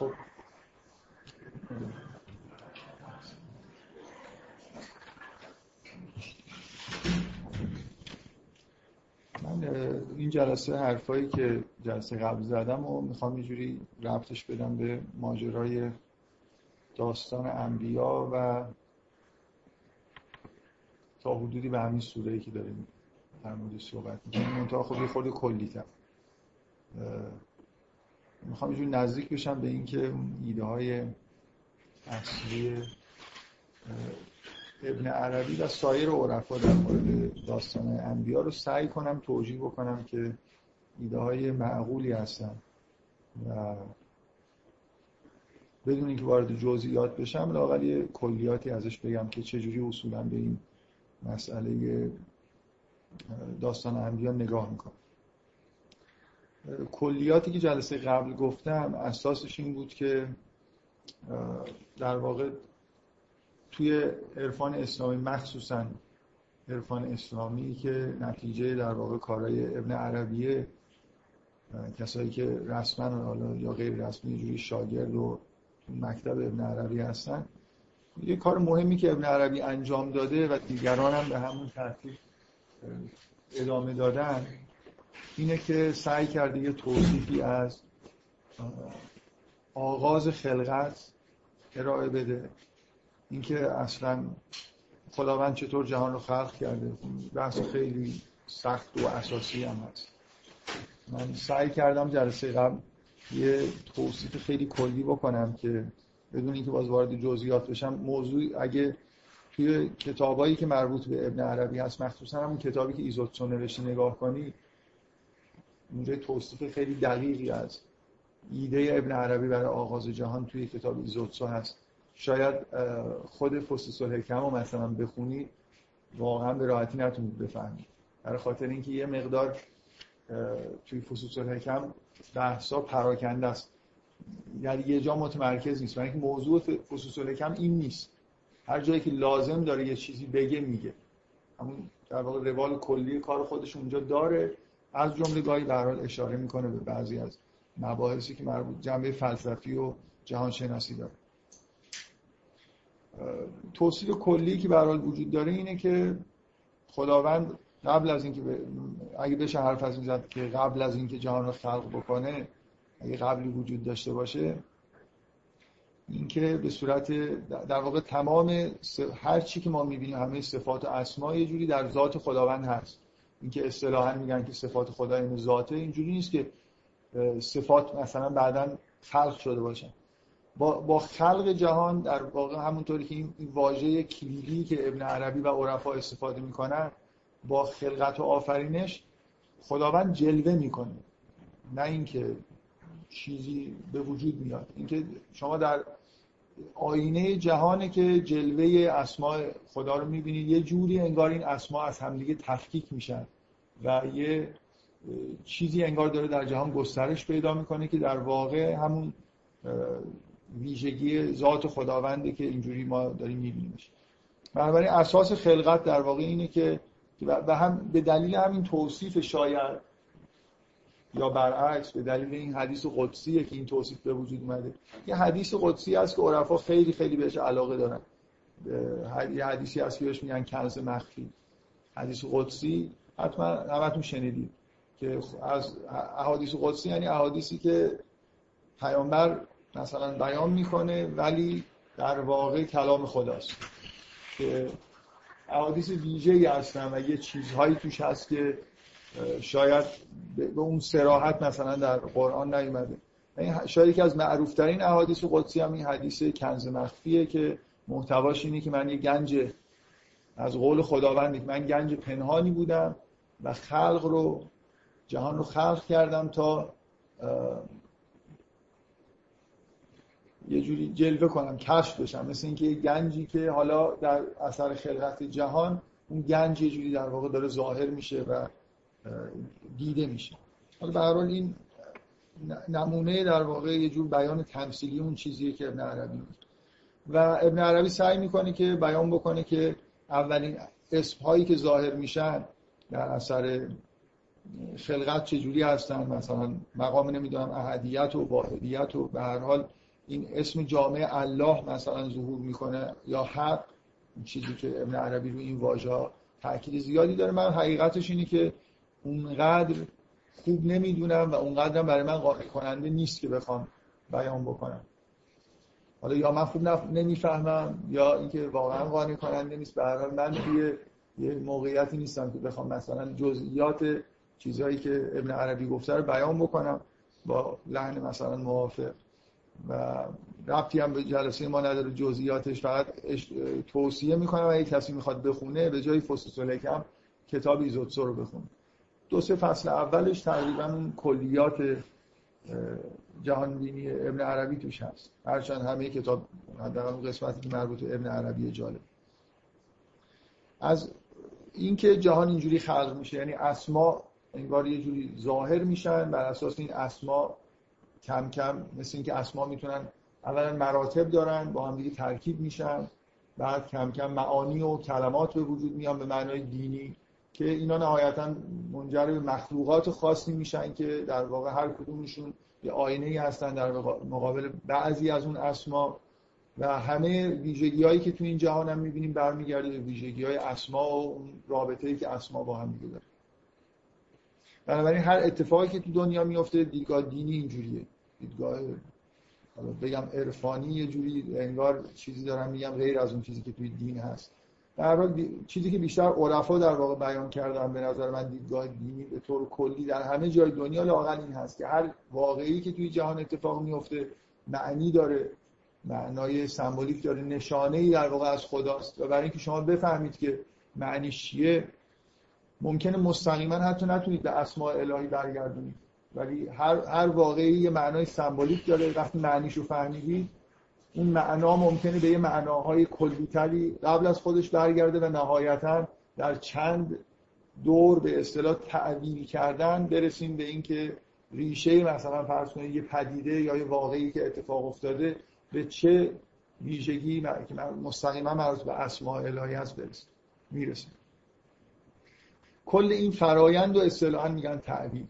خب. من این جلسه حرفایی که جلسه قبل زدم و می‌خوام یه جوری ربطش بدم به ماجرای داستان انبیا و تا حدودی به همین سوره که داریم در مورد صحبت می‌کنیم. منتها خب یه خود کلی می‌خوام یه نزدیک بشم به اینکه ایده های اصلی ابن عربی و سایر عرفا در مورد داستان انبیا رو سعی کنم توجیه بکنم که ایده های معقولی هستن و بدون اینکه وارد جزئیات بشم لاقل یه کلیاتی ازش بگم که چجوری اصولا به این مسئله داستان انبیا نگاه می‌کنم. کلیاتی که جلسه قبل گفتم اساسش این بود که در واقع توی عرفان اسلامی مخصوصا عرفان اسلامی که نتیجه در واقع کارهای ابن عربیه کسایی که رسما یا غیر رسمی جوری شاگرد و مکتب ابن عربی هستن یه کار مهمی که ابن عربی انجام داده و دیگران هم به همون ترتیب ادامه دادن اینه که سعی کرده یه توصیفی از آغاز خلقت ارائه بده. اینکه اصلا خداوند چطور جهان رو خلق کرده. بحث خیلی سخت و اساسی هم هست. من سعی کردم جلسه قبل یه توصیف خیلی کلی بکنم که بدون اینکه باز وارد جزئیات بشم موضوع اگه توی کتابایی که مربوط به ابن عربی هست مخصوصا همون کتابی که ایزوتسو نوشته نگاه کنی اونجا توصیف خیلی دقیقی از ایده ابن عربی برای آغاز جهان توی کتاب ایزوتسو هست. شاید خود فسوس الحکم رو مثلا بخونید واقعا به راحتی نتونید بفهمید. برای خاطر اینکه یه مقدار توی فسوس الحکم بحثا پراکنده است. یعنی یه جا متمرکز نیست. برای موضوع فسوس الحکم این نیست. هر جایی که لازم داره یه چیزی بگه میگه. همون در واقع روال کلی کار خودش اونجا داره. از جمله گاهی به اشاره می‌کنه به بعضی از مباحثی که مربوط جنبه فلسفی و جهان شناسی داره توصیف کلی که به وجود داره اینه که خداوند قبل از اینکه اگه بشه حرف از زد که قبل از اینکه جهان رو خلق بکنه اگه قبلی وجود داشته باشه اینکه به صورت در واقع تمام هر چی که ما می‌بینیم همه صفات و اسما یه جوری در ذات خداوند هست. اینکه اصطلاحا میگن که صفات خدا این ذاته اینجوری نیست که صفات مثلا بعدا خلق شده باشن با, با خلق جهان در واقع همونطوری که این واژه کلیدی که ابن عربی و عرفا استفاده می‌کنن با خلقت و آفرینش خداوند جلوه می‌کنه. نه اینکه چیزی به وجود میاد. اینکه شما در آینه جهانه که جلوه اسماء خدا رو می‌بینید یه جوری انگار این اسماء از همدیگه تفکیک میشن و یه چیزی انگار داره در جهان گسترش پیدا می‌کنه که در واقع همون ویژگی ذات خداونده که اینجوری ما داریم میبینیمش. بنابراین اساس خلقت در واقع اینه که و هم به دلیل همین توصیف شاید یا برعکس به دلیل این حدیث قدسیه که این توصیف به وجود اومده. یه حدیث قدسی هست که عرفا خیلی خیلی بهش علاقه دارن. یه حدیثی هست که بهش میگن کنز مخفی. حدیث قدسی حتما همتون شنیدید که از احادیث قدسی یعنی احادیثی که پیامبر مثلا بیان می‌کنه ولی در واقع کلام خداست. که احادیث ویژه هستن و یه چیزهایی توش هست که شاید به اون سراحت مثلا در قرآن نیومده. شاید یکی از معروف ترین احادیث قدسی هم این حدیث کنز مخفیه که محتواش اینه که من یه گنج از قول خداوندی من گنج پنهانی بودم و خلق رو جهان رو خلق کردم تا یه جوری جلوه کنم کشف بشم. مثل اینکه یه گنجی که حالا در اثر خلقت جهان اون گنج یه جوری در واقع داره ظاهر میشه و دیده میشه. حالا به حال این نمونه در واقع یه جور بیان تمثیلی اون چیزیه که ابن عربی بود و ابن عربی سعی می‌کنه که بیان بکنه که اولین اسم هایی که ظاهر میشن در اثر خلقت چجوری هستن؟ مثلا مقام نمی‌دونم احدیت و واحدیت و به هر حال این اسم جامعه الله مثلا ظهور می‌کنه یا حق چیزی که ابن عربی رو این واژه تاکید زیادی داره. من حقیقتش اینه که اونقدر خوب نمی‌دونم و اونقدر برای من قانع کننده نیست که بخوام بیان بکنم. حالا یا من خوب نمی‌فهمم یا اینکه واقعا قانع کننده نیست. به هر من توی یه موقعیتی نیستم که بخوام مثلا جزئیات چیزهایی که ابن عربی گفته رو بیان بکنم با لحن مثلا موافق. و ربطی هم به جلسه ما نداره. جزئیاتش فقط توصیه می‌کنم. اگه کسی می‌خواد بخونه به جای فصل سلکم کتاب ایزوتسو رو بخونه. دو سه فصل اولش تقریبا اون کلیات جهانبینی ابن عربی توش هست. هرچند همه کتاب حداقل اون قسمتی که مربوط به ابن عربی جالب. از اینکه جهان اینجوری خلق میشه یعنی اسما انگار یه جوری ظاهر میشن بر اساس این اسما کم کم مثل اینکه اسما می‌تونن اولا مراتب دارن با هم دیگه ترکیب میشن بعد کم کم معانی و کلمات به وجود میان به معنای دینی. که اینا نهایتا منجر به مخلوقات خاصی میشن که در واقع هر کدومشون یه آینه ای هستن در مقابل بعضی از اون اسما. و همه ویژگی هایی که تو این جهان هم می‌بینیم برمیگرده به ویژگی های اسما و اون رابطه ای که اسما با هم دیگه داره بنابراین هر اتفاقی که تو دنیا میفته دیدگاه دینی اینجوریه. دیدگاه بگم عرفانی یه جوری انگار چیزی دارم میگم غیر از اون چیزی که توی دین هست. در حال چیزی که بیشتر عرفا در واقع بیان کردن به نظر من دیدگاه دینی به طور کلی در همه جای دنیا لاقل این هست که هر واقعی که توی جهان اتفاق میفته معنی داره معنای سمبولیک داره نشانه ای در واقع از خداست. و برای اینکه شما بفهمید که معنیش چیه ممکنه مستقیما حتی نتونید به اسماء الهی برگردونید. ولی هر هر واقعی یه معنای سمبولیک داره. وقتی معنیش رو فهمیدید اون معنا ممکنه به یه معناهای کلیتری قبل از خودش برگرده و نهایتا در چند دور به اصطلاح تعویل کردن برسیم به اینکه ریشه مثلا فرض کنید یه پدیده یا یه واقعی که اتفاق افتاده به چه ویژگی که مستقیما مربوط به اسماء الهی هست برسیم. می‌رسیم. کل این فرایند و اصطلاحا میگن تعویل.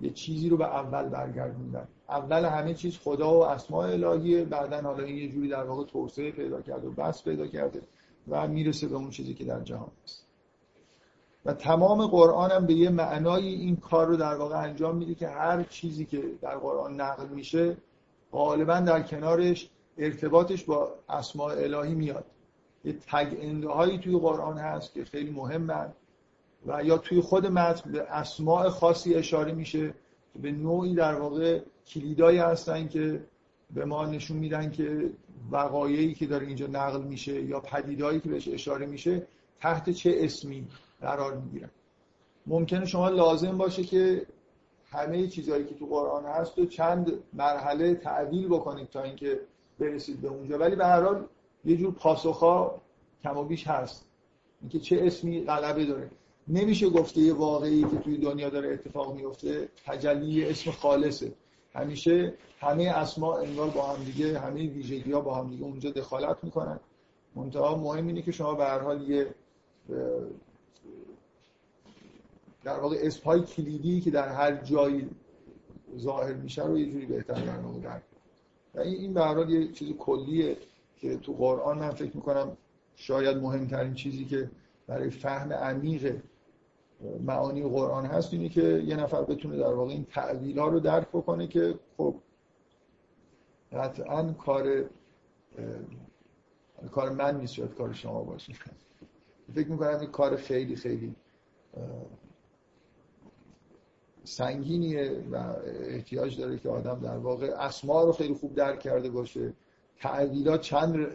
یه چیزی رو به اول برگردوندن. اول همه چیز خدا و اسماء الهیه بعدا حالا این یه جوری در واقع توسعه پیدا کرده و بس پیدا کرده و می‌رسه به اون چیزی که در جهان است و تمام قرآن هم به یه معنای این کار رو در واقع انجام میده که هر چیزی که در قرآن نقل میشه غالبا در کنارش ارتباطش با اسماء الهی میاد. یه تگ هایی توی قرآن هست که خیلی مهمن و یا توی خود متن به اسماء خاصی اشاره میشه. به نوعی در واقع کلیدایی هستن که به ما نشون میدن که وقایعی که داره اینجا نقل میشه یا پدیدهایی که بهش اشاره میشه تحت چه اسمی قرار می‌گیرن ممکنه شما لازم باشه که همه چیزهایی که تو قرآن هست و چند مرحله تعدیل بکنید تا اینکه برسید به اونجا. ولی به هر حال یه جور پاسخا کم و بیش هست. اینکه چه اسمی غلبه داره. نمیشه گفته یه واقعی که توی دنیا داره اتفاق میفته. تجلی اسم خالصه. همیشه همه اسما انگار با هم دیگه همه ویژگی ها با هم دیگه اونجا دخالت می‌کنن. منتها مهم اینه که شما به هر حال یه در واقع اسم های کلیدی که در هر جایی ظاهر میشه رو یه جوری بهتر در و این به هر حال یه چیز کلیه که تو قرآن من فکر می‌کنم شاید مهمترین چیزی که برای فهم عمیق معانی قرآن هست اینه که یه نفر بتونه در واقع این تعویل ها رو درک بکنه که خب قطعا کار کار من نیست شاید کار شما باشه. فکر می‌کنم این کار خیلی خیلی سنگینیه و احتیاج داره که آدم در واقع اسما رو خیلی خوب درک کرده باشه. تعویلات چند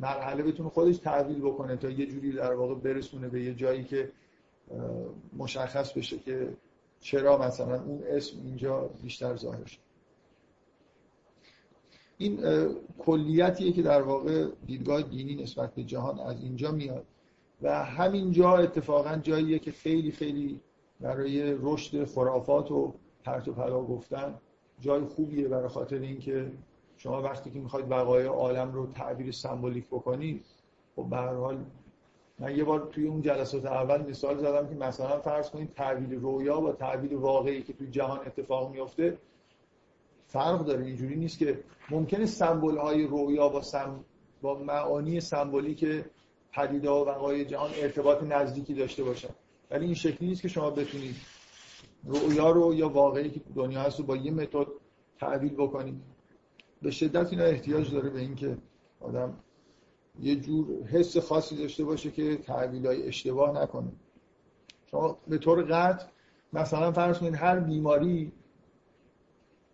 مرحله بتونه خودش تعویل بکنه تا یه جوری در واقع برسونه به یه جایی که مشخص بشه که چرا مثلا اون اسم اینجا بیشتر ظاهر شد. این کلیتیه که در واقع دیدگاه دینی نسبت به جهان از اینجا میاد و همینجا اتفاقا جاییه که خیلی خیلی برای رشد خرافات و پرت و پلا گفتن جای خوبیه برای خاطر اینکه شما وقتی که می‌خواید وقایع عالم رو تعبیر سمبولیک بکنید خب به هر حال من یه بار توی اون جلسات اول مثال زدم که مثلا فرض کنید تعبیر رویا با تعبیر واقعی که توی جهان اتفاق میفته فرق داره اینجوری نیست که ممکنه سمبل های رویا با سم... با معانی سمبولیک پدیده و وقایع جهان ارتباط نزدیکی داشته باشن. ولی این شکلی نیست که شما بتونید رویا رو یا واقعی که دنیا هست رو با یه متد تعبیل بکنید. به شدت اینا احتیاج داره به اینکه آدم یه جور حس خاصی داشته باشه که تعبیل های اشتباه نکنه. شما به طور قطع مثلا فرض کنید هر بیماری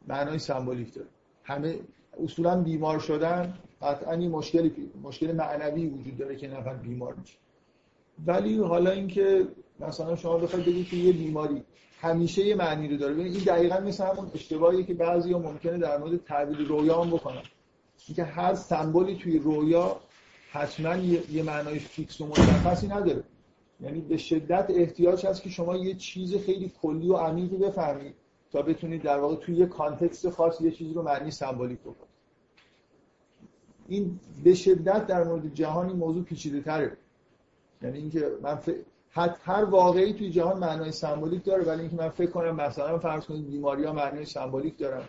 معنای سمبولیک داره. همه اصولا بیمار شدن قطعا مشکلی مشکل معنوی وجود داره که نفر بیمار میشه. ولی حالا اینکه مثلا شما بخواید بگید که یه بیماری همیشه یه معنی رو داره. این دقیقا مثل همون اشتباهی که بعضی ممکنه در مورد تعبیر رویا هم بکنن. اینکه هر سمبولی توی رویا حتما یه معنای فیکس و مشخصی نداره. یعنی به شدت احتیاج هست که شما یه چیز خیلی کلی و عمیقی بفهمید تا بتونید در واقع توی یه context خاص یه چیزی رو معنی سمبولیک بکنید. این به شدت در مورد جهان این موضوع پیچیده تره. یعنی اینکه من ف... هر واقعی توی جهان معنای سمبولیک داره ولی اینکه من فکر کنم مثلا فرض کنید بیماری ها معنای سمبولیک دارن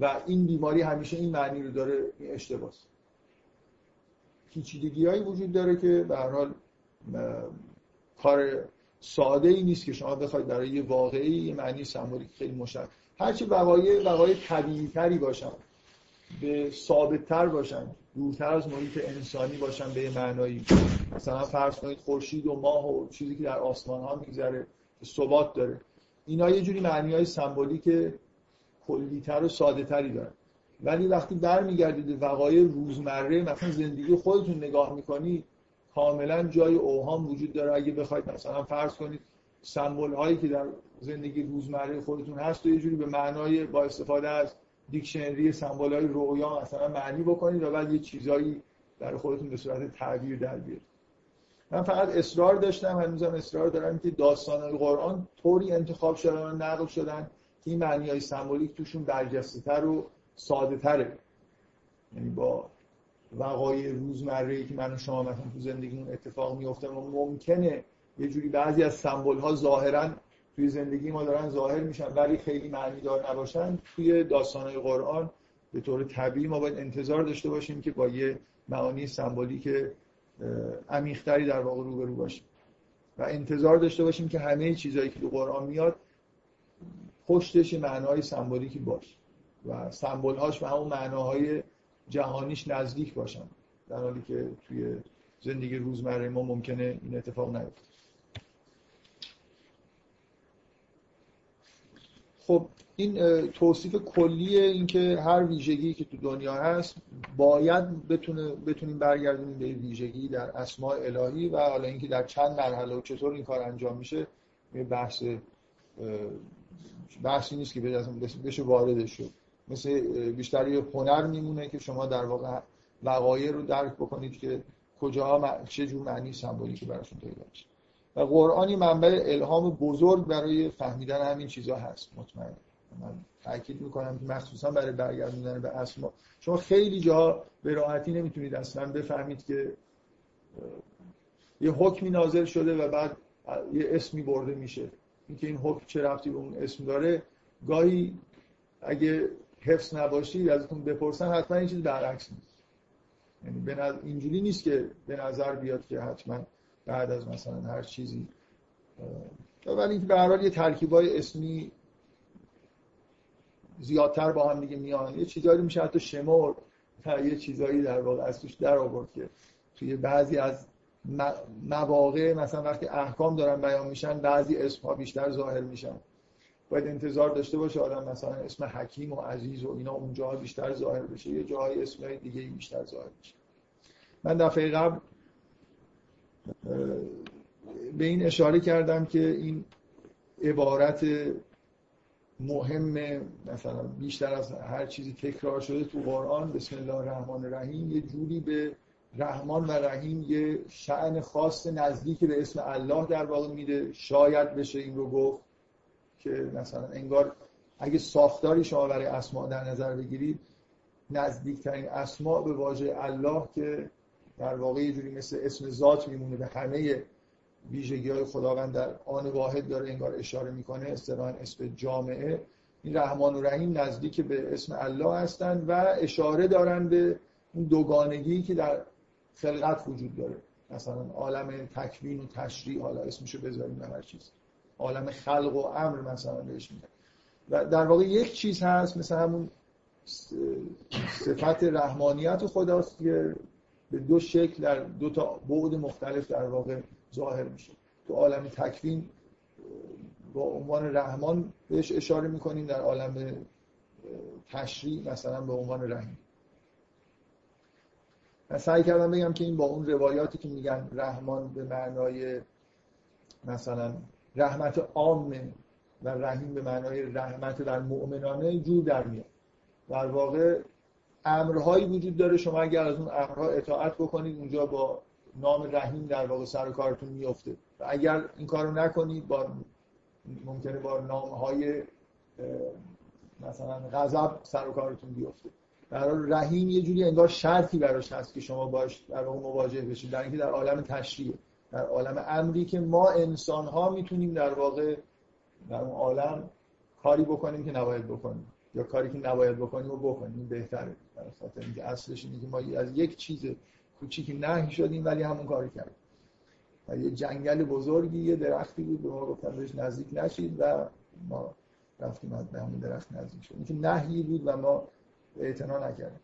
و این بیماری همیشه این معنی رو داره این اشتباهه پیچیدگی هایی وجود داره که به هر حال کار ساده ای نیست که شما بخواید برای یه واقعی یه معنی سمبولیک خیلی مشخص هرچی وقایع وقایع طبیعی تری باشن به ثابت تر باشن دورتر از محیط انسانی باشن به معنایی. مثلا فرض کنید خورشید و ماه و چیزی که در آسمان ها میگذره ثبات داره. اینا یه جوری معنی های سمبولیک کلیتر و ساده تری دارن. ولی وقتی برمیگردید وقایع روزمره مثلا زندگی خودتون نگاه می‌کنید کاملا جای اوهام وجود داره. اگه بخواید مثلا فرض کنید سمبل هایی که در زندگی روزمره خودتون هست و یه جوری به معنای با استفاده از دیکشنری سمبل های رویا مثلا معنی بکنید و بعد یه چیزایی در خودتون به صورت تعبیر در بیارید. من فقط اصرار داشتم هنوزم اصرار دارم که داستان قرآن طوری انتخاب شدن و نقل شدن که این معنی های سمبولیک توشون برجسته تر و ساده تره. یعنی با وقایع روزمره که من و شما مثلا تو زندگیمون اتفاق میفته و ممکنه یه جوری بعضی از سمبل ها ظاهرا توی زندگی ما دارن ظاهر میشن ولی خیلی معنی دار نباشن. توی داستان قرآن به طور طبیعی ما باید انتظار داشته باشیم که با یه معانی که عمیقتری در واقع روبرو باشیم. و انتظار داشته باشیم که همه چیزهایی که تو قرآن میاد پشتش معنای سمبولیکی باشه. و سمبل هاش و همون معناهای جهانیش نزدیک باشن. در حالی که توی زندگی روزمره ما ممکنه این اتفاق نیفته. خب این توصیف کلیه اینکه هر ویژگی که تو دنیا هست باید بتونه بتونیم برگردونیم به ویژگی در اسماء الهی و حالا اینکه در چند مرحله و چطور این کار انجام میشه یه بحث بحثی نیست که بشه واردش شد. مثل بیشتر یه هنر میمونه که شما در واقع وقایع رو درک بکنید که کجا چه جور معنی سمبولیکی براشون پیدا میشه. و قرآنی منبع الهام بزرگ برای فهمیدن همین چیزها هست. مطمئن. من تاکید می‌کنم که مخصوصا برای برگردوندن به اسما. شما خیلی جاها به راحتی نمی‌تونید اصلا بفهمید که یه حکمی نازل شده و بعد یه اسمی برده میشه. اینکه این حکم چه رفتی به اون اسم داره. گاهی اگه حفظ نباشید ازتون بپرسن حتما این چیز برعکس نیست. یعنی به اینجوری نیست که به نظر بیاد که حتما بعد از مثلا هر چیزی ولی اینکه به هر حال یه ترکیبای اسمی زیادتر با هم دیگه میان. یه چیزایی میشه حتی شمر یه چیزایی در واقع از توش در آورد که توی بعضی از مواقع مثلا وقتی احکام دارن بیان میشن بعضی اسم ها بیشتر ظاهر میشن. باید انتظار داشته باشه آدم مثلا اسم حکیم و عزیز و اینا اونجا بیشتر ظاهر بشه یه جاهای اسمهای دیگه بیشتر ظاهر بشه. من دفعه قبل به این اشاره کردم که این عبارت مهم مثلا بیشتر از هر چیزی تکرار شده تو قرآن بسم الله الرحمن الرحیم یه جوری به رحمان و رحیم یه شعن خاص نزدیک به اسم الله در واقع میده. شاید بشه این رو گفت. که مثلا انگار اگه ساختاری شما برای اسماء در نظر بگیرید نزدیکترین اسماء به واژه الله که در واقع یه جوری مثل اسم ذات میمونه به همه ویژگی های خداوند در آن واحد داره انگار اشاره می‌کنه اصطلاحا اسم جامعه. این رحمان و رحیم نزدیک به اسم الله هستند و اشاره دارن به اون دوگانگی که در خلقت وجود داره. مثلا عالم تکوین و تشریع حالا اسمشو بذاریم هر چیز. عالم خلق و امر مثلا بهش میگن. و در واقع یک چیز هست مثل همون صفت رحمانیت خداست که به دو شکل در دو تا بعد مختلف در واقع ظاهر میشه. تو عالم تکوین با عنوان رحمان بهش اشاره می‌کنیم در عالم تشریع مثلا به عنوان رحیم. من سعی کردم بگم که این با اون روایاتی که میگن رحمان به معنای مثلا رحمت عامه و رحیم به معنای رحمت در مؤمنانه جور در میاد. در واقع امرهایی وجود داره شما اگر از اون امرها اطاعت بکنید اونجا با نام رحیم در واقع سر و کارتون میفته و اگر این کارو نکنید با ممکنه با نام های مثلا غضب سر و کارتون بیفته. در رحیم یه جوری انگار شرطی براش هست که شما باش در واقع مواجه بشید در اینکه در عالم تشریع در عالم امری که ما انسان ها می‌تونیم در واقع در اون عالم کاری بکنیم که نباید بکنیم یا کاری که نباید بکنیم و بکنیم این بهتره. در خاطر اینکه اصلش اینه که ما از یک چیز کوچیکی نهی شدیم ولی همون کاری کردیم. و یه جنگل بزرگی یه درختی بود به ما گفتن بهش نزدیک نشید و ما رفتیم از به همون درخت نزدیک شدیم. که نهی بود و ما اعتنا نکردیم.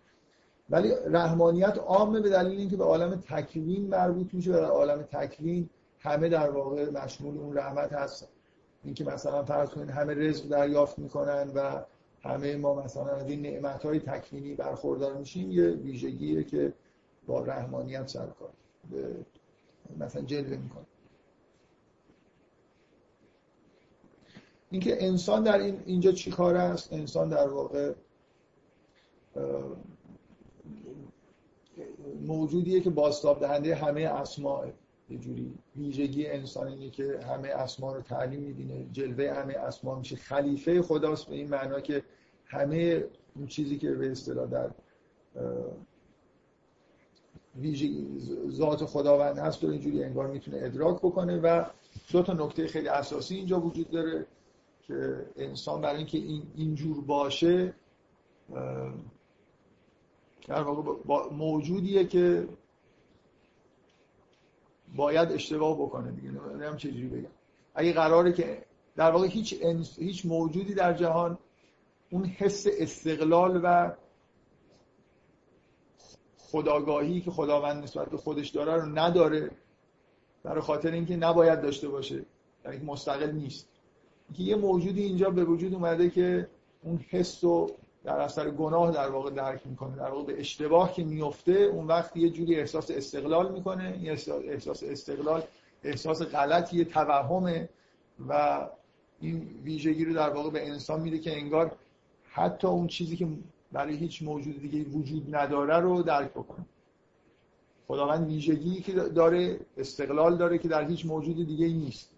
ولی رحمانیت عامه به دلیل اینکه به عالم تکوین مربوط میشه و عالم تکوین همه در واقع مشمول اون رحمت هستن اینکه مثلا فرض کنید همه رزق دریافت می‌کنن و همه ما مثلا از این نعمت های تکوینی برخوردار میشیم یه ویژگیه که با رحمانیت سر کار مثلا جلوه می‌کنه. اینکه انسان در این اینجا چی کار است؟ انسان در واقع موجودیه که باستاب دهنده همه اسماء یه جوری ویژگی انسان اینه که همه اسما رو تعلیم میدینه جلوه همه اسما میشه. خلیفه خداست به این معنا که همه اون چیزی که به اصطلاح در ذات خداوند هست رو اینجوری انگار می‌تونه ادراک بکنه و دو تا نکته خیلی اساسی اینجا وجود داره که انسان برای اینکه این اینجور باشه در واقع موجودیه که باید اشتباه بکنه دیگه. نمی‌دونم چجوری بگم؟ اگه قراره که در واقع هیچ هیچ موجودی در جهان اون حس استقلال و خداگاهی که خداوند نسبت به خودش داره رو نداره برای خاطر اینکه نباید داشته باشه. در اینکه مستقل نیست. که یه موجودی اینجا به وجود اومده که اون حس و در اثر گناه در واقع درک می‌کنه در واقع به اشتباه که میفته اون وقت یه جوری احساس استقلال می‌کنه یه احساس استقلال احساس غلطی توهمه و این ویژگی رو در واقع به انسان میده که انگار حتی اون چیزی که برای هیچ موجود دیگه وجود نداره رو درک بکنه. خداوند ویژگی که داره استقلال داره که در هیچ موجود دیگه نیست.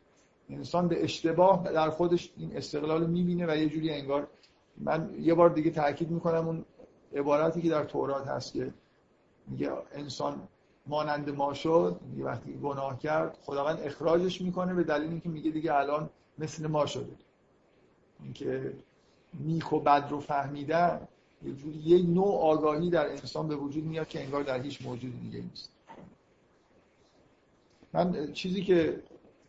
انسان به اشتباه در خودش این استقلال رو می‌بینه و یه جوری انگار من یه بار دیگه تاکید می‌کنم اون عبارتی که در تورات هست که میگه انسان مانند ما شد میگه وقتی گناه کرد خداوند اخراجش می‌کنه به دلیل اینکه میگه دیگه الان مثل ما شده. اینکه نیک و بد رو فهمیدن یه جوری یه نوع آگاهی در انسان به وجود میاد که انگار در هیچ موجود دیگه نیست. من چیزی که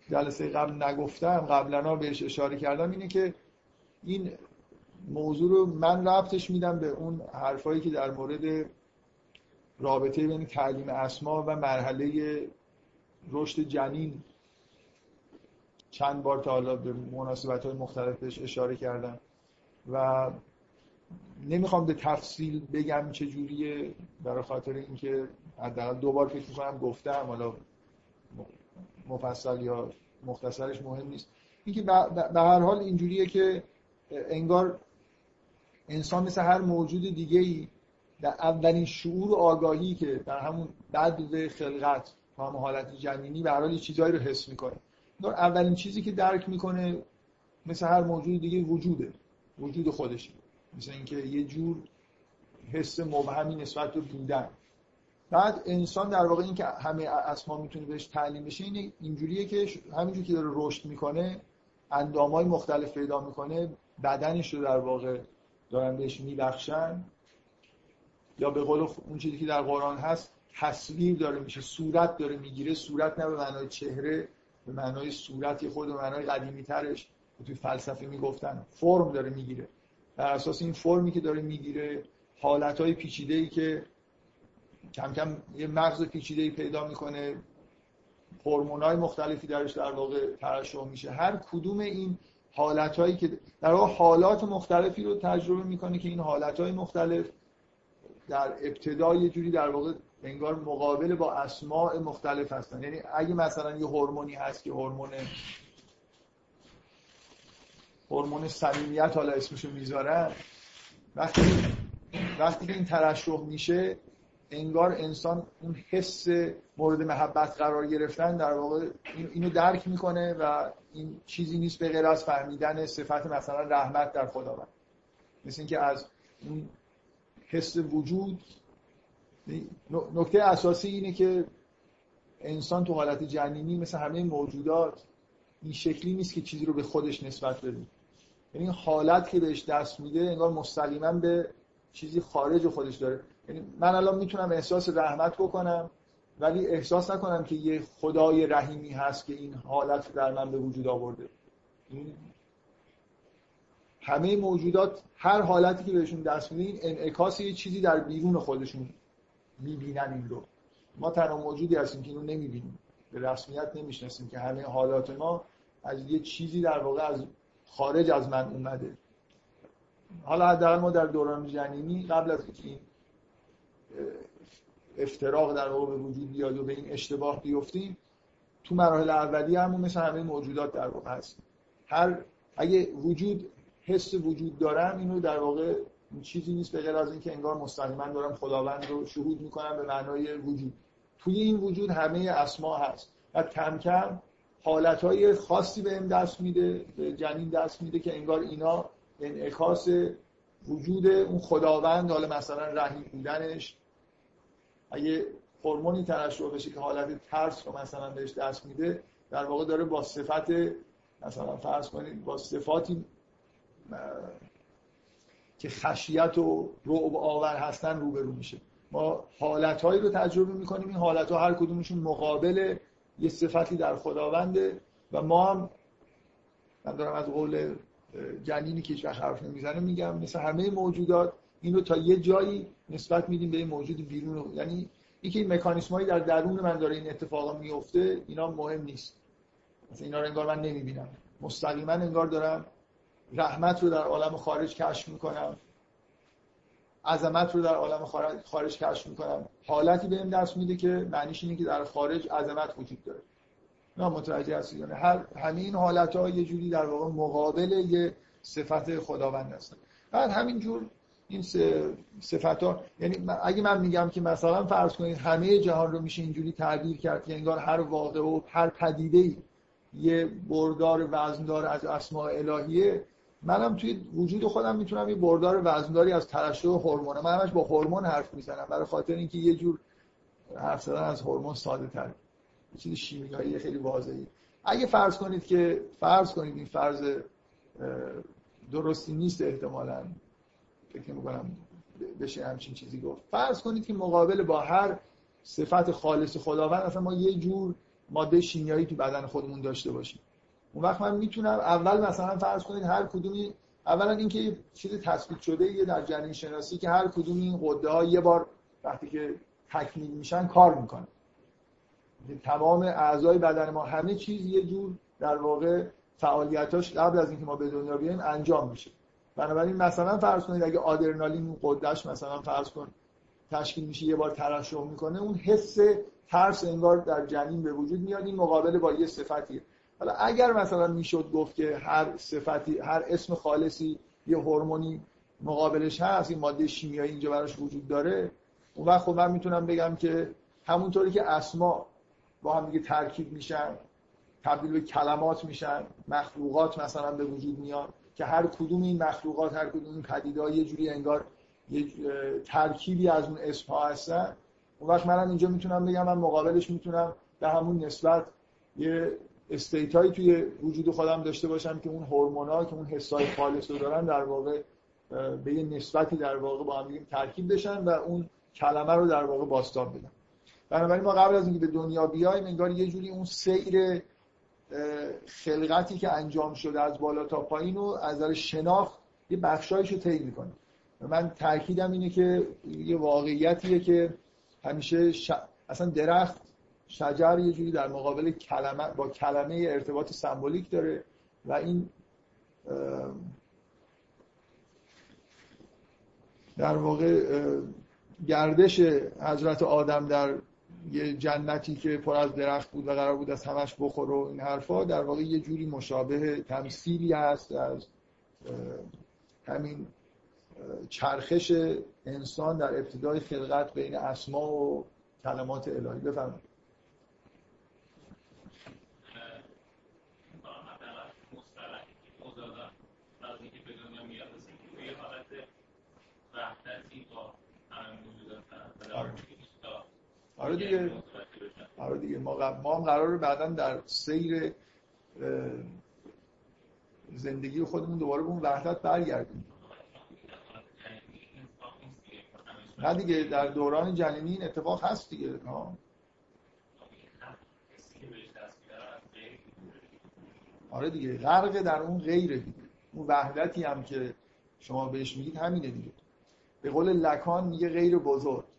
جلسه قبل نگفتم قبلا بهش اشاره کردم اینه که این موضوع رو من ربطش میدم به اون حرفایی که در مورد رابطه بین تعلیم اسما و مرحله رشد جنین چند بار تا حالا به مناسبت های مختلف بهش اشاره کردم و نمی‌خوام به تفصیل بگم چه جوریه برای خاطر اینکه حداقل دو بار فکر می‌کنم گفتم حالا مفصل یا مختصرش مهم نیست. اینکه به هر حال اینجوریه که انگار انسان مثل هر موجود دیگه ای در اولین شعور و آگاهی که در همون بعد خلقت و همون حالت جنینی به حال چیزهایی رو حس می‌کنه. اولین چیزی که درک می‌کنه مثل هر موجود دیگه وجوده وجود خودشه. مثل اینکه یه جور حس مبهمی نسبت به بودن. بعد انسان در واقع این که همه اسما می‌تونه بهش تعلیم بشه این اینجوریه که همینجور که داره رشد می‌کنه اندامای مختلف پیدا می‌کنه بدنش رو در واقع دارن بهش میبخشن. یا به قول اون چیزی که در قرآن هست تصویر داره میشه صورت داره می‌گیره. صورت نه به معنای چهره به معنای صورتی خود به معنای قدیمی ترش توی فلسفه می‌گفتن. فرم داره می‌گیره. بر اساس این فرمی که داره می‌گیره حالت های پیچیده ای که کم کم یه مغز پیچیده ای پیدا می‌کنه هورمون های مختلفی درش در واقع ترشح میشه. هر کدوم این حالت هایی که در واقع حالات مختلفی رو تجربه می‌کنه که این حالت های مختلف در ابتدا یه جوری در واقع انگار مقابل با اسماع مختلف هستن. یعنی اگه مثلا یه هورمونی هست که هورمون هورمون صمیمیت حالا اسمشو می‌ذارن وقتی وقتی این ترشح میشه انگار انسان اون حس مورد محبت قرار گرفتن در واقع اینو درک می‌کنه و این چیزی نیست به غیر از فهمیدن صفت مثلا رحمت در خداوند. مثل اینکه از اون حس وجود نکته اساسی اینه که انسان تو حالت جنینی مثل همه موجودات این شکلی نیست که چیزی رو به خودش نسبت بده. یعنی حالت که بهش دست میده انگار مستقیما به چیزی خارج خودش داره. من الان می‌تونم احساس رحمت بکنم ولی احساس نکنم که یه خدای رحیمی هست که این حالت در من به وجود آورده. همه موجودات هر حالتی که بهشون دست میده این انعکاس یه چیزی در بیرون خودشون می‌بینن این رو. ما تنها موجودی هستیم که اینو نمی‌بینیم. به رسمیت نمی‌شناسیم که همه حالات ما از یه چیزی در واقع از خارج از من اومده. حالا حداقل ما در دوران جنینی قبل از این افتراق در واقع به وجود بیاد و به این اشتباه بیفتیم تو مراحل اولی همون مثل همه موجودات در واقع هست. هر اگه وجود حس وجود دارم اینو در واقع چیزی نیست به غیر از اینکه انگار مستقیما دارم خداوند رو شهود می‌کنم به معنای وجود. توی این وجود همه اسما هست. و کم کم حالتهای خاصی به این دست میده به جنین دست میده که انگار اینا انعکاس وجود اون خداوند حالا مثلا رحیم بودنش اگه هورمونی ترشح بشه که حالت ترس رو مثلا بهش دست میده در واقع داره با صفت مثلا فرض کنید با صفاتی که خشیت و رعب آور هستن روبرو میشه. ما حالتهایی رو تجربه می‌کنیم این حالت ها هر کدومشون مقابل یه صفتی در خداونده و ما هم من دارم از قول جنینی که هیچ حرف نمی‌زنه میگم مثل همه موجودات این رو تا یه جایی نسبت میدیم به این موجود بیرون یعنی اینکه این مکانیسم در درون من داره این اتفاقا میفته اینا مهم نیست. مثلا اینا رو انگار من نمی‌بینم. مستقیما انگار دارم رحمت رو در عالم خارج کشف می‌کنم. عظمت رو در عالم خارج کشف می‌کنم. حالتی بهم دست میده که معنیش اینه که در خارج عظمت وجود داره. نه متوجه هستید یعنی هر همین این حالت ها یه جوری در واقع مقابل یه صفت خداوند هستن. بعد همین جور این صفت ها یعنی اگه من میگم که مثلا فرض کنید همه جهان رو میشه اینجوری تعبیر کرد که انگار هر واقع و هر پدیده ای یه بردار وزندار از اسماء الهیه. منم توی وجود خودم می‌تونم یه بردار وزنداری از ترشح هورمون. من همش با هورمون حرف می‌زنم. برای خاطر اینکه یه جور حرف زدن از هورمون ساده تر. چیز شیمیایی خیلی واضحی اگه فرض کنید که فرض کنید این فرض درستی نیست احتمالا. فکر می‌کنم بشه همچین چیزی گفت. فرض کنید که مقابل با هر صفت خالص خداوند اصلا ما یه جور ماده شیمیایی تو بدن خودمون داشته باشیم. اون وقت من می‌تونم اول مثلا فرض کنید هر کدومی اولا اینکه یه چیز تثبیت شده یه در جنین شناسی که هر کدوم این قده ها یه بار وقتی که تکمیل میشن کار می‌کنن. تمام اعضای بدن ما همه چیز یه جور در واقع فعالیتاش قبل از اینکه ما به دنیا بیایم انجام میشه. بنابراین مثلا فرض کنید اگه آدرنالین قدش مثلا فرض کن تشکیل میشه یه بار ترشح می‌کنه اون حس ترس انگار در جنین به وجود میاد این مقابل با یه صفتی حالا اگر مثلا می‌شد گفت که هر صفتی هر اسم خالصی یه هورمونی مقابلش هست این ماده شیمیایی اینجا براش وجود داره اون وقت خب من می‌تونم بگم که همونطوری که اسما با هم دیگه ترکیب میشن تبدیل به کلمات میشن مخلوقات مثلا به وجود میاد که هر کدوم این مخلوقات هر کدوم این پدیده‌ها یه جوری انگار یه ترکیبی از اون اسم ها هستن. اون وقت منم اینجا می‌تونم بگم من مقابلش می‌تونم به همون نسبت یه استیت توی وجود خودم داشته باشم که اون هورمونا که اون حسای خالص رو دارن در واقع به یه نسبتی در واقع با هم ترکیب بشن و اون کلمه رو در واقع باستاب بدن. بنابراین ما قبل از اینکه به دنیا بیایم انگار یه جوری اون سیر خلقتی که انجام شده از بالا تا پایین رو از نظر شناخت یه بخشایشو طی می‌کنه. من تاکیدم اینه که یه واقعیتیه که همیشه ش... اصلا درخت شجر یه جوری در مقابل کلمه با کلمه ارتباط سمبولیک داره و این در واقع گردش حضرت آدم در یه جنتی که پر از درخت بود و قرار بود از همش بخور و این حرفا در واقع یه جوری مشابه تمثیلی هست از همین چرخش انسان در ابتدای خلقت بین اسما و کلمات الهی. بفرمایید. آره دیگه. آره دیگه. ما, ما هم قراره بعدا در سیر زندگی خودمون دوباره به اون وحدت برگردیم. نه دیگه در دوران جنینی این اتفاق هست دیگه. ها. آره دیگه. غرق در اون غیره دیگه. اون وحدتی هم که شما بهش میگید همینه دیگه. به قول لکان میگه غیر بزرگ.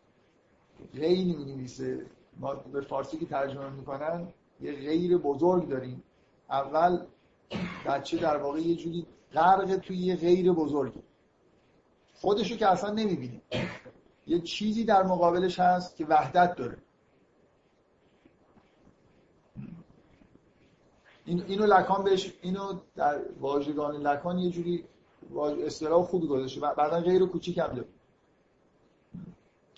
غیر می نویسه ما به فارسی که ترجمه می‌کنن یه غیر بزرگ داریم. اول بچه در واقع یه جوری غرق توی یه غیر بزرگه. خودشو که اصلا نمی‌بینه. یه چیزی در مقابلش هست که وحدت داره. این اینو لکان بهش اینو در واژگان لکان یه جوری اصطلاح خوبی گذاشته. بعدا غیر کوچیک هم داره.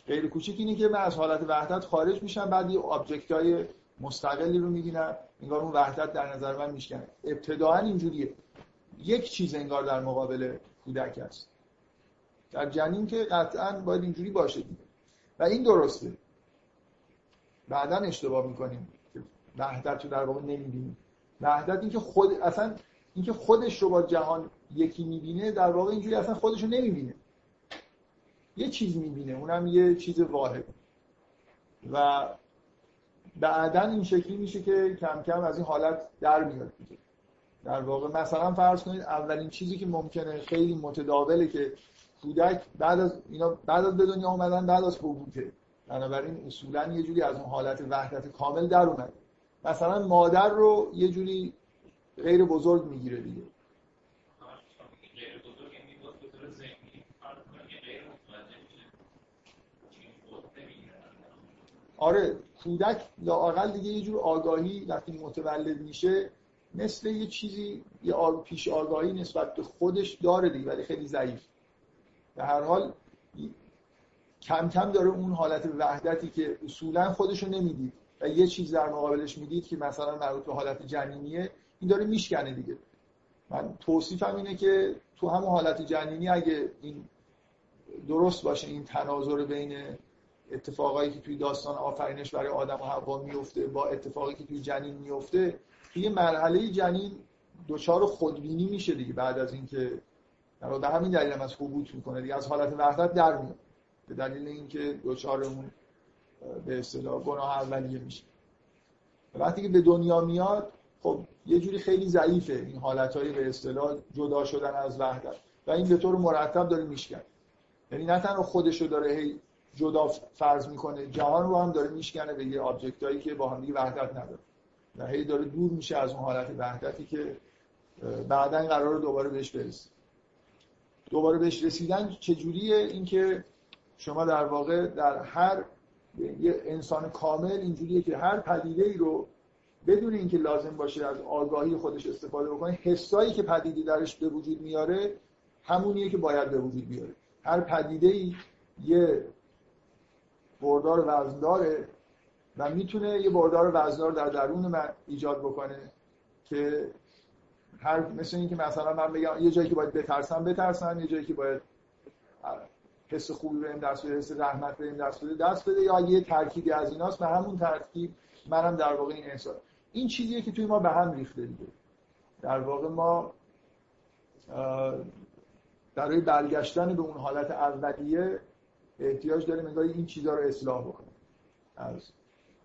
غیر کوچیک اینه که من از حالت وحدت خارج میشم بعد یه آبجکت های مستقلی رو می‌بینم. انگار اون وحدت در نظر من میشکنه. ابتداعا اینجوریه. یک چیز انگار در مقابل کودک است در جنین که قطعا باید اینجوری باشه و این درسته. بعدا اشتباه می‌کنیم وحدت رو در واقع نمی‌بینیم. وحدت اینکه خود اصلا اینکه خودش رو با جهان یکی می‌بینه در واقع اینجوری اصلا خودش رو نمی‌بینه. یه چیز می‌بینه اونم یه چیز واحد. و بعدا این شکلی میشه که کم کم از این حالت در میاد در واقع مثلا فرض کنید اولین چیزی که ممکنه خیلی متداوله که کودک بعد از اینا بعد از به دنیا اومدن بعد از بوده بنابراین اصولا یه جوری از اون حالت وحدت کامل در اومد مثلا مادر رو یه جوری غیر بزرگ می‌گیره دیگه. آره کودک لاقل دیگه یه جور آگاهی وقتی متولد میشه مثل یه چیزی یه پیش آگاهی نسبت به خودش داره دیگه ولی خیلی ضعیف. به هر حال کم کم داره اون حالت وحدتی که اصولا خودشو نمی‌دید و یه چیز در مقابلش می‌دید که مثلا مربوط به حالت جنینیه این داره میشکنه دیگه. من توصیفم اینه که تو همون حالت جنینی اگه این درست باشه این تناظر بین اتفاقایی که توی داستان آفرینش برای آدم و حوا میفته با اتفاقی که توی جنین میفته توی مرحله جنین دچار خودبینی میشه دیگه بعد از اینکه در به همین دلیل هم از حبوط می‌کنه دیگه از حالت وحدت در میاد. به دلیل اینکه دچار اون به اصطلاح گناه اولیه میشه. وقتی که به دنیا میاد خب یه جوری خیلی ضعیفه این حالتهایی به اصطلاح جدا شدن از وحدت. و این به طور مرتب داره میشکن. یعنی نه تنها خودشو داره هی جدا فرض می‌کنه. جهان رو هم داره میشکنه به یه آبجکت که با هم دیگه وحدت نداره. و هی داره دور میشه از اون حالت وحدتی که بعدا قرار دوباره بهش برسه. دوباره بهش رسیدن چجوریه؟ اینکه شما در واقع در هر یه انسان کامل اینجوریه که هر پدیده ای رو بدون اینکه لازم باشه از آگاهی خودش استفاده بکنه حسایی که پدیده درش به وجود میاره همونیه که باید به وجود بیاره. هر پدیده ای یه بردار وزنداره و می‌تونه یه بردار وزندار در درون من ایجاد بکنه که هر مثل اینکه مثلا من بگم یه جایی که باید بترسم بترسم. یه جایی که باید حس خوبی بهم دست بده حس رحمت بهم دست بده دست بده یا یه ترکیبی از ایناست. به همون ترکیب منم در واقع این احساس این چیزیه که توی ما به هم ریخته دیگه. در واقع ما برای برگشتن به اون حالت اولیه احتیاج داریم انگار این چیزها رو اصلاح بکنیم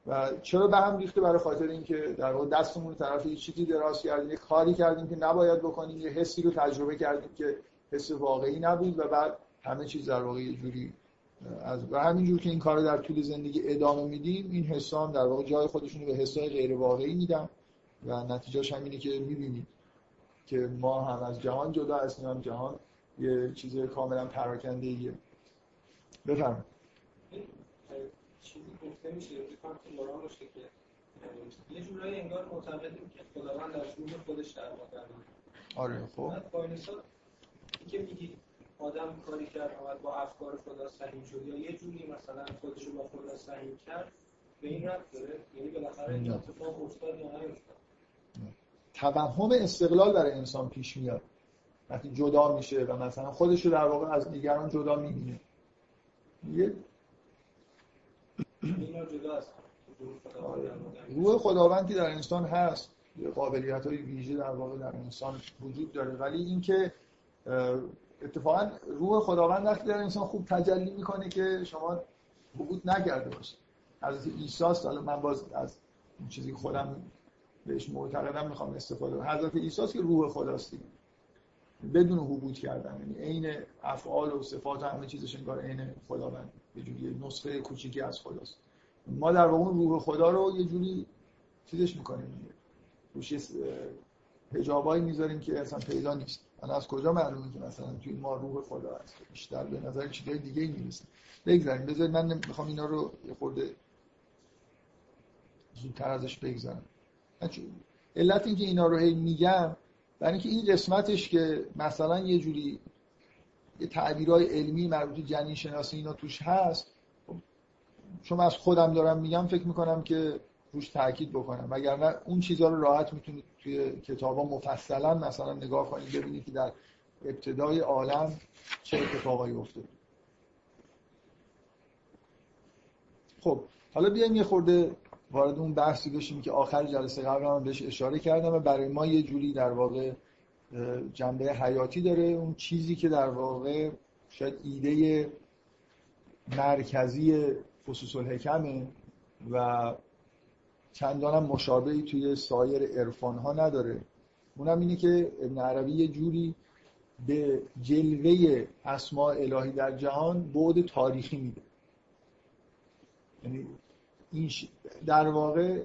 و چرا به هم ریخته؟ برای خاطر اینکه در واقع دستمون طرف یه چیزی دراز کردیم یه کاری کردیم که نباید بکنیم یه حسی رو تجربه کردیم که حس واقعی نبود و بعد همه چیز در واقع یه جوری از و همینجور که این کار در طول زندگی ادامه میدیم این حسا هم در واقع جای خودشون به حسای غیر واقعی میدن و نتیجهش همینه که می‌بینید که ما هم از جهان جدا هستیم هم جهان یه چیز کاملا پراکنده ایه بفرمایید چیزی گفته میشه که یه جورایی انگار معتقدیم که خداوند در شروع خودش در آره خب. که میگی آدم کاری کرد آمد با افکار خدا سهیم شد یا یه جوری مثلا خودش رو با خدا سهیم کرد به این رفت داره. یعنی بالاخره این اتفاق افتاد یا نیفتاد. توهم استقلال برای انسان پیش میاد. وقتی جدا میشه و مثلا خودش رو در واقع از دیگران جدا می‌بینه. یه روح خداوندی در انسان هست. یه قابلیت های ویژه در واقع در انسان وجود داره. ولی اینکه اتفاقا روح خداوند وقتی در انسان خوب تجلی می‌کنه که شما حبوط نکرده باشه حضرت عیسی حالا من باز از این چیزی خودم بهش معتقدم می‌خوام استفاده کنم. حضرت عیسی که روح خداست بدون حبوط کردن. یعنی عین افعال و صفات و همه چیزش انگار عین خداوند. یه جوری نسخه کوچیکی از خداست. ما در واقع روح خدا رو یه جوری چیزش می‌کنیم. روش حجابایی می‌ذاریم که اصلا پیدا نیست. من از کجا معلومه که مثلا توی ما روح خدا هست؟ بیشتر به نظر چیزای دیگه می‌رسه. بگذاریم. بذارید من می‌خوام اینا رو یه خورده زودتر ازش بگذارم. علت اینکه اینا رو هی میگم برای اینکه این قسمتش که مثلا یه جوری یه تعبیرهای علمی مربوط جنین شناسی اینا توش هست چون از خودم دارم میگم فکر می‌کنم که روش تاکید بکنم. وگرنه اون چیزها رو راحت می‌تونید توی کتابا مفصلا مثلا نگاه کنید ببینید که در ابتدای عالم چه اتفاقایی افتاد خب حالا بیایم یه خورده وارد اون بحثی بشیم که آخر جلسه قبل هم بهش اشاره کردم و برای ما یه جوری در واقع جنبه حیاتی داره. اون چیزی که در واقع شاید ایده مرکزی خصوص الحکمه و چندانم مشابهی توی سایر عرفان ها نداره. اونم اینه که ابن عربی یه جوری به جلوه اسماء الهی در جهان بعد تاریخی میده. یعنی این در واقع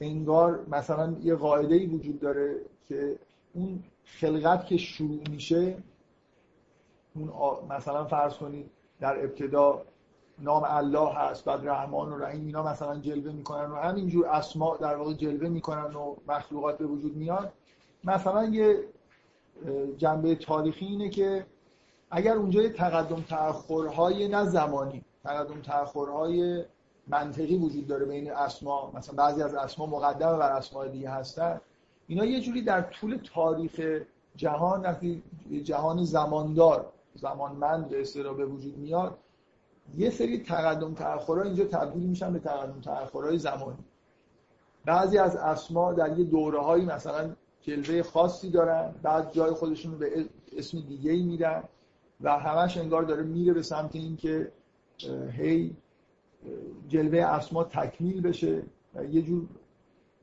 انگار مثلا یه قاعده ای وجود داره که اون خلقت که شروع میشه اون مثلا فرض کنید در ابتدا نام الله هست بعد رحمان و رحیم اینا مثلا جلوه می‌کنن و همینجور اسماء در واقع جلوه می‌کنن و مخلوقات به وجود میاد مثلا یه جنبه تاریخی اینه که اگر اونجا یه تقدم تأخرهای نه زمانی تقدم تأخرهای منطقی وجود داره بین اسما مثلا بعضی از اسما مقدمه بر اسماء دیگه هستن. اینا یه جوری در طول تاریخ جهان وقتی جهان زماندار زمانمند به اصطلاح به وجود میاد یه سری تقدم تأخرها اینجا تبدیل میشن به تقدم تأخرهای زمانی. بعضی از اسما در یه دوره هایی مثلا جلوه خاصی دارن بعد جای خودشون به اسم دیگه ای میدن و همش انگار داره میره به سمت اینکه هی جلوه اسما تکمیل بشه. یه جور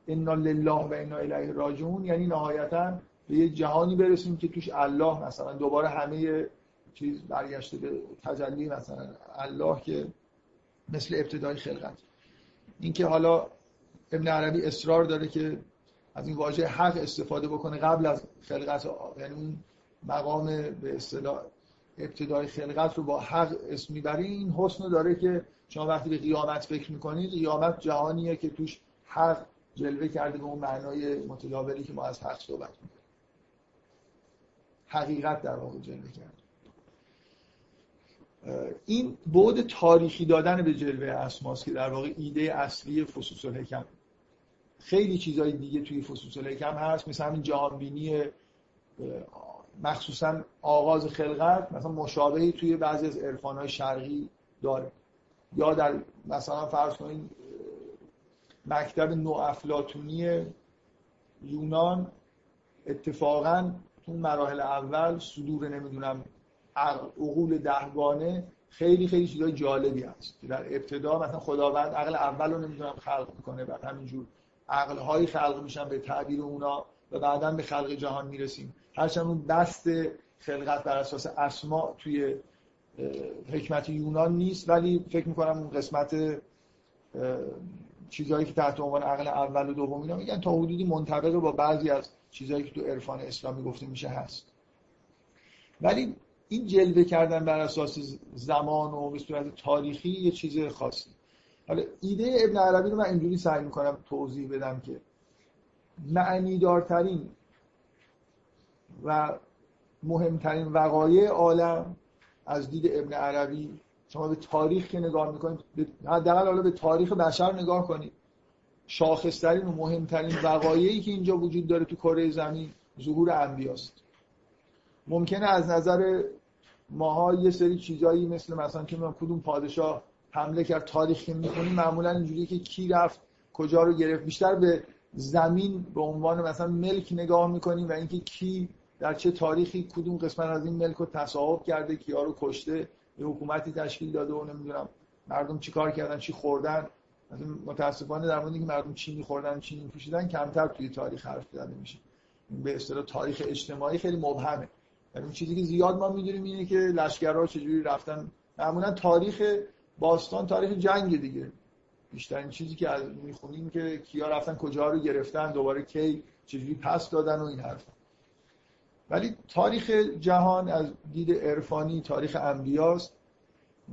انا لله و انا الیه راجعون. یعنی نهایتا به یه جهانی برسیم که توش الله مثلا دوباره همه چیز برگشته به تجلی مثلا الله که مثل ابتدای خلقت. اینکه حالا ابن عربی اصرار داره که از این واژه حق استفاده بکنه قبل از خلقت یعنی اون مقام به اصطلاح ابتدای خلقت رو با حق اسم می‌بری این حسن داره که شما وقتی به قیامت فکر می‌کنید قیامت جهانیه که توش حق جلوه کرده به اون معنای متداولی که ما از حق صحبت می‌کنیم. حقیقت در واقع جلوه کرده. این بعد تاریخی دادن به جلوه اسماس که در واقع ایده اصلی فصوص الحکم. خیلی چیزهای دیگه توی فصوص الحکم هست. مثل همین جهانبینی مخصوصا آغاز خلقت مثلا مشابهی توی بعضی از عرفانهای شرقی داره. یا در مثلا فرض کنید مکتب نوافلاتونی یونان اتفاقا تو مراحل اول صدور نمی‌دونم عقول دهگانه خیلی خیلی چیزای جالبی هست در ابتدا مثلا خداوند عقل اول رو نمی‌دونم خلق می‌کنه بعد همینجور عقل هایی خلق میشن به تعبیر اونا و بعدا به خلق جهان می‌رسیم. هرچند اون دست خلقت بر اساس اسما توی حکمت یونان نیست ولی فکر می‌کنم اون قسمت چیزهایی که تحت عنوان عقل اول و دوم اینا میگن تا حدودی منطبق با بعضی از چیزهایی که تو عرفان اسلامی گفته میشه هست. ولی این جلوه کردن بر اساس زمان و به صورت تاریخی یه چیز خاصی. حالا ایده ابن عربی رو من اینجوری سعی می‌کنم توضیح بدم که معنیدارترین و مهمترین وقایع عالم از دید ابن عربی شما به تاریخ که نگاه می‌کنید حداقل حالا به تاریخ بشر نگاه کنید. شاخصترین و مهمترین وقایعی که اینجا وجود داره تو کره زمین ظهور انبیاست. ممکنه از نظر ماها یه سری چیزایی مثل مثلا که من کدوم پادشاه حمله کرد تاریخ که می‌خونیم معمولا اینجوریه که کی رفت کجا رو گرفت. بیشتر به زمین به عنوان مثلا ملک نگاه می‌کنیم و اینکه کی در چه تاریخی کدوم قسمت از این ملک رو تصاحب کرده کیا رو کشته یه حکومتی تشکیل داده و نمی‌دونم مردم چیکار کردن چی خوردن. متاسفانه در مورد اینکه مردم چی میخوردن چی میپوشیدن کمتر توی تاریخ حرف زده میشه. به اصطلاح تاریخ اجتماعی خیلی مبهمه. یعنی چیزی که زیاد ما می‌دونیم اینه که لشکرها چجوری رفتن. معمولا تاریخ باستان تاریخ جنگ دیگه. بیشترین چیزی که از می‌خونیم که کیا رفتن کجا رو گرفتن دوباره کی چجوری پس دادن و این حرف ولی تاریخ جهان از دید عرفانی تاریخ انبیاست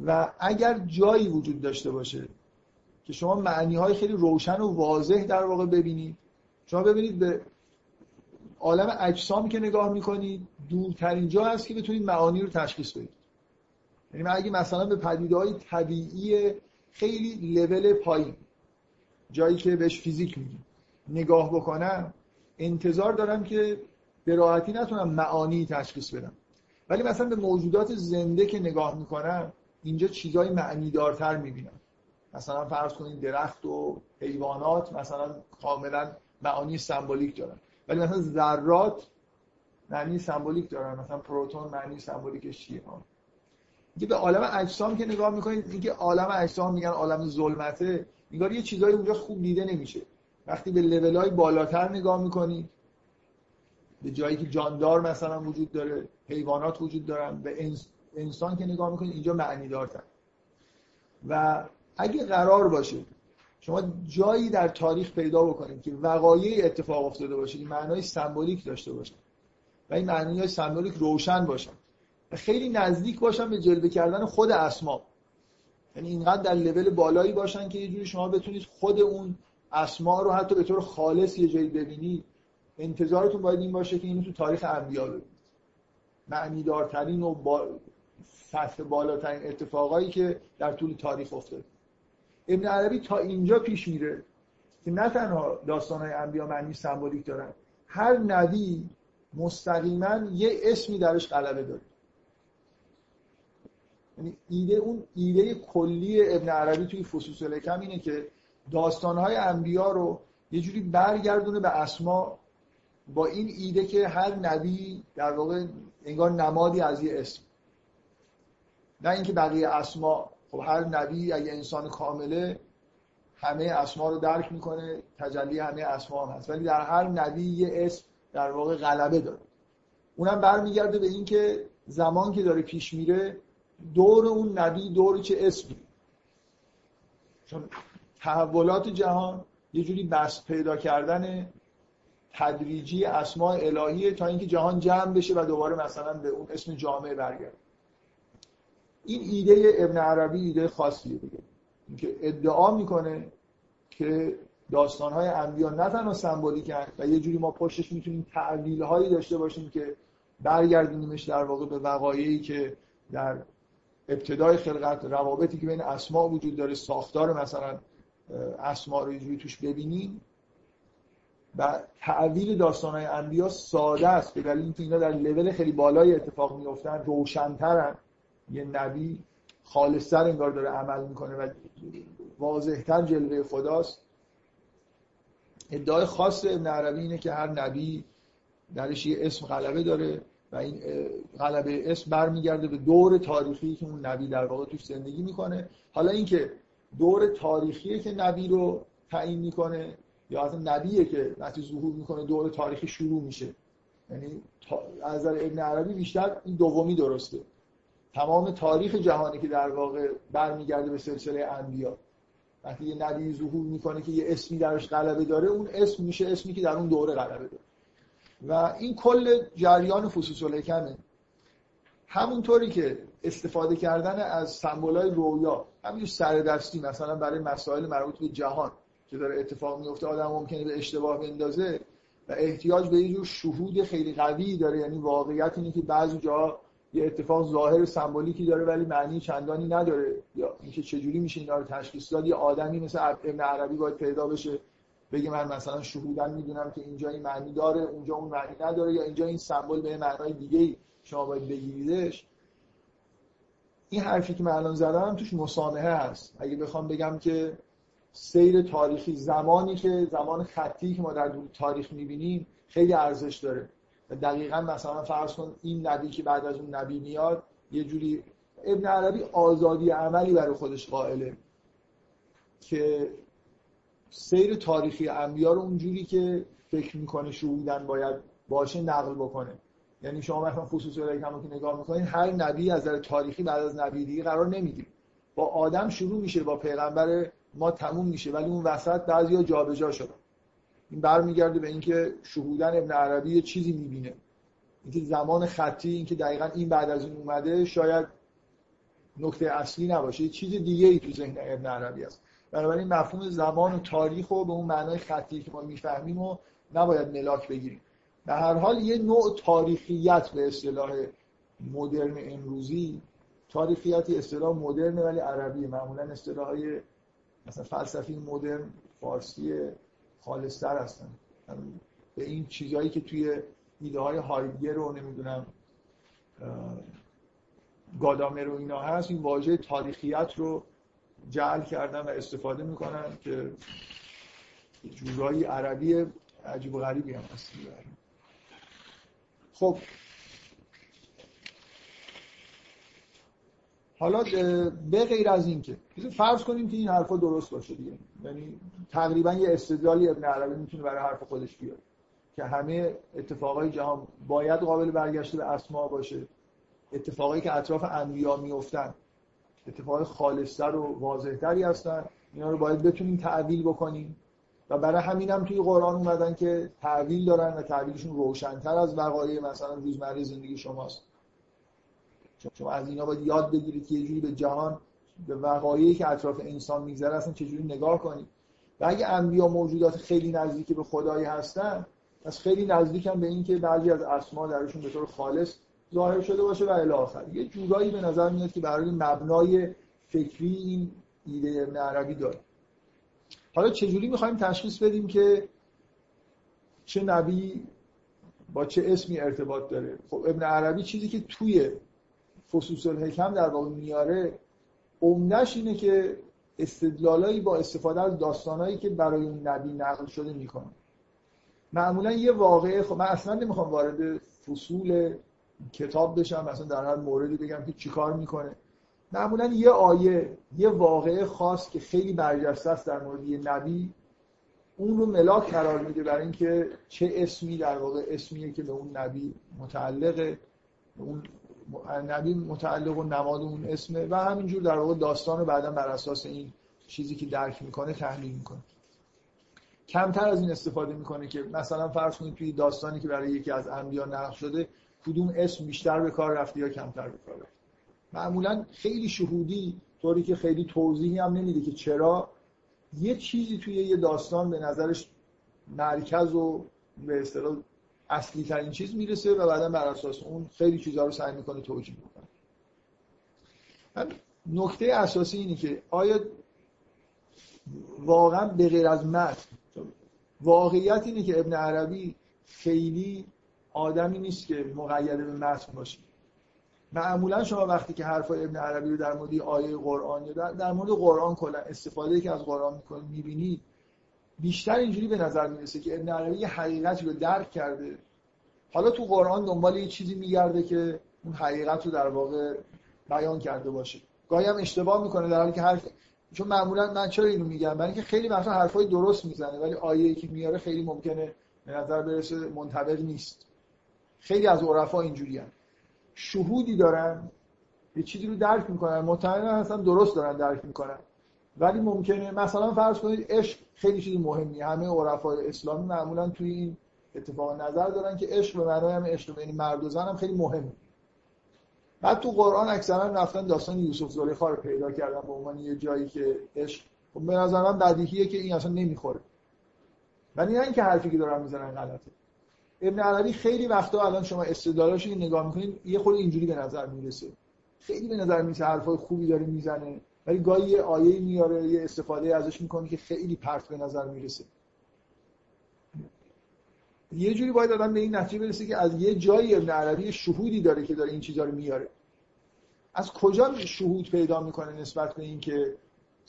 و اگر جایی وجود داشته باشه که شما معنی های خیلی روشن و واضح در واقع ببینید شما ببینید به عالم اجسام که نگاه می‌کنید دورترین جا هست که بتونید معانی رو تشخیص بدید. یعنی من اگه مثلا به پدیده های طبیعی خیلی لول پایین جایی که بهش فیزیک میگیم نگاه بکنم انتظار دارم که به راحتی نتونم معانی تشخیص بدم. ولی مثلا به موجودات زنده که نگاه می‌کنم اینجا چیزای معنی دارتر می‌بینم. مثلا فرض کنید درخت و حیوانات مثلا کاملا معانی سمبولیک دارن. ولی مثلا ذرات معنی سمبولیک دارن. مثلا پروتون معنی سمبولیکش چیه؟ به عالم اجسام که نگاه می‌کنید اینکه عالم اجسام میگن عالم ظلمته نگار یه چیزایی اونجا خوب دیده نمیشه. وقتی به لول های بالاتر نگاه می‌کنید به جایی که جاندار مثلا وجود داره حیوانات وجود دارن به انسان که نگاه می‌کنید اینجا معنی دارتن و اگه قرار باشه شما جایی در تاریخ پیدا بکنید که وقایع اتفاق افتاده باشه این معنای سمبولیک داشته باشه و این معنی سمبولیک روشن باشن و خیلی نزدیک باشن به جلوه کردن خود اسما یعنی اینقدر در لول بالایی باشن که یه جوری شما بتونید خود اون اسما رو حتی به طور خالص یه جایی ببینید انتظارتون باید این باشه که اینو تو تاریخ انبیا ببینید. معنی دارترین و با سطح بالاترین اتفاقایی که در طول تاریخ افتاده. ابن عربی تا اینجا پیش میره که نه تنها داستان انبیا معنی سمبولیک دارن هر نبی مستقیما یه اسمی درش غلبه داره. یعنی ایده اون ایده کلی ابن عربی توی فصوص الکم اینه که داستانهای انبیا رو یه جوری برگردونه به اسما با این ایده که هر نبی در واقع انگار نمادی از یه اسم. نه اینکه بقیه اسما خب هر نبی اگه انسان کامله همه اسما رو درک می‌کنه تجلی همه اسما هم هست. ولی در هر نبی یه اسم در واقع غلبه داره. اونم برمیگرده به اینکه زمان که داره پیش میره دور اون نبی دور چه اسمی. چون تحولات جهان یه جوری بست پیدا کردن تدریجی اسماء الهیه تا اینکه جهان جمع بشه و دوباره مثلا به اون اسم جامعه برگرده. این ایده ابن عربی ایده خاصیه دیگه. اینکه ادعا می‌کنه که داستانهای انبیا نه تنها سمبولیکن و یه جوری ما پشتش می‌تونیم تعویل هایی داشته باشیم که برگردونیمش در واقع به وقایعی که در ابتدای خلقت روابطی که بین اسما وجود داره ساختار مثلا اسما رو یه توش ببینیم. و تعویل های انبیا ساده است. به دلیل اینکه اینا در لول خیلی بالای اتفاق میفتن روشنترن. یه نبی خالصتر انگار داره عمل می‌کنه و واضحتر جلوه خداست. ادعای خاص ابن عربی اینه که هر نبی درش یه اسم غلبه داره و این غلبه اسم برمیگرده به دور تاریخی که اون نبی در واقع توش زندگی می‌کنه. حالا اینکه دور تاریخی که نبی رو تعیین می‌کنه یا اصلا نبیه که وقتی ظهور می‌کنه دور تاریخی شروع میشه. یعنی از نظر ابن عربی بیشتر این دومی درسته. تمام تاریخ جهانی که در واقع برمیگرده به سلسله انبیا. وقتی یه نبی ظهور می‌کنه که یه اسمی درش غلبه داره اون اسم میشه اسمی که در اون دوره غلبه داره. و این کل جریان فصوص الحکمه. همونطوری که استفاده کردن از سمبولای رویا همین سر دستی مثلا برای مسائل مربوط به جهان. که داره اتفاق میفته آدم ممکنه به اشتباه بندازه و احتیاج به یه جور شهود خیلی قوی داره. یعنی واقعیت اینه که بعضی جا یه اتفاق ظاهر سمبولیکی داره ولی معنی چندانی نداره. یا اینکه چجوری میشه اینا رو تشخیص داد. یه آدمی مثل ابن عربی باید پیدا بشه بگه من مثلا شهودن می‌دونم که اینجا این معنی داره اونجا اون معنی نداره یا اینجا این سمبل به معنای دیگه شما باید بگیریدش. این حرفی که من الان زدم توش مسامحه هست. اگه بخوام بگم که سیر تاریخی زمانی که زمان خطی که ما در تاریخ می‌بینیم خیلی ارزش داره. دقیقا مثلا فرض کن این نبی که بعد از اون نبی میاد یه جوری ابن عربی آزادی عملی برای خودش قائله که سیر تاریخی انبیا رو اونجوری که فکر می‌کنه شهودن باید باشه نقل بکنه. یعنی شما مثلا خصوص هم که نگاه می‌کنید هر نبی از نظر تاریخی بعد از نبی دیگه قرار نمی‌گیره. با آدم شروع میشه با پیغمبر ما تموم میشه ولی اون وسط بعضیا جابجا شدن. این برمیگرده به اینکه شهودن ابن عربی یه چیزی می‌بینه. اینکه زمان خطی اینکه دقیقا این بعد از این اومده شاید نکته اصلی نباشه. یه چیز دیگه ای تو ذهن ابن عربی است بنابراین مفهوم زمان و تاریخ رو به اون معنای خطی که ما می‌فهمیم و نباید ملاک بگیریم. به هر حال یه نوع تاریخیت به اصطلاح مدرن امروزی تاریخیتی اصطلاح مدرن ولی عربی معمولا اصطلاحای مثلا فلسفی مدرن فارسی خالصتر هستن. به این چیزهایی که توی ایده های هایدگر رو نمی‌دونم گادامر رو اینا هست این واژه تاریخیت رو جعل کردن و استفاده می‌کنن که جورایی عربی عجیب و غریبی هم هست. خب حالا به غیر از این که فرض کنیم که این حرفا درست باشه دیگه. یعنی تقریبا یه استدلالی ابن عربی می‌تونه برای حرف خودش بیاره که همه اتفاقای جهان باید قابل برگشته به اسما باشه. اتفاقایی که اطراف انبیا میفتن اتفاقای خالصتر و واضحتری هستن. اینا رو باید بتونیم تعویل بکنیم. و برای همین هم توی قرآن اومدن که تعویل دارن و تعویلشون روشنتر از وقایع مثلا روزمره زندگی شماست. شما از اینا باید یاد بگیرید که یه جوری به جهان به وقایعی که اطراف انسان میگذره اصلا چجوری نگاه کنید. و اگه انبیا موجودات خیلی نزدیک به خدایی هستن پس خیلی نزدیک هم به این که بعضی از اسما درشون به طور خالص ظاهر شده باشه و الی آخر. یه جورایی به نظر میاد که برای مبنای فکری این ایده ابن عربی داره. حالا چجوری می‌خوایم تشخیص بدیم که چه نبی با چه اسمی ارتباط داره؟ خب ابن عربی چیزی که توی فصوص الحکم در واقع میاره عمدهش اینه که استدلالایی با استفاده از داستانهایی که برای اون نبی نقل شده می‌کنه. معمولا یه واقعه خب من اصلا نمی‌خوام وارد فصول کتاب بشم مثلا در هر موردی بگم که چیکار می‌کنه. معمولا یه آیه یه واقعه خاص که خیلی برجسته است در مورد یه نبی اون رو ملاک قرار میده برای اینکه چه اسمی در واقع اسمیه که به اون نبی متعلقه اون نبی متعلق و نماد اون اسمه و همینجور در واقع داستان رو بعدا بر اساس این چیزی که درک می‌کنه تحلیل می‌کنه. کمتر از این استفاده می‌کنه که مثلا فرض کنید توی داستانی که برای یکی از انبیا نقل شده کدوم اسم بیشتر به کار رفته یا کمتر به کار رفته. معمولا خیلی شهودی طوری که خیلی توضیحی هم نمیده که چرا. یه چیزی توی یه داستان به نظرش مرکز و به اصطلاح اصلی ترین چیز می‌رسه و بعدا بر اساس اون خیلی چیزها رو سعی می‌کنه توجیه بکنه. نکته اساسی اینه که آیا واقعا به غیر از متن واقعیت اینه که ابن عربی خیلی آدمی نیست که مقید به متن باشه. معمولا شما وقتی که حرفای ابن عربی رو در مورد آیه قرآن یا در مورد قرآن کلا استفاده که از قرآن می‌کنید می‌بینید بیشتر اینجوری به نظر می‌رسه که ابن عربی یه حقیقتی رو درک کرده. حالا تو قرآن دنبال یه چیزی میگرده که اون حقیقت رو در واقع بیان کرده باشه. گاهی هم اشتباه می‌کنه در حالی که حرف چون معمولا من چرا اینو میگم؟ برای اینکه خیلی وقتا حرفای درست می‌زنه ولی آیه‌ای که میاره خیلی ممکنه به نظر برسه منطبق نیست. خیلی از عرفا اینجوری هم. شهودی دارن یه چیزی رو درک می‌کنن. مطمئنا اصلا درست دارن درک می‌کنن. ولی ممکنه مثلا فرض کنید عشق خیلی چیز مهمی همه عرفای اسلامی معمولا توی این اتفاق نظر دارن که عشق به معنای هم عشق بین مرد و زن هم خیلی مهمه. بعد تو قرآن اکثرا رفتن داستان یوسف زلیخا رو پیدا کردن به عنوان یه جایی که عشق. خب به نظر من بدیهیه که این اصلا نمی‌خوره. ولی نه اینکه حرفی که دارن می‌زنن غلطه. ابن عربی خیلی وقتا الان شما استدلالش رو نگاه می‌کنید یه خورده اینجوری به نظر می‌رسه. خیلی به نظر می‌رسه حرفای خوبی داره می‌زنه. ولی گاهی یه آیه میاره یه استفاده ازش می‌کنه که خیلی پرت به نظر می‌رسه. یه جوری باید آدم به این نتیجه برسه که از یه جایی ابن عربی شهودی داره که داره این چیزا رو میاره. از کجا شهود پیدا می‌کنه نسبت به اینکه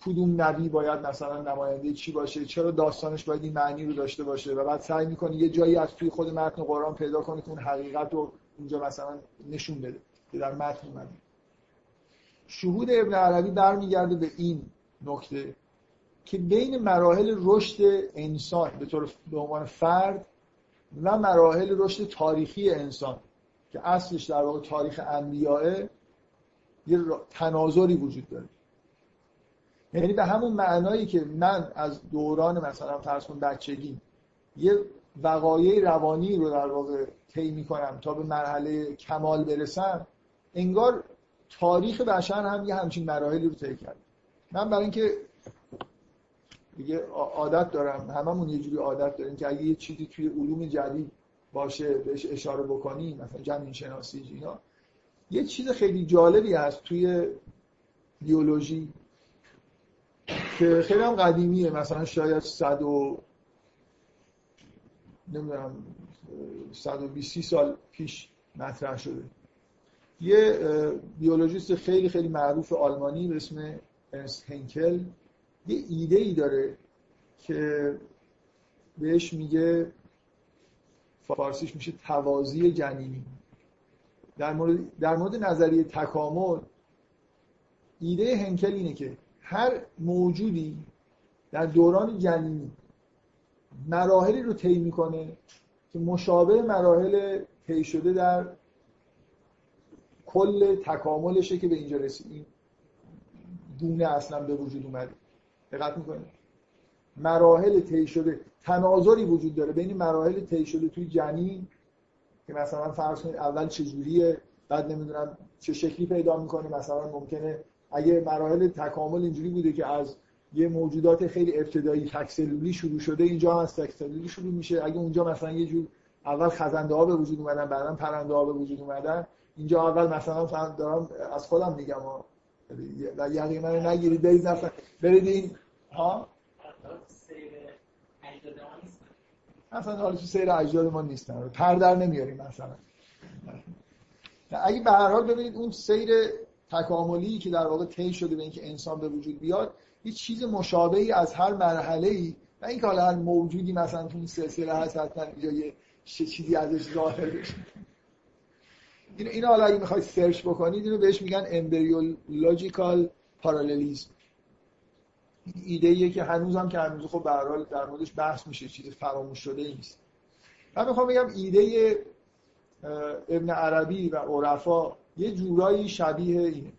کدوم نبی باید مثلا نماینده چی باشه؟ چرا داستانش باید این معنی رو داشته باشه؟ و بعد سعی می‌کنه یه جایی از توی خود متن قرآن پیدا کنه که اون حقیقت رو اونجا مثلا نشون بده که در متن اومده. شهود ابن عربی برمیگرده به این نکته که بین مراحل رشد انسان به طور به عنوان فرد و مراحل رشد تاریخی انسان که اصلش در واقع تاریخ انبیاء یه تناظری وجود داره. یعنی به همون معنایی که من از دوران مثلا فرض کن بچگی یه وقایع روانی رو در واقع طی می‌کنم تا به مرحله کمال برسم انگار تاریخ بشر هم یه همچین مراحلی رو طی کرد. من برای اینکه دیگه عادت دارم هممون یه جوری عادت داریم که اگه یه چیزی توی علوم جدید باشه بهش اشاره بکنیم مثلا جمعین شناسی اینا یه چیز خیلی جالبی هست توی بیولوژی که خیلی هم قدیمیه. مثلا شاید صد و نمی‌دونم 120 سال پیش مطرح شده. یه بیولوژیست خیلی خیلی معروف آلمانی به اسم ارنست هنکل یه ایده ای داره که بهش میگه فارسیش میشه توازی جنینی. در مورد, در مورد نظریه تکامل ایده هنکل اینه که هر موجودی در دوران جنینی مراحلی رو طی می‌کنه که مشابه مراحل طی شده در کل تکاملشه که به اینجا رسید. دونه اصلا به وجود اومده. دقت می‌کنه مراحل طی شده. تناظری وجود داره بین مراحل طی شده توی جنین که مثلا فرض کنید اول چجوریه بعد نمی‌دونم چه شکلی پیدا می‌کنه. مثلا ممکنه اگه مراحل تکامل اینجوری بوده که از یه موجودات خیلی ابتدایی تکسلولی شروع شده اینجا از تکسلولی شروع میشه. اگه اونجا مثلا یه جور اول خزنده ها به وجود اومدن بعدا پرنده ها به وجود اومدن اینجا اول مثلا دارم از خودم میگم ها. و یقین من نگیرید برید نفر برید این ها؟ مثلا حالا تو سیر اجداد ما نیستن پر در نمیاریم مثلا. اگه به هر حال ببینید اون سیر تکاملی که در واقع طی شده به اینکه انسان به وجود بیاد یه چیز مشابهی از هر مرحله ای نه اینکه حالا هر موجودی مثلا تو این سلسله هست حتما اینجا یه چیزی ازش ظاهر بشه. این این حالا اگه می‌خواید سرچ بکنید اینو بهش میگن امبریولوژیکال پارالیلیسم ایده ایه که هنوز هم که هنوز خب به در موردش بحث میشه چیز فراموش شده نیست. من می‌خوام بگم ایده ابن عربی و عرفا یه جورایی شبیه اینه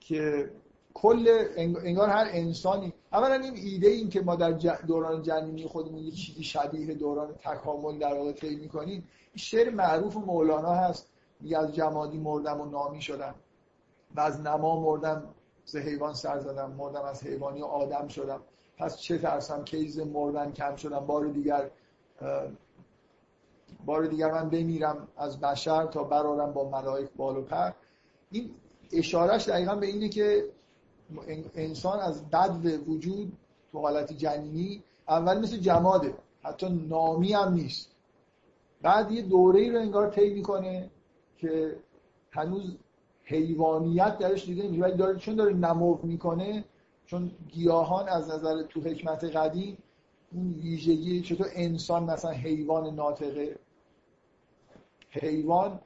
که کل انگار هر انسانی اولا این ایده این که ما در دوران جنینی خودمون یه چیزی شبیه دوران تکامل در واقع طی می‌کنیم شعر معروف مولانا هست. میگه از جمادی مردم و نامی شدم. و از نما مردم ز حیوان سر زدم. مردم از حیوانی و آدم شدم. پس چه ترسم کیز مردن کم شدم. بار دیگر بار دیگر من بمیرم از بشر تا برارم با ملائک بال پر. این اشارش دقیقا به اینه که انسان از بد وجود تو حالت جنینی اول مثل جماده. حتی نامی هم نیست. بعد یه دوره ای رو انگار طی می‌کنه. که هنوز حیوانیت درش دیده نمیشه. ولی داره چون داره نمو می‌کنه چون گیاهان از نظر تو حکمت قدیم اون ویژگی چطور انسان مثلا حیوان ناطقه. حیوان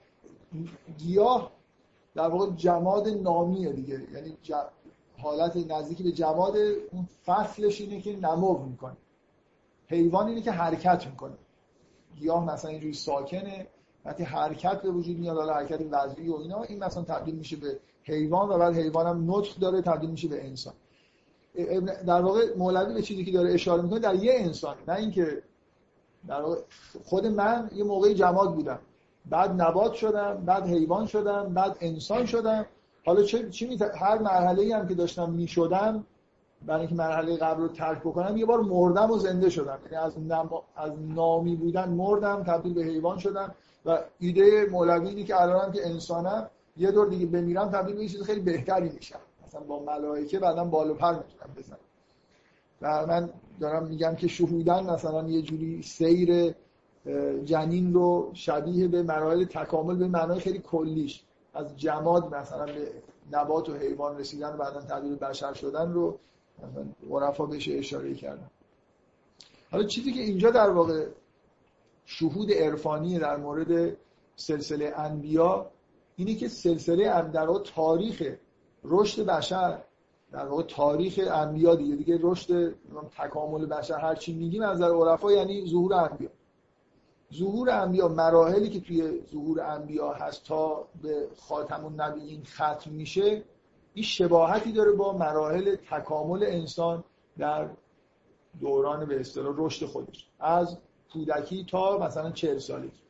گیاه در واقع جماد نامیه دیگه. یعنی حالت نزدیکی به جماد اون فصلش اینه که نمو می‌کنه. حیوان اینه که حرکت می‌کنه. گیاه مثلا اینجوری ساکنه. وقتی حرکت به وجود میاد حالا حرکت وضعی و اینا این مثلا تبدیل میشه به حیوان و بعد حیوان هم نطق داره تبدیل میشه به انسان. در واقع مولوی به چیزی که داره اشاره می‌کنه در یه انسان نه اینکه در واقع خود من یه موقعی جماد بودم. بعد نبات شدم بعد حیوان شدم بعد انسان شدم. حالا چه چی می هر مرحله هم که داشتم می‌شدم برای اینکه مرحله قبل رو ترک بکنم یه بار مردم و زنده شدم. یعنی از, از نامی بودن مردم تبدیل به حیوان شدم. و ایده مولوی اینه که الان که انسانم یه دور دیگه بمیرم تبدیل به چیز خیلی بهتری میشم. مثلا با ملائکه بعدا بالو پر می‌تونم بزنم. و من دارم میگم که شهودن مثلا یه جوری سیر جنین رو شبیه به مراحل تکامل به معنای خیلی کلیش. از جماد مثلا به نبات و حیوان رسیدن و بعدا تبدیل بشر شدن رو عرفا بهش اشاره کردن. حالا چیزی که اینجا در واقع شهود عرفانی در مورد سلسله انبیا اینه که سلسله در واقع تاریخ رشد بشر در واقع تاریخ انبیا دیگه دیگه رشد تکامل بشر هر چی میگیم از نظر عرفا یعنی ظهور انبیا. ظهور انبیا مراحلی که توی ظهور انبیا هست تا به خاتم النبیین ختم میشه این شباهتی داره با مراحل تکامل انسان در دوران به اصطلاح رشد خودش. از کودکی تا مثلا چهل سالگی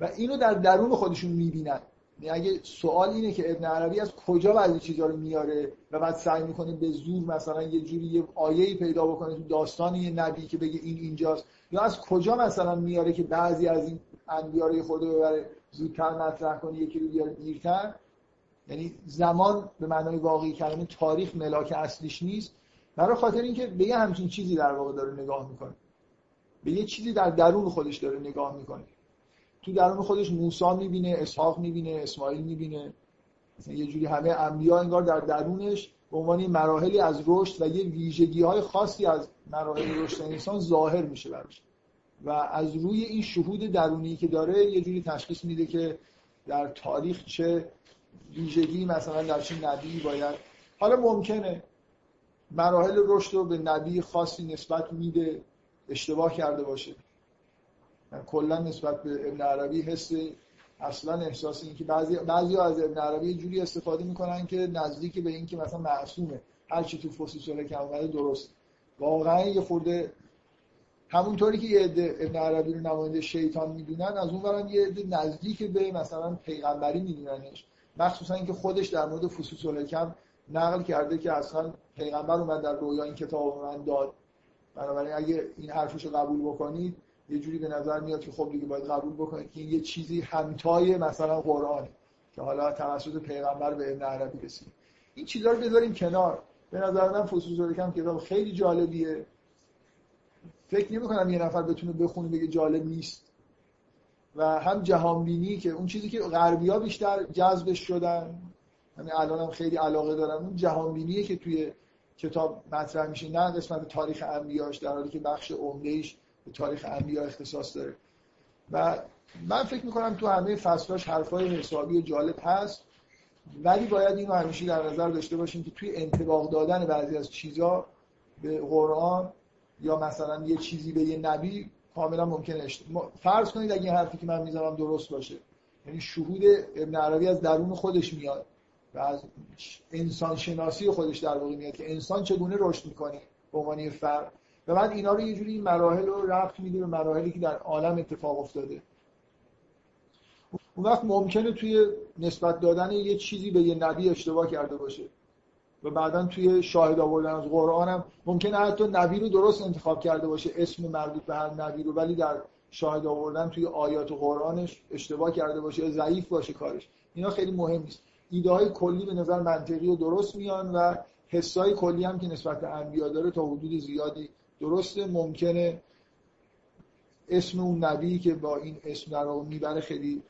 و اینو در درون خودشون می‌بینن. یعنی اگه سوال اینه که ابن عربی از کجا بعضی چیزا رو میاره و بعد سعی می‌کنه به زور مثلا یه جوری یه آیه‌ای پیدا بکنه تو داستان یه نبی که بگه این اینجاست یا از کجا مثلا میاره که بعضی از این انبیا رو خود ببره زودتر مطرح کنه یکی رو بیاره دیرتر. یعنی زمان به معنای واقعی کلمه تاریخ ملاک اصلیش نیست. برای خاطر اینکه به یه همچین چیزی در واقع داره نگاه می‌کنه. به یه چیزی در درون خودش داره نگاه می‌کنه. تو درون خودش موسی می‌بینه اسحاق می‌بینه اسماعیل می‌بینه. مثلا یه جوری همه انبیا انگار در درونش به عنوان مراحلی از رشد و یه ویژگی های خاصی از مراحل رشد انسان ظاهر میشه براش. و از روی این شهود درونی که داره یه جوری تشخیص میده که در تاریخ چه ویژگی مثلا در چه نبی باید. حالا ممکنه مراحل رشد رو به نبی خاصی نسبت میده. اشتباه کرده باشه. من کلا نسبت به ابن عربی حس اصلا احساس این که بعضی بعضی از ابن عربی جوری استفاده می‌کنن که نزدیک به این که مثلا معصومه. هر چی تو فصوص کم اومده درست. واقعا یه خورده همونطوری که یه عده ابن عربی رو نماینده شیطان می‌دونن از اون برم یه عده نزدیک به مثلا پیغمبری میدوننش. مخصوصا اینکه خودش در مورد فصوص الحکم نقل کرده که اصلا پیغمبر اومد در رویا این کتاب من داد. بنابراین اگه این حرفش رو قبول بکنید یه جوری به نظر میاد که خب دیگه باید قبول بکنید که این یه چیزی همتای مثلا قرآن که حالا توسط پیغمبر به ابن عربی رسید. این چیزا رو بذاریم کنار. به نظر من فصوص الحکم کتاب خیلی جالبیه. فکر نمی کنم یه نفر بتونه بخونه بگه جالب نیست. و هم جهانبینی که اون چیزی که غربی ها بیشتر جذبش شدن همین الان هم خیلی علاقه دارم اون جهانبینیه که توی کتاب مطرح میشه نه قسمت تاریخ انبیاش در حالی که بخش عمدهش به تاریخ انبیا اختصاص داره. و من فکر می‌کنم تو همه فصلاش حرفای حسابی جالب هست ولی باید اینو همیشه در نظر داشته باشیم که توی انتباق دادن بعضی از چیزا به قرآن یا مثلا یه چیزی به یه نبی کاملا ممکنه فرض کنید اگه این حرفی که من می‌زنم درست باشه. یعنی شهود ابن عربی از درون خودش میاد. و از انسان شناسی خودش در واقع میاد که انسان چگونه رشد می‌کنه به عنوان فرد. و بعد اینا رو یه جوری این مراحل رو رفت میده به مراحلی که در عالم اتفاق افتاده. اون وقت ممکنه توی نسبت دادن یه چیزی به یه نبی اشتباه کرده باشه. و بعدا توی شاهد آوردن از قرآن هم ممکنه حتی نبی رو درست انتخاب کرده باشه اسم مربوط به هر نبی رو ولی در شاهد آوردن توی آیات قرآنش اشتباه کرده باشه ضعیف باشه کارش. اینا خیلی مهم نیست. ایده های کلی به نظر منطقی و درست میان و حسای کلی هم که نسبت به انبیا داره تا حدود زیادی درسته. ممکنه اسم اون نبی که با این اسم در می‌بره خیلی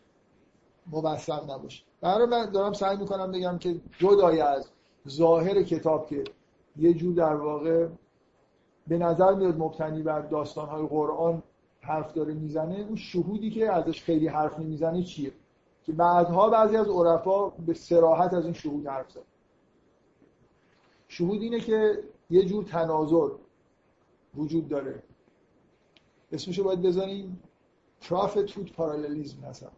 موثق نباشه. برای من دارم سعی می‌کنم بگم که جدای از ظاهر کتاب که یه جور در واقع به نظر میاد مبتنی بر داستانهای قرآن حرف داره می‌زنه اون شهودی که ازش خیلی حرف نمی‌زنه چیه؟ که بعدها بعضی از عرفا به سراحت از این شهود حرف زد شهود اینه که یه جور تناظر وجود داره. اسمشو باید بزنیم پرافت پارالیلیزم مثلا.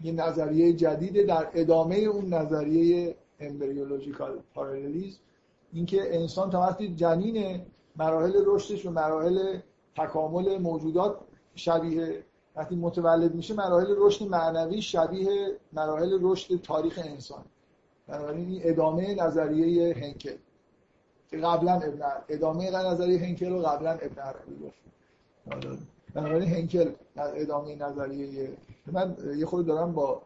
یه نظریه جدیده در ادامه اون نظریه امبریولوژیکال پارالیلیزم اینکه انسان تا وقتی جنین مراحل رشدش و مراحل تکامل موجودات شبیه وقتی متولد میشه مراحل رشد معنوی شبیه مراحل رشد تاریخ انسان. بنابراین این ادامه نظریه هنکل. که قبلا ابن ادامه نظریه هنکل رو قبلا ابن عربی گفت. بنابراین هنکل ادامه نظریه من یه خود دارم با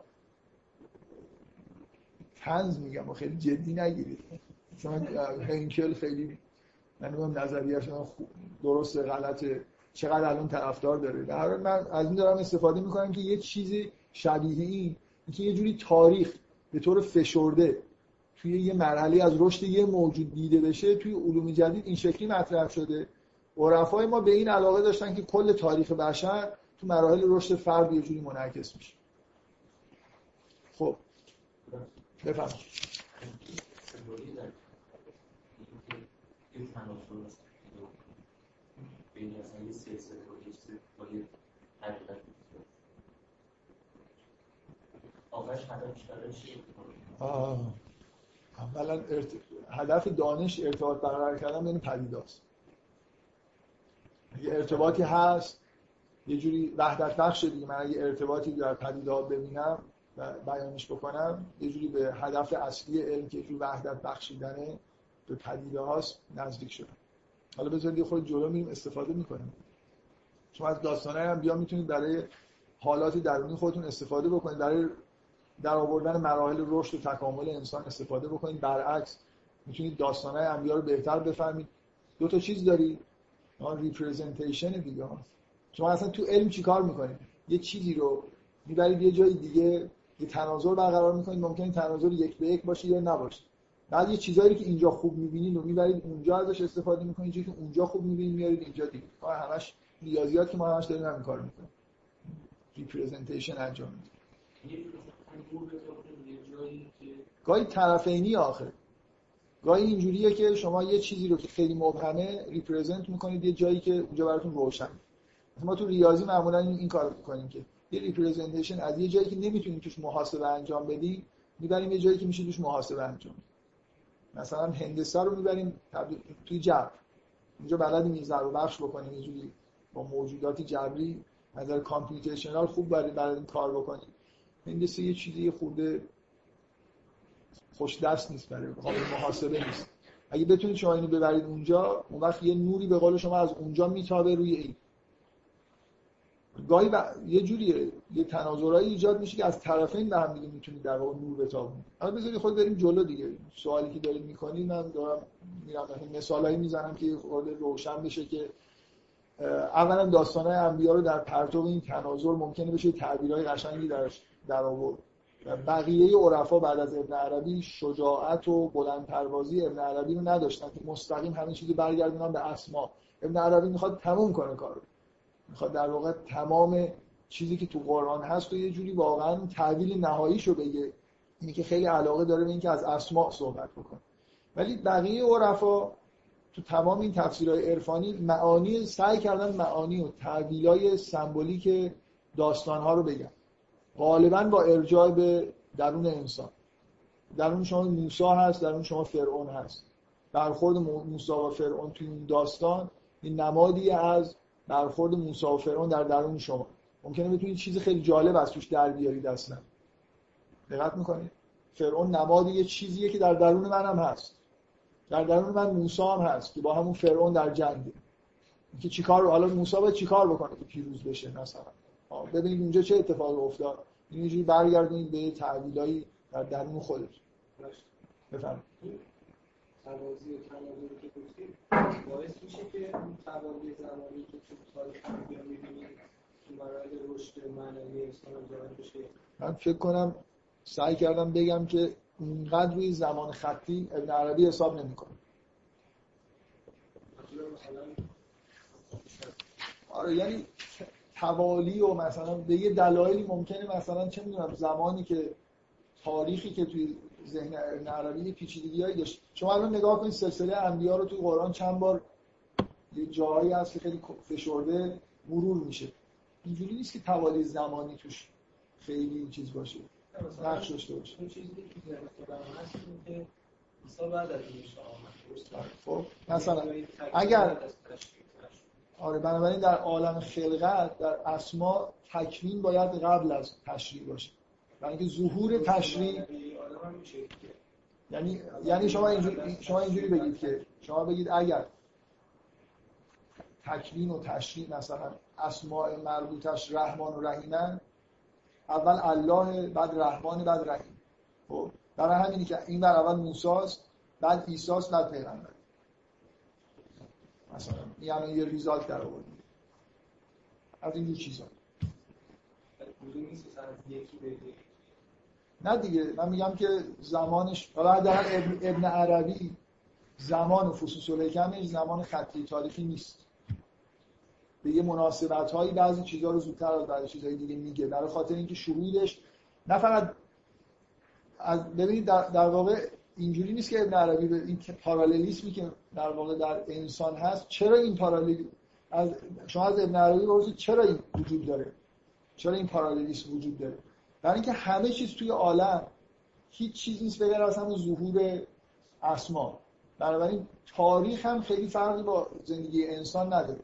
تنز میگم و خیلی جدی نگیرید. چون هنکل خیلی من نظریهش درست غلطه. چقدر الان طرفدار داره. در حال من از این دارم استفاده می‌کنم که یه چیزی شبیه این که یه جوری تاریخ به طور فشرده توی یه مرحله از رشد یه موجود دیده بشه توی علوم جدید این شکلی مطرح شده. عرفای ما به این علاقه داشتن که کل تاریخ بشر تو مراحل رشد فرد یه جوری منعکس میشه. خب. بفهم اولا هدف دانش ارتباط برقرار کردن بین پدیداست. یه ارتباطی هست یه جوری وحدت بخش دیگه. من اگه ارتباطی در پدیده ببینم و بیانش بکنم یه جوری به هدف اصلی علم که جوری وحدت بخشیدن به پدیده هاست نزدیک شدم. حالا بذارید یه خود جلو میریم استفاده می‌کنیم. شما از داستانه هم بیا می‌تونید برای حالات درونی خودتون استفاده بکنید. برای در آوردن مراحل رشد و تکامل انسان استفاده بکنید. برعکس می‌تونید داستانه انبیا رو بهتر بفهمید. دو تا چیز دارید ریپرزنتیشن دیگه. شما اصلا تو علم چیکار می‌کنید؟ یه چیزی رو می‌برید یه جای دیگه یه تناظر برقرار می‌کنید. ممکنه تناظر یک به یک باشه یا نباشه. بعد یه چیزایی که اینجا خوب می‌بینید و می‌برید اونجا ازش استفاده می‌کنید. چیزی که اونجا خوب می‌بینید میارید اینجا دیگه. ما همش ریاضیات که ما همش داریم همین کار می‌کنیم. representation انجام میدیم. گاهی طرفینی آخه. گاهی اینجوریه که شما یه چیزی رو که خیلی مبهمه represent می‌کنید یه جایی که اونجا براتون روشن. ما تو ریاضی معمولا این کار می‌کنیم که یه representation از یه جایی که نمی‌تونیم توش محاسبه انجام بدیم می‌بریم یه جایی که میشه توش محاسبه انجام مثلا هندسه رو می‌بریم توی جبر. اینجا بلدیم این ضرب بخش بکنیم یه جوری با موجودات جبری از نظر کامپیوتیشنال خوب برای برای کار بکنیم. هندسه یه چیزی خورده خوش دست نیست برای قابل محاسبه نیست. اگه بتونید شما اینو ببرید اونجا اون وقت یه نوری به قول شما از اونجا میتابه روی این. گاهی یه جوریه. یه تناظرایی ایجاد میشه که از طرفین به هم دیگه می‌تونید در واقع نور بتابونید. حالا بذارید خود بریم جلو دیگه. سوالی که دارید می‌کنید من دارم میرم مثالایی می‌زنم که خود روشن بشه که اولا داستانهای انبیا رو در پرتو این تناظر ممکنه بشه تعبیرهای قشنگی درش در آورد. بقیه عرفا بعد از ابن عربی شجاعت و بلند پروازی ابن عربی رو نداشتن. که مستقیم همین چیزی برگردونن به اسما. ابن عربی می‌خواد تموم کنه کارو می‌خواد در واقع تمام چیزی که تو قرآن هست و یه جوری واقعا تعویل نهاییشو بگه. اینی که خیلی علاقه داره به اینکه از اسماء صحبت بکنه. ولی بقیه عرفا تو تمام این تفسیرهای عرفانی معانی سعی کردن معانی و تعویلای سمبولیک داستانها رو بگن. غالبا با ارجاع به درون انسان. درون شما موسی هست درون شما فرعون هست. برخورد موسی و فرعون توی این داستان این نمادی از برخورد موسی و فرعون در درون شما. ممکنه بتونید چیز خیلی جالب از توش در بیارید اصلا. دقت می‌کنید؟ فرعون نمادی یه چیزیه که در درون منم هست. در درون من موسی هم هست که با همون فرعون در جنگه. که چیکار حالا موسی باید چیکار بکنه که پیروز بشه مثلا؟ ببینید اونجا چه اتفاقی افتاد. اینجوری برگردونید به تعبیلایی در درون خودش. بفرمایید. توازی تناظری که گفتید باعث میشه که اون توازی زمانی که تو تاریخ انبیا می‌بینید تو مراحل رشد معنوی انسان ظاهر بشه. من فکر کنم سعی کردم بگم که اینقدر روی زمان خطی ابن عربی حساب نمی‌کنه. آره یعنی توالی و مثلا به یه دلایلی ممکنه مثلا چه می‌دونم زمانی که تاریخی که توی ذهن عربی پیچیدگی هایی داشت. شما الان نگاه کنید سلسله انبیا رو توی قرآن چند بار یه جایی هست که خیلی فشرده مرور میشه. اینجوری نیست که توالی زمانی توش خیلی چیز باشه نقش داشته باشه. اون چیزی که هست که بعد از این خب مثلا اگر آره بنابراین در عالم خلقت در اسما تکوین باید قبل از تشریع باشه. برای اینکه ظهور تشریع. یعنی یعنی شما اینجوری شما اینجوری بگید که شما بگید اگر تکوین و تشریع مثلا اسماء مربوطش رحمان و رحیمن اول الله بعد رحمان بعد رحیم. خب برای همینی که این بر اول موساست بعد ایساس بعد پیغمبر. مثلا یعنی یه ریزالت در آوردیم. از این چیزا. نه دیگه من میگم که زمانش حالا در ابن, ابن عربی زمان و فصوص الحکمش زمان خطی تاریخی نیست. به یه مناسبت هایی بعضی چیزها رو زودتر از بعضی چیزهای دیگه میگه. برای خاطر اینکه شهودش نه فقط از ببینید در, در واقع اینجوری نیست که ابن عربی به این پارالیسمی که در واقع در انسان هست چرا این پارالیسم از شما از ابن عربی بپرسید چرا این وجود داره؟ چرا این پارالیسم وجود داره؟ برای اینکه همه چیز توی عالم هیچ چیز نیست بغیر از همون ظهور اسما. بنابراین تاریخ هم خیلی فرقی با زندگی انسان نداره.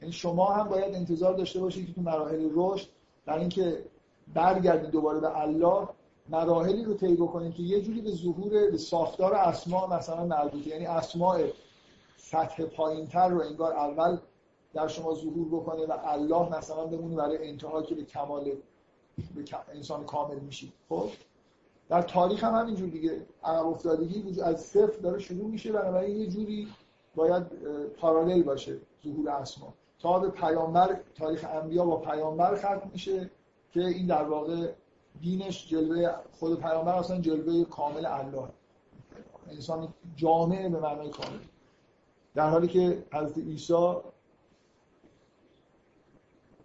یعنی شما هم باید انتظار داشته باشید که تو مراحل رشد برای اینکه برگردید دوباره به الله مراحلی رو طی بکنید که یه جوری به ظهور به ساختار اسما مثلا مربوطه. یعنی اسماء سطح پایینتر رو انگار اول در شما ظهور بکنه و الله مثلا بمونه برای انتها که به کمال به انسان کامل میشید خب؟ در تاریخ هم همینجور دیگه. عقب افتادگی از صفر داره شروع میشه بنابراین یه جوری باید پارالل باشه ظهور اسما. تا به پیامبر تاریخ انبیا با پیامبر ختم میشه که این در واقع دینش جلوه خود پیامبر اصلا جلوه کامل الله. انسان جامعه به معنای کامل. در حالی که حضرت عیسی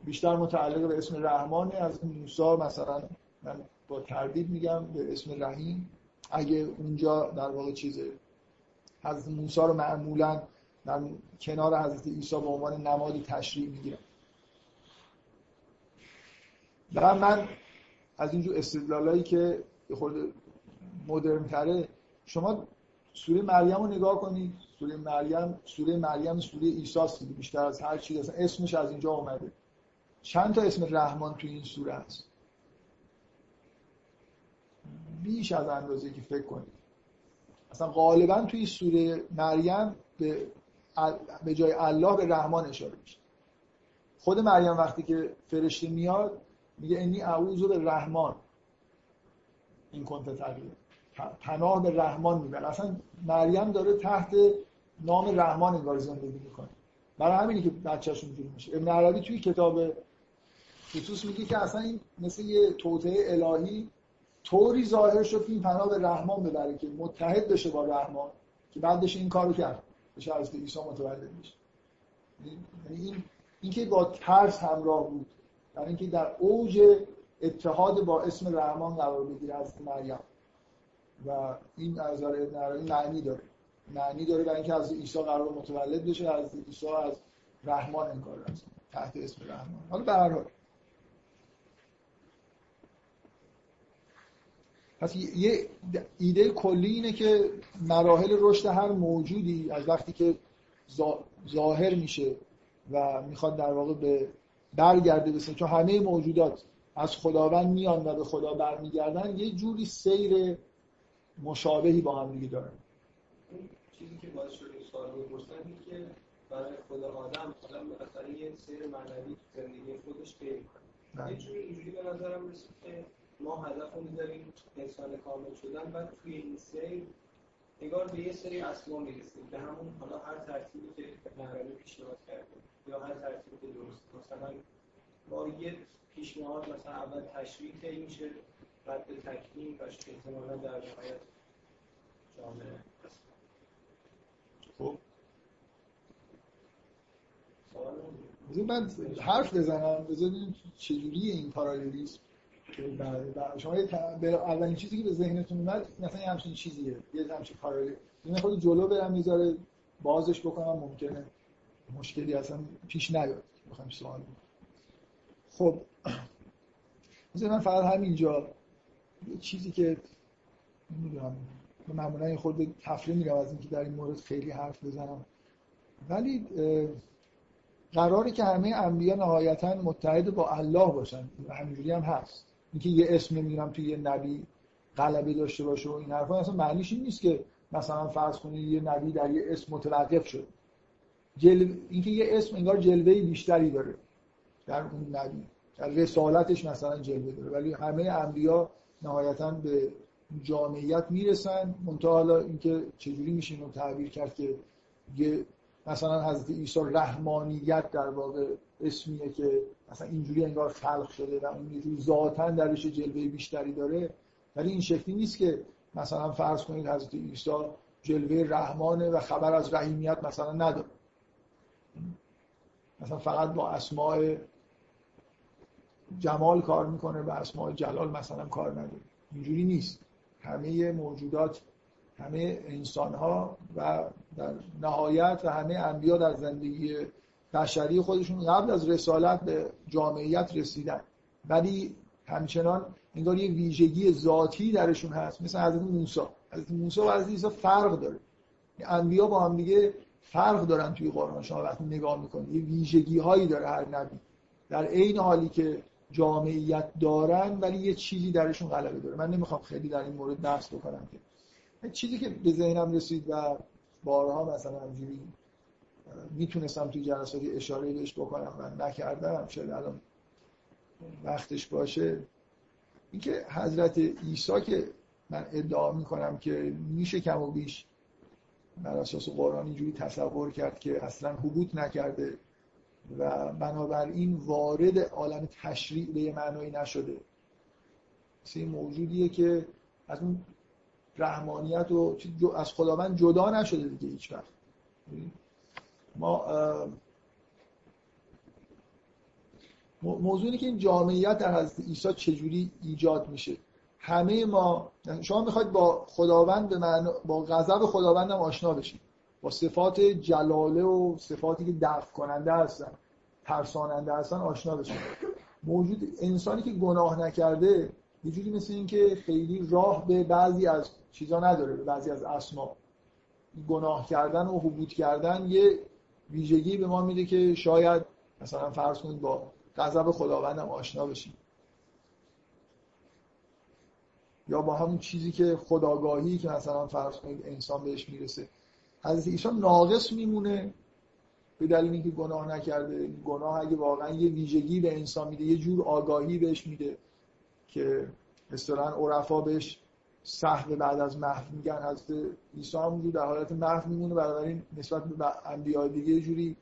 بیشتر متعلق به اسم رحمانه از موسی مثلا من با تردید میگم به اسم رحیم اگه اونجا در واقع چیزه حضرت موسی رو معمولا در کنار حضرت عیسی به عنوان نمادی تشریع می‌گیرم. و من از اینجور استدلالایی که خود مدرن تره شما سوره مریم رو نگاه کنید سوره مریم سوره مریم سوره عیسی بیشتر از هر چیز اصلا اسمش از اینجا اومده. چند تا اسم رحمان توی این سوره هست؟ بیش از اندازه که فکر کنید اصلا غالبا توی سوره مریم به به جای الله به رحمان اشاره میشه. خود مریم وقتی که فرشته میاد میگه انی اعوذ به رحمان این کنت تغییر. پناه به رحمان می‌بره. اصلا مریم داره تحت نام رحمان انگار زندگی می‌کنه. برای همینی که بچه‌ش اینجوری میشه. ابن عربی توی کتاب خصوص میگه که اصلا این مثل یه توطعه الهی طوری ظاهر شد که این پناه به رحمان ببره که متحد بشه با رحمان که بعد بشه این کارو کرد. بشه از عیسی متولد بشه یعنی این اینکه با ترس همراه بود. یعنی اینکه در اوج اتحاد با اسم رحمان قرار بگیره از مریم. و این از ابن معنی داره. معنی داره برای اینکه از عیسی قرار متولد بشه از عیسی از رحمان انکار است تحت اسم رحمان. حالا به هر پس یه ایده کلی اینه که مراحل رشد هر موجودی از وقتی که ظاهر میشه و می‌خواد در واقع به برگرده بسه چون همه موجودات. از خداوند میان و به خدا برمیگردن. یه جوری سیر مشابهی با هم دیگه دارن. چیزی که باعث شده سوال بپرسن که برای خدا آدم آدم بالاخره یه سیر معنوی زندگی خودش طی کنه. یه جوری اینجوری به نظرم رسید که ما هدف رو میداریم انسان کامل شدن و توی این سیر نگار به یه سری اسما می‌رسیم. به همون حالا هر ترتیبی که نهرانی پیشنهاد کردیم. یا هر ترتیبی که درست مثلا با یه پیشنهاد مثلا اول تشریح طی میشه بعد به تکمیل و احتمالا در نهایت جامعه خب. من حرف بزنم. بزنیم چجوری این پارالیزم شما اولین چیزی که به ذهنتون اومد مثلا یه همچین چیزیه. یه همچین پارالیزم این خود جلو برم می‌ذاره بازش بکنم ممکنه. مشکلی اصلا پیش نیاد بخوام سوال خب مثلا من فقط همینجا یه چیزی که نمی‌دونم معمولا این خود تفریح میگم از اینکه در این مورد خیلی حرف بزنم. ولی قراره که همه انبیا نهایتا متحد با الله باشن. همینجوری هم هست. اینکه یه اسم نمی‌دونم توی یه نبی غلبه داشته باشه و این حرفا اصلا معنیش این نیست که مثلا فرض کنید یه نبی در یه اسم متوقف شد. جل... اینکه یه اسم انگار جلوه بیشتری داره. در اون نبی در رسالتش مثلا جلوه داره. ولی همه انبیا نهایتا به جامعیت می‌رسن. منتها حالا اینکه چجوری میشه اینو تعبیر کرد که یه مثلا حضرت عیسی رحمانیت در واقع اسمیه که مثلا اینجوری انگار خلق شده و اون یه ذاتا درش جلوه بیشتری داره. ولی این شکلی نیست که مثلا فرض کنید حضرت عیسی جلوه رحمانه و خبر از رحیمیت مثلا نداره. مثلا فقط با اسماء جمال کار می‌کنه و اسماء جلال مثلا کار نداره. اینجوری نیست. همه موجودات همه انسان ها و در نهایت و همه انبیا در زندگی بشری خودشون قبل از رسالت به جامعیت رسیدن. ولی همچنان انگار یه ویژگی ذاتی درشون هست. مثل حضرت موسی. حضرت موسی و حضرت عیسی فرق داره. انبیا با هم دیگه فرق دارن توی قرآن شما وقتی نگاه می‌کنید یه ویژگی هایی داره هر نبی. در عین حالی که جامعیت دارن ولی یه چیزی درشون غلبه داره. من نمی‌خوام خیلی در این مورد بحث بکنم که. چیزی که به ذهنم رسید و بارها مثلا همجوری می‌تونستم توی جلساتی اشاره بهش بکنم و نکردم شاید الان وقتش باشه. اینکه حضرت عیسی که من ادعا می‌کنم که میشه کم و بیش بر اساس قرآن اینجوری تصور کرد که اصلا حبوط نکرده و بنابراین وارد عالم تشریع به یه معنایی نشده. مثل موجودیه که از اون رحمانیت و از خداوند جدا نشده دیگه هیچ وقت. ما موضوع اینه که این جامعیت در حضرت عیسی چجوری ایجاد میشه؟ همه ما شما می‌خواید با خداوند به با غضب خداوند هم آشنا بشید با صفات جلاله و صفاتی که دفع کننده هستن ترساننده هستن آشنا بشید موجود انسانی که گناه نکرده یه جوری مثل این که خیلی راه به بعضی از چیزا نداره به بعضی از اسما. گناه کردن و حبوط کردن یه ویژگی به ما میده که شاید مثلا فرض کنید با غضب خداوندم آشنا بشیم. یا با همون چیزی که خداگاهی که مثلا فرض کنید انسان بهش می‌رسه. حضرت عیسی ناقص میمونه به دلیل اینکه گناه نکرده. گناه اگه واقعا یه ویژگی به انسان میده یه جور آگاهی بهش میده که اصطلاحا عرفا بهش صحو بعد از محو میگن. حضرت عیسی هم در حالت محو میمونه بنابراین نسبت به انبیاء دیگه جوری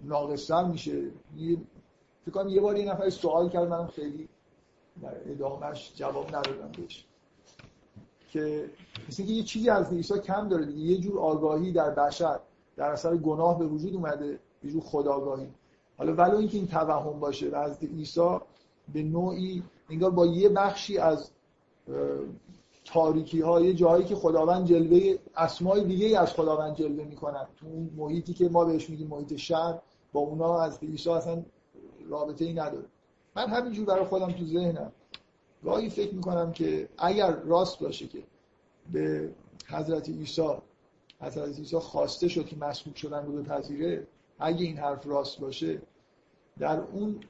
ناقصتر میشه. فکر کنم یه بار یه نفر سوال کرد منم خیلی در ادامهش جواب ندادم بهش. که مثل که یه چیزی از عیسی کم داره دیگه. یه جور آگاهی در بشر در اثر گناه به وجود اومده یه جور خداگاهی حالا ولو اینکه این توهم باشه و از عیسی به نوعی انگار با یه بخشی از تاریکی های جایی که خداوند جلوه اسمای دیگه از خداوند جلوه می‌کنن. تو اون محیطی که ما بهش میگیم محیط شهر با اونا از عیسی اصلا رابطه ای نداره. من همینجور برای خودم تو ذهنم. گاهی فکر می‌کنم که اگر راست باشه که به حضرت عیسی حضرت عیسی خواسته شد که مسئول شدن رو بپذیره اگه این حرف راست باشه در اون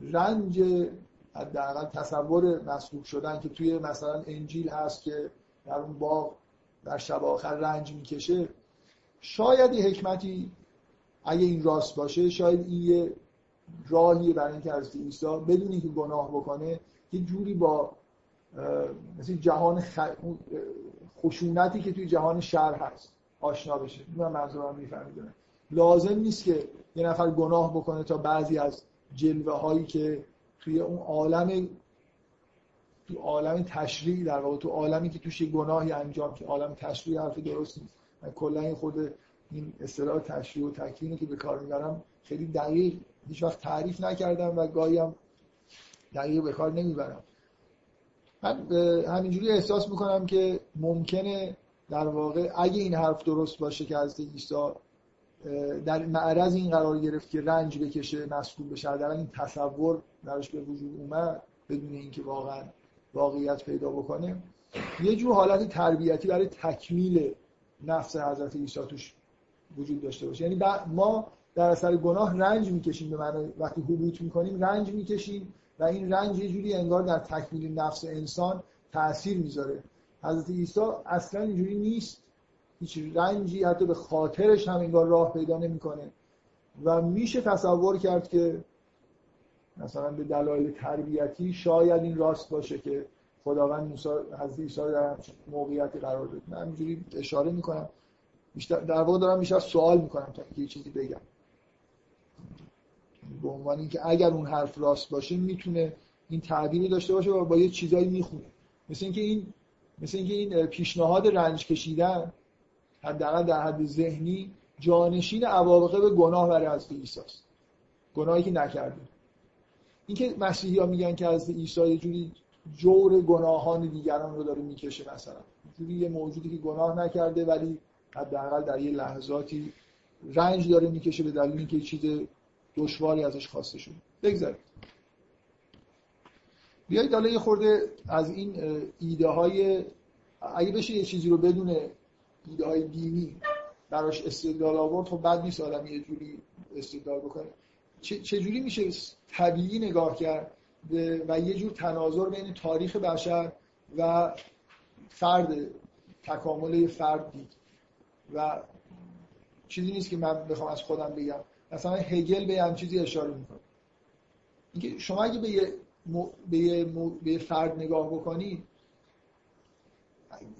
رنج حداقل تصور مسلوب شدن که توی مثلا انجیل هست که در اون باغ در شب آخر رنج می‌کشه شاید یه حکمتی اگه این راست باشه شاید این یه راهیه برای اینکه از عیسی بدون اینکه گناه بکنه یه جوری با مثل جهان خ... خشونتی که توی جهان شر هست آشنا بشه. من منظورم میفهمیدم. لازم نیست که یه نفر گناه بکنه تا بعضی از جلوه هایی که توی اون عالم تو عالم تشریع در واقع تو عالمی که توش گناهی انجام که عالم تشریع حرف درست نیست. من کلا این خود این اصطلاح تشریح و تکوینی که به کار می‌برم خیلی دقیق هیچ وقت تعریف نکردم و گاهی هم دقیق به کار نمی‌برم. من همینجوری احساس می‌کنم که ممکنه در واقع اگه این حرف درست باشه که از عیسی در معرض این قرار گرفت که رنج بکشه مسئول بشه در این تصور درش به وجود اومد بدون اینکه واقعا واقعیت پیدا بکنه. یه جور حالت تربیتی برای تکمیل نفس حضرت عیسی توش وجود داشته باشه. یعنی ما در اثر گناه رنج می‌کشیم به معنی وقتی حبوط می‌کنیم رنج می‌کشیم. و این رنج یه جوری انگار در تکمیل نفس انسان تاثیر می‌ذاره. حضرت عیسی اصلا اینجوری نیست. هیچ رنجی حتی به خاطرش هم انگار راه پیدا نمی‌کنه. و میشه تصور کرد که مثلا به دلایل تربیتی شاید این راست باشه که خداوند موسی حضرت عیسی در موقعیتی قرار داد. من اینجوری اشاره می‌کنم. بیشتر در واقع دارم بیشتر سوال می‌کنم تا اینکه یه چیزی بگم. به عنوان اینکه اگر اون حرف راست باشه می‌تونه این تعبیری داشته باشه و با یه چیزایی می‌خونه. مثل اینکه این مثل اینکه این پیشنهاد رنج کشیدن حداقل در حد ذهنی جانشین عواقب گناه برای حضرت عیسی گناهی که نکرده اینکه مسیحی ها میگن که از عیسی یه جوری جور گناهان دیگران رو داره می‌کشه مثلا. جوری یه موجودی که گناه نکرده ولی حداقل در یه لحظاتی رنج داره می‌کشه به دلیل اینکه چیز دشواری ازش خواسته شده بگذارید. بیایید حالا یه خورده از این ایده های اگه بشه یه چیزی رو بدون ایده های دینی براش استدلال آورد خب بد نیست آدم یه جوری استدلال بکنه. چه جوری میشه طبیعی نگاه کرد و یه جور تناظر بین تاریخ بشر و فرد تکامل فرد دید؟ و چیزی نیست که من بخوام از خودم بگم. مثلا هگل به هم چیزی اشاره می‌کنه. اینکه شما اگه به یه, به یه, به فرد نگاه بکنید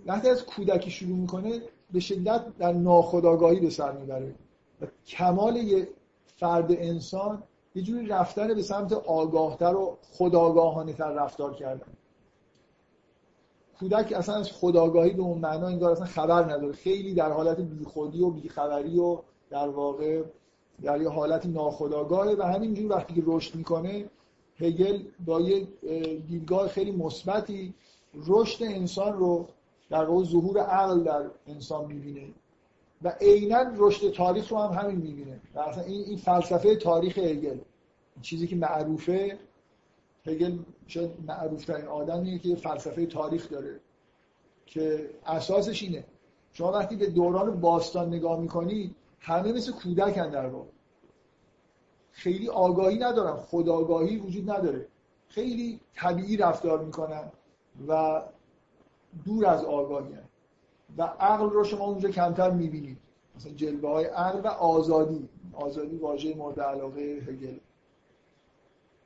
وقتی از کودکی شروع می‌کنه به شدت در ناخودآگاهی به سر می‌بره و کمال یه فرد انسان یه جوری رفتن به سمت آگاهتر و خداگاهانه تر رفتار کردن. کودک اصلا از خداگاهی به اون معنا انگار اصلا خبر نداره. خیلی در حالت بیخودی و بیخبری و در واقع در یه حالت ناخداگاهه و همینجور وقتی که رشد می‌کنه هگل با یه دیدگاه خیلی مثبتی رشد انسان رو در واقع ظهور عقل در انسان می‌بینه. و عینا رشد تاریخ رو هم همین می‌بینه. و اصلا این, این فلسفه تاریخ هگل. چیزی که معروفه هگل شاید معروف ترین آدمیه که فلسفه تاریخ داره که اساسش اینه. شما وقتی به دوران باستان نگاه می‌کنید همه مثل کودکن در واقع. خیلی آگاهی ندارن خداگاهی وجود نداره. خیلی طبیعی رفتار می‌کنن و دور از آگاهی هن. و عقل رو شما اونجا کمتر می‌بینید. مثلا جلوه های عقل و آزادی. آزادی واژه مورد علاقه هگل.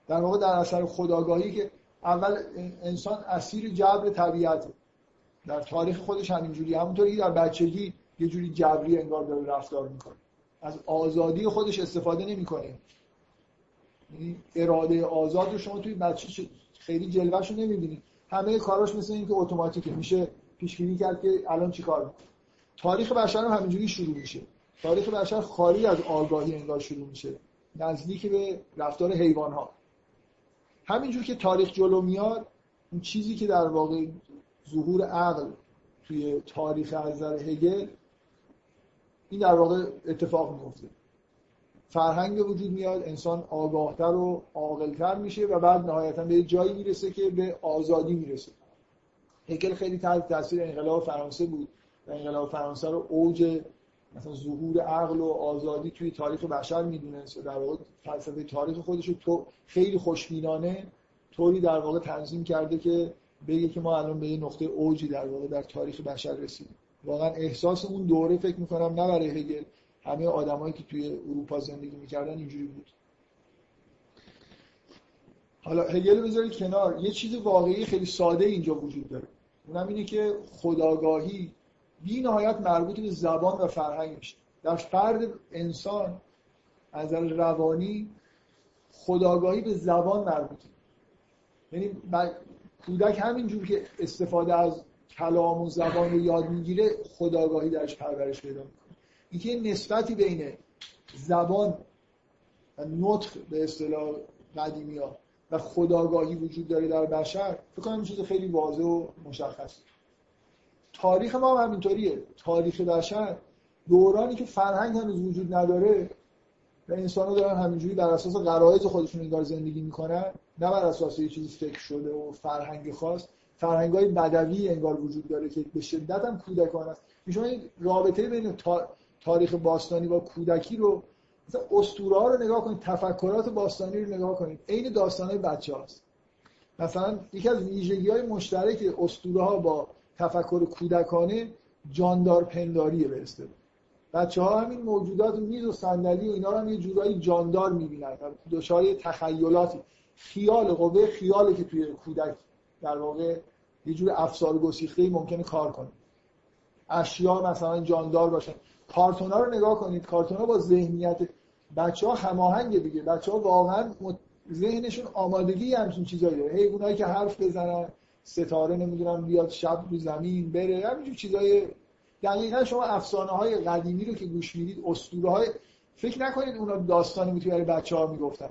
در واقع در اثر خداگاهی که اول انسان اسیر جبر طبیعته. در تاریخ خودش همینجوری همونطوری در بچگی یه جوری جبری انگار داره رفتار می‌کنه. از آزادی خودش استفاده نمی‌کنه. یعنی اراده آزاد رو شما توی بچه خیلی جلوهش رو نمی‌بینید همه کاراش مثل این که اتوماتیکه. میشه پیشگیری کرد که الان چی کار تاریخ بشر هم همینجوری شروع میشه. تاریخ بشر خالی از آگاهی انگار شروع میشه. نزدیک به رفتار حیوان ها همینجور که تاریخ جلو میاد اون چیزی که در واقع ظهور عقل توی تاریخ از نظر هگل این در واقع اتفاق میفته. فرهنگ وجود میاد انسان آگاهتر و عاقلتر میشه و بعد نهایتا به جایی می‌رسه که به آزادی می‌رسه. هگل خیلی تحت تاثیر انقلاب فرانسه بود و انقلاب فرانسه رو اوج مثلا ظهور عقل و آزادی توی تاریخ بشر می‌دونست در واقع فلسفه تاریخ خودش رو تو خیلی خوشبینانه طوری در واقع تنظیم کرده که بگه که ما الان به یه نقطه اوجی در واقع در تاریخ بشر رسیدیم. واقعا احساس اون دوره فکر می‌کنم نه برای هگل همه آدمایی که توی اروپا زندگی می‌کردن اینجوری بود. حالا هگل بذارید کنار. یه چیز واقعی خیلی ساده اینجا وجود داره. اونم اینه که خداگاهی بی نهایت مربوط به زبان و فرهنگ میشه. در فرد انسان از روانی خداگاهی به زبان مربوطه. یعنی کودک همینجور که استفاده از کلام و زبان رو یاد می‌گیره خداگاهی درش پرورش پیدا می‌کنه. اینکه نسبتی بین زبان و نطق به اصطلاح قدیمی ها و خداگاهی وجود داره در بشر فکر کنم چیز خیلی واضح و مشخص تاریخ ما هم همینطوریه. تاریخ بشر دورانی که فرهنگ هنوز وجود نداره و انسان ها دارن همینجوری بر اساس قرائز خودشون انگار زندگی می‌کنن نه بر اساس یه چیزی فکر شده و فرهنگ خاص. فرهنگ های بدوی انگار وجود داره که به شدت هم کودکان است شما این رابطه بین تاریخ باستانی با کودکی رو مثلا اسطوره ها رو نگاه کنید تفکرات باستانی رو نگاه کنید عین داستان های بچه هاست مثلا یکی از ویژگی های مشترک اسطوره ها با تفکر کودکانه جاندار پنداریه به بچه ها همین موجودات میز و صندلی و اینا رو هم یه جورایی جاندار می‌بینن. دچار تخیلاتی خیال قوه خیاله که توی کودک در واقع یه جور افسار گسیخته ممکنه کار کنه اشیا مثلا جاندار باشن. کارتونا رو نگاه کنید. کارتونا با ذهنیت بچه ها هماهنگه دیگه. بچه ها واقعا ذهنشون آمادگی همچین چیزایی داره. حیوانایی که حرف بزنن ستاره نمی‌دونم بیاد شب رو زمین بره. همینجور چیزای دقیقا شما افسانه های قدیمی رو که گوش می‌دید اسطوره های فکر نکنید اونا داستانی بود برای بچه می‌گفتن.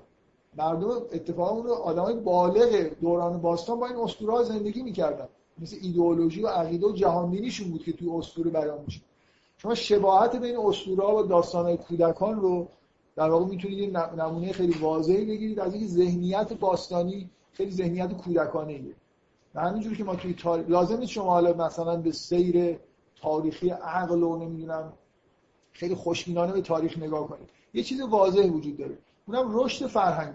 مردم اتفاقا اون آدم های بالغ دوران باستان با این اسطوره زندگی می‌کردن. مثل ایدئولوژی و عقیده و جهانبینیشون بود که توی اسطوره بیان میشه. شما شباهت بین اسطوره و داستان های کودکان رو در واقع می‌تونید نمونه خیلی واضحی بگیرید از اینکه ذهنیت باستانی خیلی ذهنیت کودکانه ایه و همینجور که ما توی تاریخ لازم نیست شما حالا مثلا به سیر تاریخی عقل و نمی‌دونم خیلی خوشبینانه به تاریخ نگاه کنید. یه چیز واضح وجود داره. اونم رشد فرهنگ.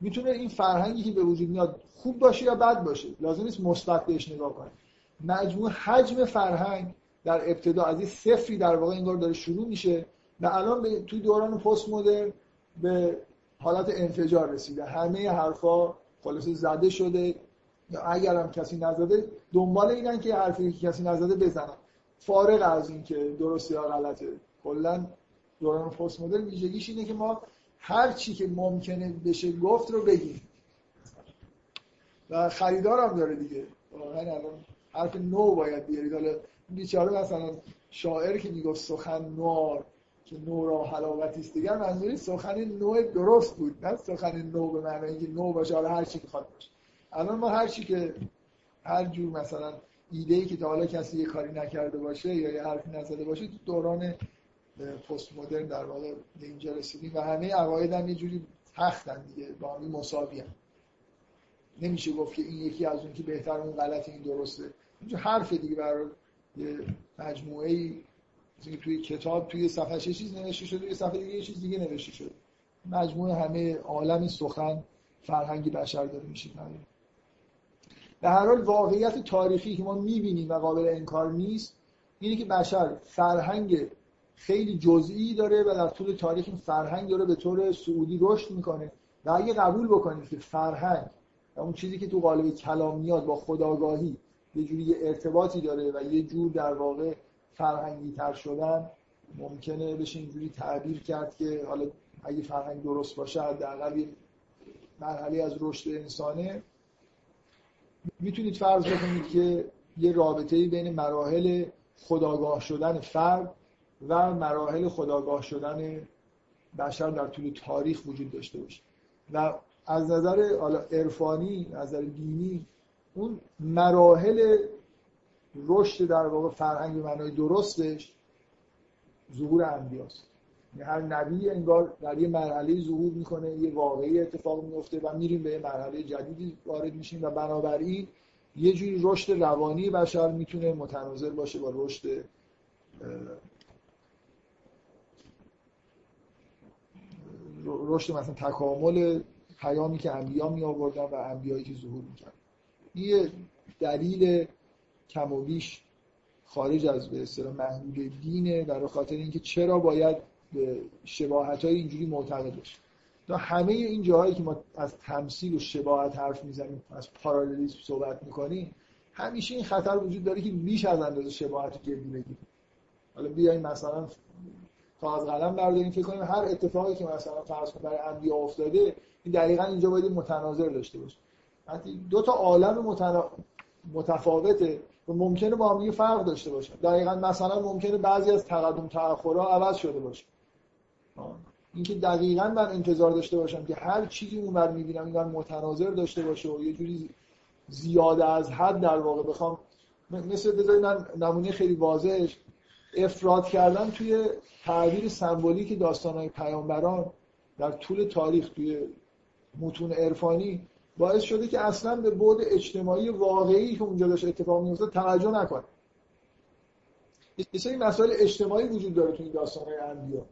می‌تونه این فرهنگی که به وجود میاد خوب باشه یا بد باشه. لازم نیست مثبت بهش نگاه کنید مجموع حجم فرهنگ در ابتدا از این صفری در واقع انگار داره شروع میشه و الان به توی دوران پست مدرن به حالت انفجار رسیده. همه حرفا خلاصه زده شده. یا اگر هم کسی نزده دنبال اینن که حرفی که کسی نزده بزنن. فارغ از اینکه درست یا غلطه. کلا دوران پست مدرن ویژگیش اینه که ما هر چی که ممکنه بشه گفت رو بگیم و خریدارم داره دیگه. واقعا الان حرف نو باید بیارید حالا بیچاره مثلا شاعر که می‌گفت سخن نوار که نو را حلاوتی است. دیگر منظوری سخن نو درست بود. نه سخن نو به معنی اینکه نو باشه حالا هر چی بخواد باشه. الان ما هر چی که هر جور مثلا ایده ای که تا حالا کسی یه کاری نکرده باشه یا یه حرفی نزده باشه تو دوران پست مدرن در واقع به اینجا رسیدیم و همه عقاید هم یه جوری تختن دیگه. با هم مساوی هم. نمیشه گفت که این یکی از اون که بهتر اون غلط این درسته. اینجا حرف دیگه برای یه مجموعه ای توی کتاب توی صفحه چیز نوشته شده یه صفحه دیگه یه چیز دیگه نوشته شده. مجموعه همه عالم سخن فرهنگی بشر داره میشه به هر حال واقعیت تاریخی که ما می‌بینیم و قابل انکار نیست اینه که بشر فرهنگ خیلی جزئی داره و در طول تاریخ این فرهنگ داره به طور سعودی رشد می‌کنه. و اگه قبول بکنید که فرهنگ و اون چیزی که تو قالب کلام میاد با خداگاهی یه جوری ارتباطی داره و یه جور در واقع فرهنگی تر شدن ممکنه بشه اینجوری تعبیر کرد که حالا اگه فرهنگ درست باشه حداقل یه مرحله از رشد انسانه. می‌تونید فرض بکنید که یه رابطه بین مراحل خداگاه شدن فرد و مراحل خداگاه شدن بشر در طول تاریخ وجود داشته باشه. و از نظر عرفانی از نظر دینی اون مراحل رشد در واقع فرهنگ معنای درستش ظهور انبیاست. یعنی هر نبی انگار در یه مرحله ظهور می‌کنه یه واقعی اتفاق میفته و میریم به یه مرحله جدیدی وارد میشیم و بنابراین یه جوری رشد روانی بشر می‌تونه متناظر باشه با رشد رشد مثلا تکامل پیامی که انبیا می آوردن و انبیایی که ظهور می‌کرد این دلیل کم و بیش خارج از به اصطلاح محدود دینه برای خاطر اینکه چرا باید به شباهت های اینجوری معتقد باشه همه این جاهایی که ما از تمثیل و شباهت حرف می‌زنیم از پارالیسم صحبت می‌کنیم همیشه این خطر وجود داره که بیش از اندازه شباهت جدی بگیریم. حالا بیاین مثلا کاغذ قلم برداریم. فکر کنیم هر اتفاقی که مثلا فرض کنیم برای انبیا افتاده این دقیقا اینجا باید متناظر داشته باشه. دو تا عالم متنا... متفاوته ممکنه با هم فرق داشته باشن دقیقا مثلا ممکنه بعضی از تقدم تأخرها عوض شده باشه. اینکه دقیقا من انتظار داشته باشم که هر چیزی اونور می‌بینم اینور متناظر داشته باشه و یه جوری زیاده از حد در واقع بخوام مثل بذارید من نمونه خیلی واضحش. افراد کردن توی تعبیر سمبولیک داستانهای پیامبران در طول تاریخ توی متون عرفانی باعث شده که اصلا به بعد اجتماعی واقعی که اونجا داشت اتفاق میفته توجه نکنه. یه مسائل اجتماعی وجود داره توی داستانهای انبیا.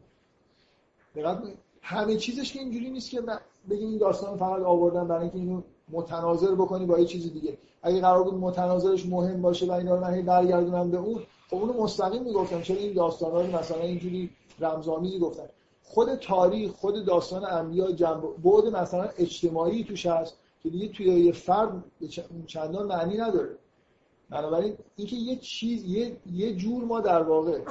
همه چیزش که اینجوری نیست که بگیم این داستان فقط آوردن برای اینکه اینو متناظر بکنی با یه چیز دیگه. اگه قرار بود متناظرش مهم باشه و اینا رو من برگردونم به اون خب اونو مستقیم می‌گفتم چرا این داستانا رو مثلا اینجوری رمزآمیزی گفتن خود تاریخ خود داستان انبیا بعد مثلا اجتماعی توش هست که دیگه توی یه فرد چندان معنی نداره. بنابراین اینکه یه چیز یه, یه جور ما در واقع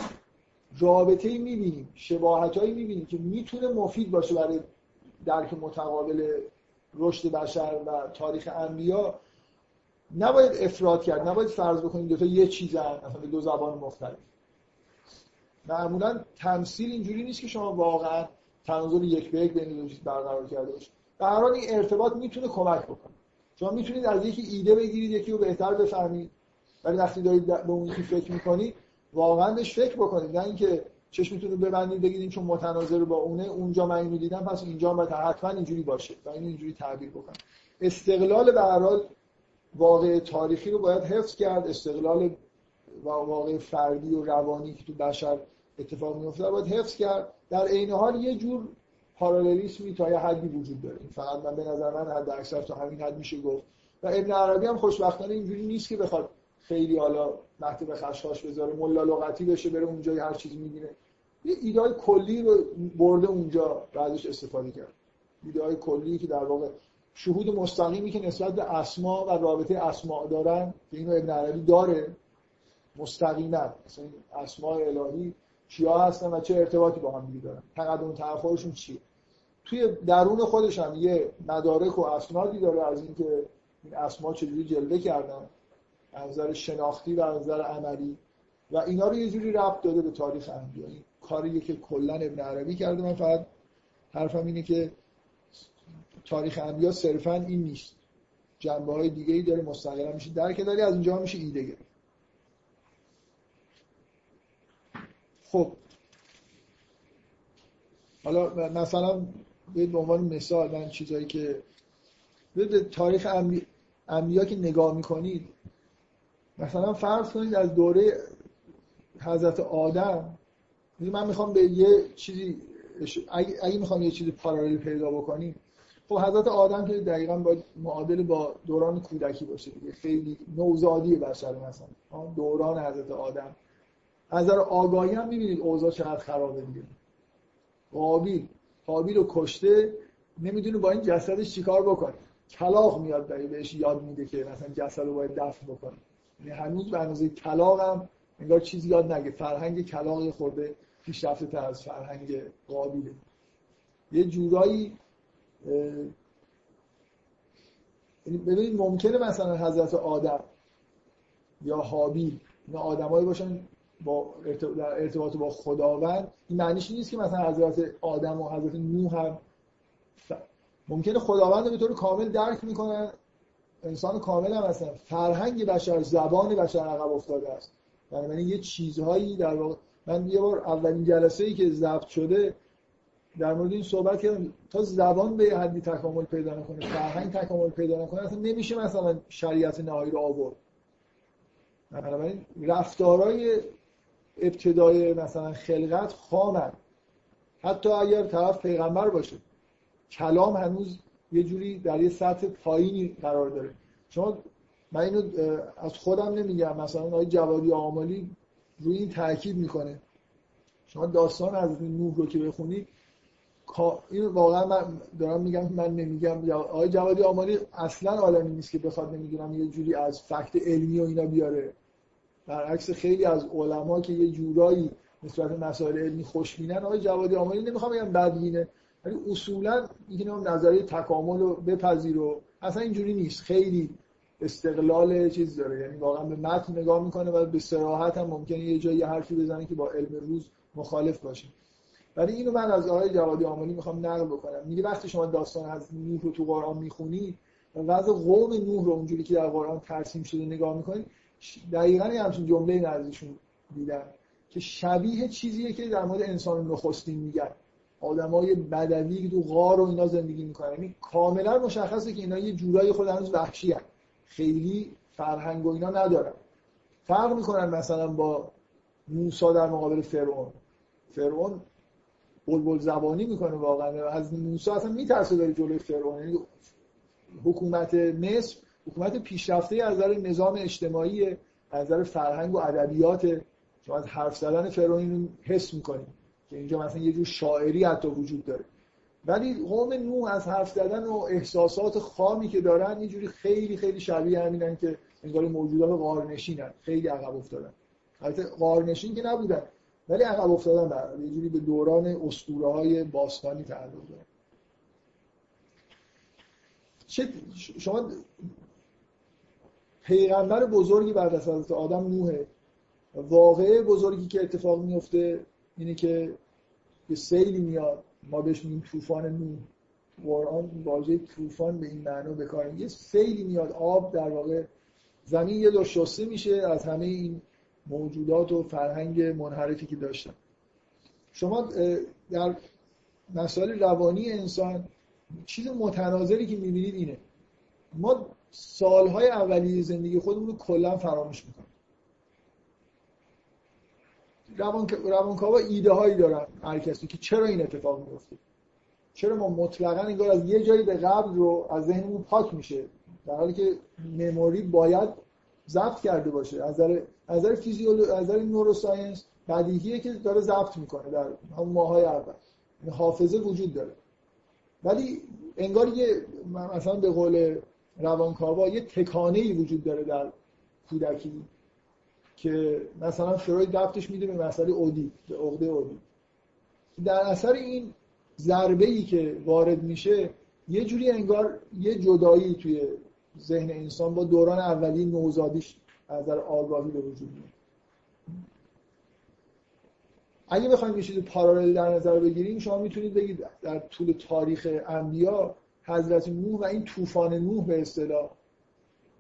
رابطه ای می‌بینیم شباهت هایی می‌بینیم که می‌تونه مفید باشه برای درک متقابل رشد بشر و تاریخ انبیا نباید افراد کرد نباید فرض بکنیم دو تا یه چیز مثلا دو زبان مختلف. معمولا تمثیل اینجوری نیست که شما واقعا تناظر یک به یک بین دو چیز برقرار کرده باشید در حال این ارتباط می‌تونه کمک بکنه. شما می‌تونید از یکی ایده بگیرید یکی رو بهتر بفهمید. ولی وقتی دارید به اون فکر می‌کنید واقعا بهش فکر بکنید. نه اینکه چشمتون رو ببندید بگید چون متناظر با اونه اونجا من اینو دیدم پس اینجا باید حتما اینجوری باشه و اینو اینجوری تعبیر بکنم. استقلال به هر واقع تاریخی رو باید حفظ کرد. استقلال و واقع فردی و روانی که تو بشر اتفاق میفته باید حفظ کرد. در عین حال یه جور پارالیسمی تا یه حدی وجود داره. فقط من به نظر من حد اکثر تا همین حد میشه گفت. و ابن عربی هم خوشبختانه اینجوری نیست که بخواد خیلی حالا به خشخاش بذاره ملا لغتی بشه بره اونجا هر چیزی می‌بینه. یه ایدای کلی رو برده اونجا ازش استفاده کرد. ایدای کلی که در واقع شهود مستقیمی که نسبت به اسما و رابطه اسما دارن که اینو ابن عربی داره. مستقیما. مثلا اسماء الهی چیا هستن و چه ارتباطی با هم دارن؟ تقدم تأخرشون چیه؟ توی درون خودش هم یه مدارک و اسنادی داره از اینکه این اسما چجوری جلوه کردن. از نظر شناختی و از نظر عملی. و اینا رو یه جوری ربط داده به تاریخ انبیا این کاریه که کلا ابن عربی کرده. من فقط حرفم اینه که تاریخ انبیا صرفا این نیست. جنبه های دیگه ای داره مستقلا میشه درک داری از اینجا میشه ایده گرفت. خب. حالا مثلا به عنوان مثال من چیزایی که به تاریخ انبیا که نگاه می‌کنید مثلا فرض کنید از دوره حضرت آدم من می‌خوام به یه چیزی اگه می‌خوام یه چیزی پارالیل پیدا بکنیم خب حضرت آدم که دقیقا باید معادل با دوران کودکی باشه دیگه. خیلی نوزادی بشر مثلا دوران حضرت آدم. از نظر آگاهی هم می‌بینید اوضاع چقدر خرابه دیگه. قابیل. قابیل رو کشته نمی‌دونه با این جسدش چیکار بکنه. کلاق میاد برای بهش یاد میده که مثلا جسد رو باید دفن بکنه. یعنی هنوز به اندازه کلاق هم انگار چیزی یاد نگه. فرهنگ کلاق خورده پیشرفته تر از فرهنگ قابیله. یه جورایی ببینید ممکنه مثلا حضرت آدم یا حابیل اینا آدمایی باشن با ارتباط با خداوند. این معنیش نیست که مثلا حضرت آدم و حضرت نوح هم ممکنه خداوند به طور کامل درک می‌کنن. انسان کامل هم هستن. فرهنگ بشر زبان بشر عقب افتاده است. یعنی یه چیزهایی در واقع من یه بار اولین جلسه ای که ضبط شده در مورد این صحبت کردم تا زبان به حدی تکامل پیدا نکنه فرهنگ تکامل پیدا نکنه اصلا نمیشه مثلا شریعت نهایی رو آورد. بنابراین رفتارهای ابتدای مثلا خلقت خامن. حتی اگر طرف پیغمبر باشه کلام هنوز یه جوری در یه سطح پایینی قرار داره. شما من اینو از خودم نمیگم مثلا آقای جوادی آمالی روی این تاکید می‌کنه. شما داستان از نوح رو که بخونید این واقعا من دارم میگم من نمیگم. آقای جوادی آمالی اصلا عالمی نیست که بخواد نمی‌دونم یه جوری از فکت علمی و اینا بیاره. برعکس خیلی از علما که یه جورایی نسبت مسائل علمی خوشبینن آقای جوادی آمالی نمی‌خوام بگم بدبینه ولی اصولا اینکه نظریه تکامل رو بپذیر و اصلا اینجوری نیست. خیلی استقلال چیز داره. یعنی واقعا به متن نگاه می‌کنه و به صراحت هم ممکنه یه جایی حرفی بزنه که با علم روز مخالف باشه. ولی اینو من از آقای جوادی آملی می‌خوام نقل بکنم. میگه وقتی شما داستان از نوح رو تو قرآن می‌خونی و وضع قوم نوح رو اونجوری که در قرآن ترسیم شده نگاه می‌کنی دقیقا یه همچین جمله نزدیشون دیدم که شبیه چیزیه که در مورد انسان نخستین میگن. آدمای بدوی که تو غار و اینا زندگی می‌کنن. یعنی کاملا مشخصه که اینا یه جورایی خود هنوز وحشی هن. خیلی فرهنگ و اینا ندارن. فرق می‌کنن مثلا با موسی در مقابل فرعون. فرعون بلبل زبانی می‌کنه واقعا. از موسی اصلا میترسه بره جلوی فرعون. یعنی حکومت مصر حکومت پیشرفته از نظر نظام اجتماعی از نظر فرهنگ و ادبیات. شما از حرف زدن فرعون حس می‌کنید که اینجا مثلا یه جور شاعری حتی وجود داره. ولی قوم نوح از حرف زدن و احساسات خامی که دارن یه جوری خیلی خیلی شبیه همینن که انگار موجودات غارنشینن. خیلی عقب افتادن. البته غارنشین که نبودن. ولی عقب افتادن در یه جوری به دوران اسطوره های باستانی تعلق دارن چه شما پیغمبر بزرگی بعد از آدم نوحه. واقعه بزرگی که اتفاق میفته اینه که یه سیلی میاد. ما بهش میگیم طوفان نوح. قرآن واژه طوفان به این معنا بکاریم یه سیلی میاد. آب در واقع زمین یه دور شسته میشه. از همه این موجودات و فرهنگ منحرفی که داشتن. شما در مسائل روانی انسان چیز متناظری که می‌بینید اینه. ما سالهای اولیه زندگی خودمون رو کلا فراموش می‌کنیم. روان روانکاوا ایده هایی دارن هر کسی که چرا این اتفاق میفته چرا ما مطلقا انگار از یه جایی به قبل رو از ذهنمون پاک میشه؟ در حالی که مموری باید ضبط کرده باشه. از نظر از نظر از نظر نوروساینس بدیهیه که داره ضبط می‌کنه در همون ماهای اول. یعنی حافظه وجود داره. ولی انگار یه مثلا به قول روانکاوا یه تکانه ای وجود داره در کودکی که مثلا فروید دفتش میده به مسئله اودی به عقده اودی در اثر این ضربه ای که وارد میشه یه جوری انگار یه جدایی توی ذهن انسان با دوران اولی نوزادیش از نظر آگاهی به وجود میاد. اگه بخوایم یه چیز پارالل در نظر بگیریم شما می‌تونید بگید در طول تاریخ انبیا حضرت نوح و این طوفان نوح به اصطلاح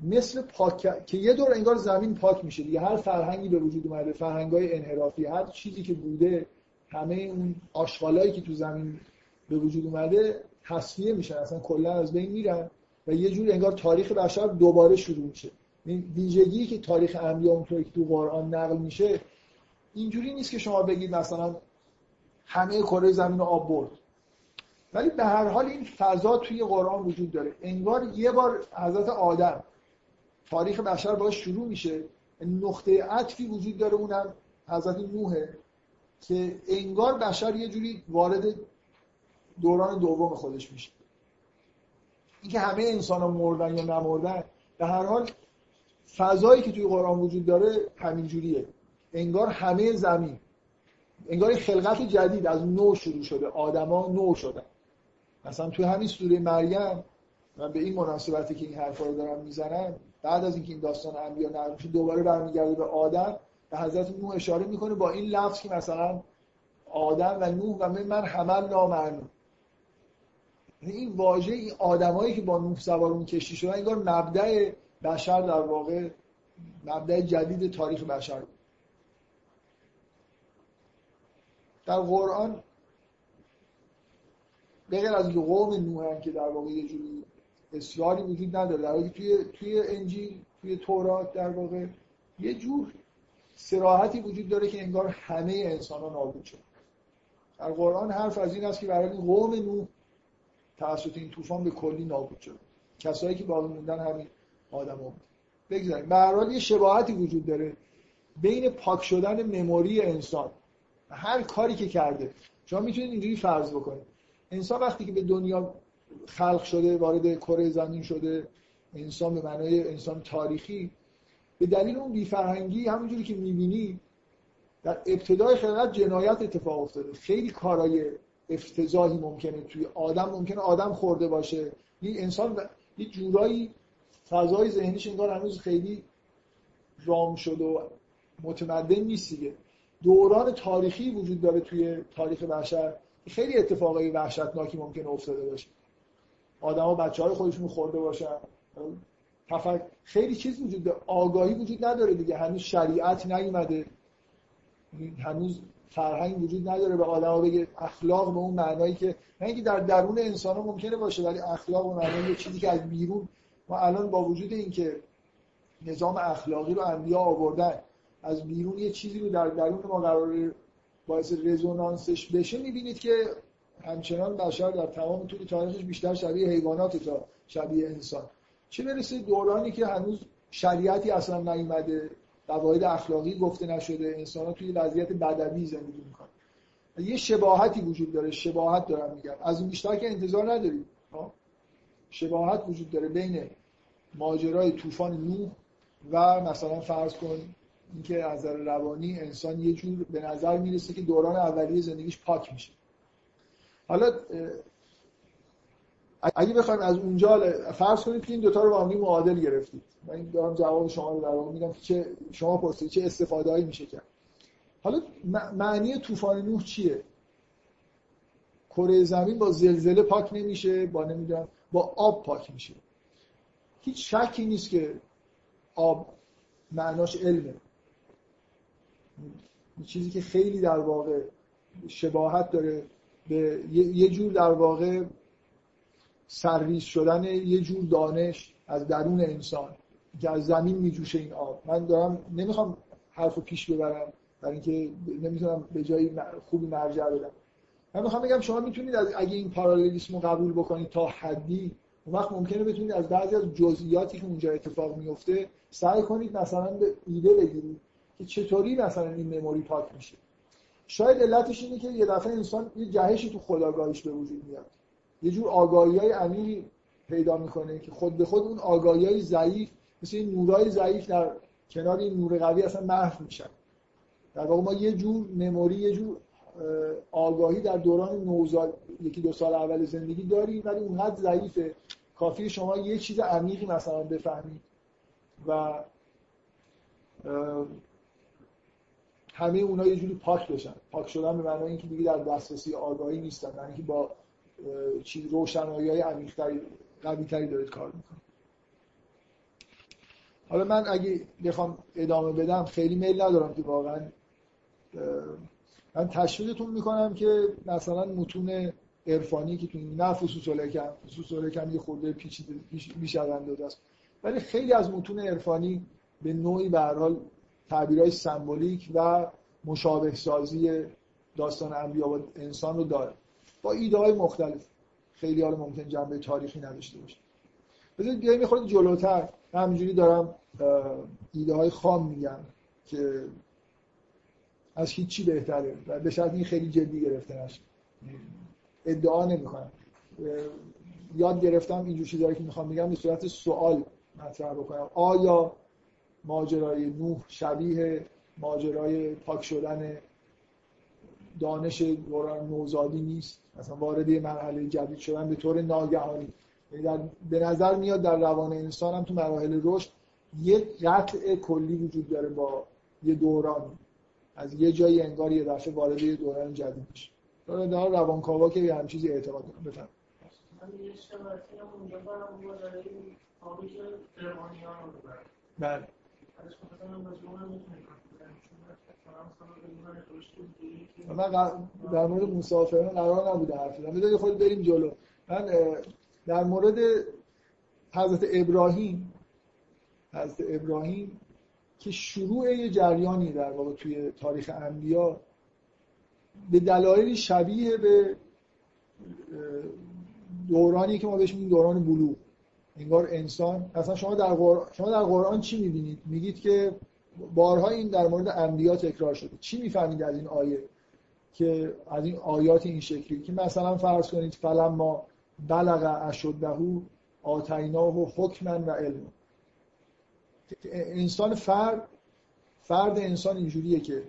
مثل پاک که یه دور انگار زمین پاک میشه دیگه. هر فرهنگی به وجود اومده فرهنگای انحرافی هر چیزی که بوده همه اون آشغالایی که تو زمین به وجود اومده تصفیه میشن. اصلا کلا از بین میرن. و یه جور انگار تاریخ بشر دوباره شروع میشه. این ویژگی که تاریخ انبیا اونطوری که تو قرآن نقل میشه اینجوری نیست که شما بگید مثلا همه کره زمین رو آب برد. ولی به هر حال این فضا توی قرآن وجود داره. انگار یه بار حضرت آدم تاریخ بشر باش شروع میشه. نقطه عطفی وجود داره اونم حضرت نوحه که انگار بشر یه جوری وارد دوران دوم خودش میشه. اینکه همه انسان ها مردن یا نمردن به هر حال فضایی که توی قرآن وجود داره همین جوریه انگار همه زمین انگار خلقت جدید از نو شروع شده آدما نو شدن. مثلا توی همین سوره مریم من به این مناسبتی که این حرفا رو دارم می‌زنم بعد از اینکه این داستان انبیا نقل میشه دوباره برمیگرده به آدم به حضرت نوح اشاره می‌کنه با این لفظ که مثلا آدم و نوح و من همه نامعنون یعنی این واژه این آدمایی که با نوح سوار اون کشتی شدن انگار مبدع بشر در واقع مبدع جدید تاریخ بشر در قرآن بغیر از قوم نوح که در واقع یه جوری اصراری وجود نداره در حالی توی توی انجیل توی تورات در واقع یه جور سراحتی وجود داره که انگار همه انسان ها نابود شد در قرآن حرف از این است که برای قوم نوح توسط این طوفان به کلی نابود شد. کسایی که باقی موندن همین آدم ها بود بگذاریم. به هر حال یه شباهتی وجود داره بین پاک شدن مموری انسان هر کاری که کرده. شما می‌تونید اینجوری فرض بکنید. انسان وقتی که به دنیا خلق شده وارد کره زمین شده انسان به معنای انسان تاریخی به دلیل اون بیفرهنگی همونجوری که می‌بینی در ابتدای خلقت جنایت اتفاق افتاده. خیلی کارهای افتضاحی ممکنه توی آدم ممکنه آدم خورده باشه. این انسان یه جورایی فضای ذهنیش انگار هنوز خیلی رام شد و متمدن نیست دیگه. دوران تاریخی وجود داره توی تاریخ بشر خیلی اتفاقای وحشتناکی ممکنه افتاده باشه. آدما بچه های خودشون خورده باشن. تفک... خیلی چیز وجود داره. آگاهی وجود نداره دیگه. هنوز شریعت نیومده. هنوز فرهنگ وجود نداره به آدما بگه اخلاق به اون معنایی که نه اینکه در درون انسان ممکنه باشه ولی اخلاق به معنای یه چیزی که از بیرون ما الان با وجود اینکه نظام اخلاقی رو انبیا آوردن از بیرون یه چیزی رو در درون ما قرار باعث رزونانسش بشه می‌بینید که همچنان بشر در تمام طول تاریخش بیشتر شبیه حیوانات تا شبیه انسان. چه برسه دورانی که هنوز شریعتی اصلا نیومده قواعد اخلاقی گفته نشده انسان ها توی وضعیت بدوی زندگی می‌کنن. یه شباهتی وجود داره شباهت دارم میگم. از این بیشتر که انتظار نداریم. شباهت وجود داره بین ماجرای طوفان نوح و مثلا فرض کن اینکه از نظر روانی انسان یه جور به نظر می‌رسه که دوران اولیه زندگیش پاک میشه. حالا اگه بخوایم از اونجا فرض کنید که این دوتا رو با هم معادل گرفتید. من دارم جواب شما رو در واقع میدم چه شما پرسید چه استفاده میشه کرد. حالا معنی طوفان نوح چیه؟ کره زمین با زلزله پاک نمیشه با نمی‌دونم با آب پاک میشه. هیچ شکی نیست که آب معناش علمه. چیزی که خیلی در واقع شباهت داره به یه جور در واقع سرویس شدن یه جور دانش از درون انسان که از زمین میجوشه این آب. من دارم نمی‌خوام حرف پیش ببرم برای اینکه نمی‌تونم به جایی خوبی مرجع بدم. من می‌خوام بگم شما می‌تونید از اگه این پارالیسم قبول بکنید تا حدی اون وقت ممکنه بتونید از بعضی از جزئیاتی که اونجا اتفاق میفته سعی کنید مثلا به ایده بگیرید که چطوری مثلا این مموری پاک میشه. شاید علتش اینه که یه دفعه انسان یه جهشی تو خداگاهیش به وجود میاد. یه جور آگاهی های عمیقی پیدا می‌کنه که خود به خود اون آگاهی های ضعیف مثل این نورای ضعیف در کنار این نور قوی اصلا محو میشن. در واقع ما یه جور مموری یه جور آگاهی در دوران نوزاد یکی دو سال اول زندگی داریم ولی اونقدر ضعیفه. کافی شما یه چیز عمیقی مثلا بفهمید و همه اونها یه جوری پاک بشن. پاک شدن به معنای اینکه دیگه در دسترسی آگاهی نیستن یعنی با چیز روشنایی های عمیق‌تری قوی‌تری دارید کار می‌کنید. حالا من اگه بخوام ادامه بدم خیلی میل ندارم که واقعا من تشویقتون می‌کنم که مثلا متون عرفانی که تو نه فصوص الکم فصوص الکم یه خورده پیچیده از است. ولی خیلی از متون عرفانی به نوعی به هر حال تعبیرهای سمبولیک و مشابه سازی داستان انبیا و انسان رو داره. با ایده های مختلف. خیلی ها ممکن جنبه تاریخی نداشته باشه. بذارید بیایم یه خورده جلوتر. همینجوری دارم ایده های خام میگم که از هیچی بهتره و به شرط این خیلی جدی گرفته نشه. ادعا نمی‌کنم. یاد گرفتم اینجور چیزایی که می‌خوام بگم به صورت سوال مطرح بکنم. آیا ماجرای نوح شبیه ماجرای پاک شدن دانش دوران نوزادی نیست؟ مثلا وارد یه مرحله جدید شدن به طور ناگهانی. یعنی به نظر میاد در روان انسان هم تو مراحل رشد یک قطع کلی وجود داره با یه دوران. از یه جایی انگار یه دفعه وارد یه دوران جدید میشه. در روانکاوا که یه چیزی اعتقاد دارم بفهم بله. من در مورد مسافران قرار نبوده حرف بزنم. بذارید خود بریم جلو. من در مورد حضرت ابراهیم حضرت ابراهیم که شروع یه جریانی در واقع توی تاریخ انبیا به دلایلی شبیه به دورانی که ما بهش میگیم دوران بلوغ. انگار انسان اصلا شما در قرآن شما در قرآن چی می‌بینید؟ میگید که بارها این در مورد انبیا تکرار شده. چی می‌فهمید از این آیه؟ که از این آیات این شکلی که مثلا فرض کنید فلما بلغ اشده آتیناه حکما و علم. انسان فرد فرد انسان اینجوریه که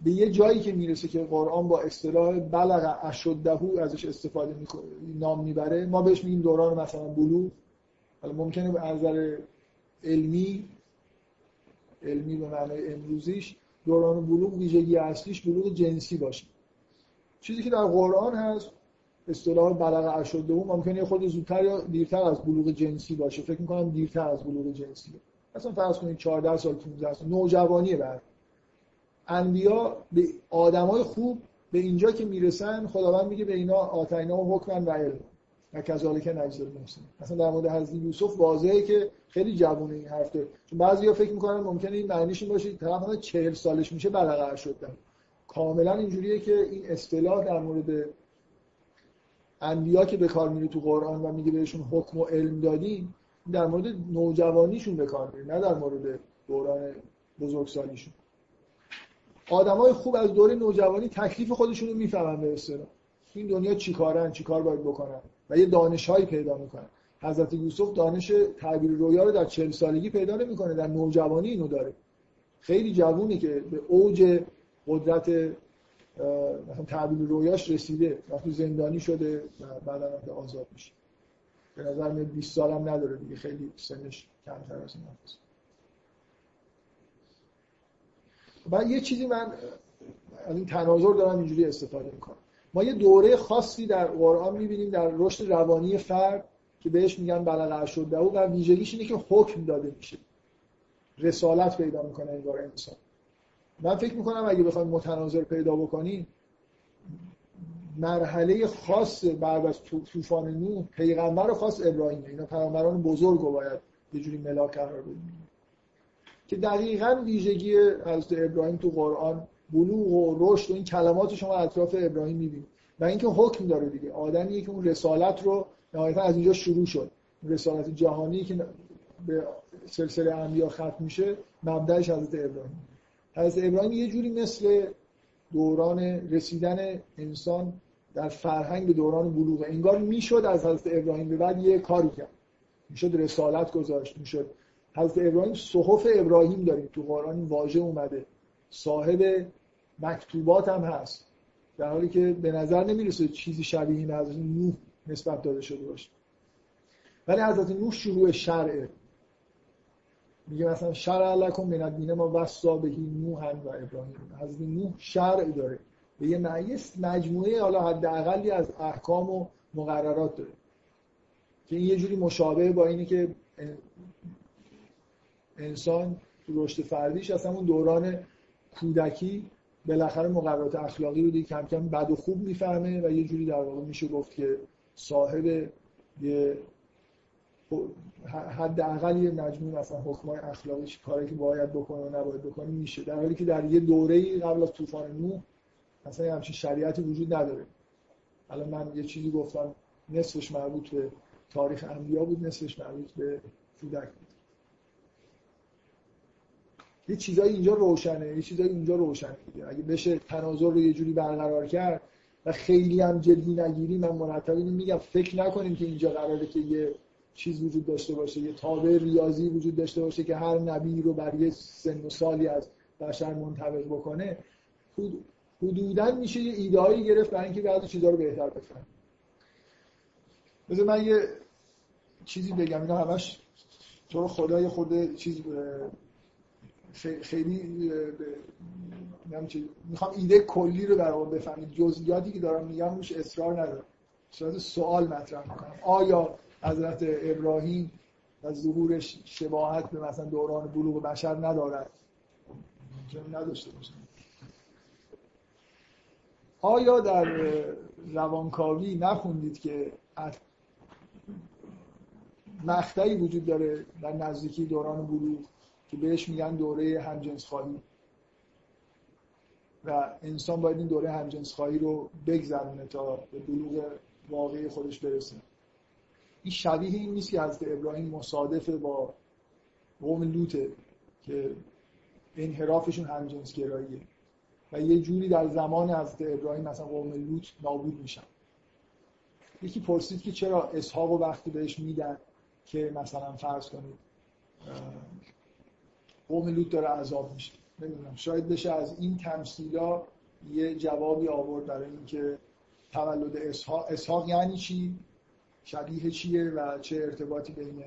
به یه جایی که می‌رسه که قرآن با اصطلاح بلغ اشده ازش استفاده نام می‌بره ما بهش میگیم دوران مثلا بلوغ. حالا ممکنه به نظر علمی علمی به معنای امروزیش دوران بلوغ ویژگی اصلیش بلوغ جنسی باشه. چیزی که در قرآن هست اصطلاح بلغ اشده ممکنه خود زودتر یا دیرتر از بلوغ جنسی باشه. فکر می‌کنم دیرتر از بلوغ جنسی. مثلا فرض کنید 14 سال 15 سال نوجوانیه بعد. انبیا به آدمای خوب به اینجا که می‌رسن خداوند میگه به اینا آتینا و حکمن و علم. و کذالک نجز المحسن مثلا در مورد حضرت یوسف واضحه که خیلی جوونه این حرف داره چون بعضیا فکر می‌کنن ممکنه این معنیش این باشه طرف 40 سالش میشه بلغ شدن کاملا اینجوریه که این اصطلاح در مورد انبیا که به کار میره تو قرآن و میگه بهشون حکم و علم دادیم در مورد نوجوانیشون به کار میره نه در مورد دوران بزرگسالیشون. آدمای خوب از دوره نوجوانی تکلیف خودشون رو می‌فهمن به اصطلاح. این دنیا چیکارن چیکار باید بکنن؟ یه دانشهایی پیدا می‌کنن حضرت یوسف دانش تعبیر رویا رو در چهل سالگی پیدا نمی‌کنه در نوجوانی اینو داره. خیلی جوونی که به اوج قدرت مثلا تعبیر رویاش رسیده وقتی زندانی شده و بعدا آزاد میشه. به نظر میاد 20 سالم نداره دیگه خیلی سنش کمتر از این هست و یه چیزی من از این تناظر دارم اینجوری استفاده می‌کنم. ما یه دوره خاصی در قرآن می‌بینیم در رشد روانی فرد که بهش میگن بلغ شده و ویژگیش اینه که حکم داده میشه. رسالت پیدا می‌کنه انگار انسان. من فکر می‌کنم اگه بخوایم متناظر پیدا بکنیم مرحله خاص بعد از طوفان نوح پیغمبر خاص ابراهیمه. اینا پیغمبران بزرگ رو باید یه جوری ملاک قرار بدیم. که دقیقا ویژگی حضرت ابراهیم تو قرآن بلوغ و رشد و این کلمات شما اطراف ابراهیم می‌بینید. و اینکه حکم داره دیگه. آدمیه که اون رسالت رو نهایتا از اینجا شروع شد. رسالت جهانی که به سلسله انبیا ختم میشه مبدأش حضرت ابراهیم. حضرت ابراهیم یه جوری مثل دوران رسیدن انسان در فرهنگ به دوران بلوغ. انگار می‌شد از حضرت ابراهیم به بعد یه کاری کرد. می‌شد رسالت گذاشت می‌شد. حضرت ابراهیم صحف ابراهیم داریم. تو قرآن واژه اومده. صاحب مکتوبات هم هست. در حالی که به نظر نمی‌رسه چیزی شبیه این حضرت نوح نسبت داده شده باشه. ولی حضرت نوح شروع شرعه. میگه مثلا شرع لکم من الدین ما وصا بهی نوح و ابراهیم. حضرت نوح شرع داره. به یه مجموعه حالا حداقلی از احکام و مقررات داره. که این یه جوری مشابه با اینی که انسان تو رشد فردیش اصلا اون دوران کودکی بالاخره مقررات اخلاقی رو دیگه کم کم بد و خوب می‌فهمه و یه جوری در واقع میشه گفت که صاحب یه حد اقل یه مجموع مثلا حکمای اخلاقی کاری که باید بکنه و نباید بکنه میشه. در حالی که در یه دوره قبل از طوفان نوح مثلا همچین شریعتی وجود نداره. الان من یه چیزی گفتم نصفش مربوط به تاریخ انبیا بود نصفش مربوط به کودک بود. یه چیزایی اینجا روشنه یه چیزایی اینجا روشنه اگه بشه تناظر رو یه جوری برقرار کرد و خیلی هم جدی نگیری من مرتب میگم فکر نکنیم که اینجا قراره که یه چیز وجود داشته باشه یه تابع ریاضی وجود داشته باشه که هر نبی رو بر یه سن و سالی از بشر منطبق بکنه. حدودا میشه یه ایدهایی گرفت برای اینکه بعضی چیزها رو بهتر بفهم بذار من یه چیزی بگم. اینا همش تو خدای خود چیز خیلی می‌خوام ایده کلی رو در بفهمید. جزئیاتی که دارم میگم روش اصرار ندارم. صورت سوال مطرح می‌کنم. آیا حضرت ابراهیم و ظهورش شباهت به مثلا دوران بلوغ بشر ندارد؟ نداشته باشه آیا در روانکاوی نخوندید که مقطعی وجود داره در نزدیکی دوران بلوغ؟ که بهش میگن دوره همجنس خواهی و انسان باید این دوره همجنس خواهی رو بگذرونه تا به بلوغ واقعی خودش برسه. این شبیه این نیست که حضرت ابراهیم مصادف با قوم لوته که انحرافشون همجنس گراییه و یه جوری در زمان حضرت ابراهیم مثلا قوم لوط نابود میشن. یکی پرسید که چرا اسحاق وقتی بهش میدن که مثلا فرض کنید قوم لوط داره عذاب میشه. نمی‌دونم. شاید بشه از این تمثیلا یه جوابی آورد برای اینکه تولد اسحاق. یعنی چی؟ شبیه چیه و چه ارتباطی بین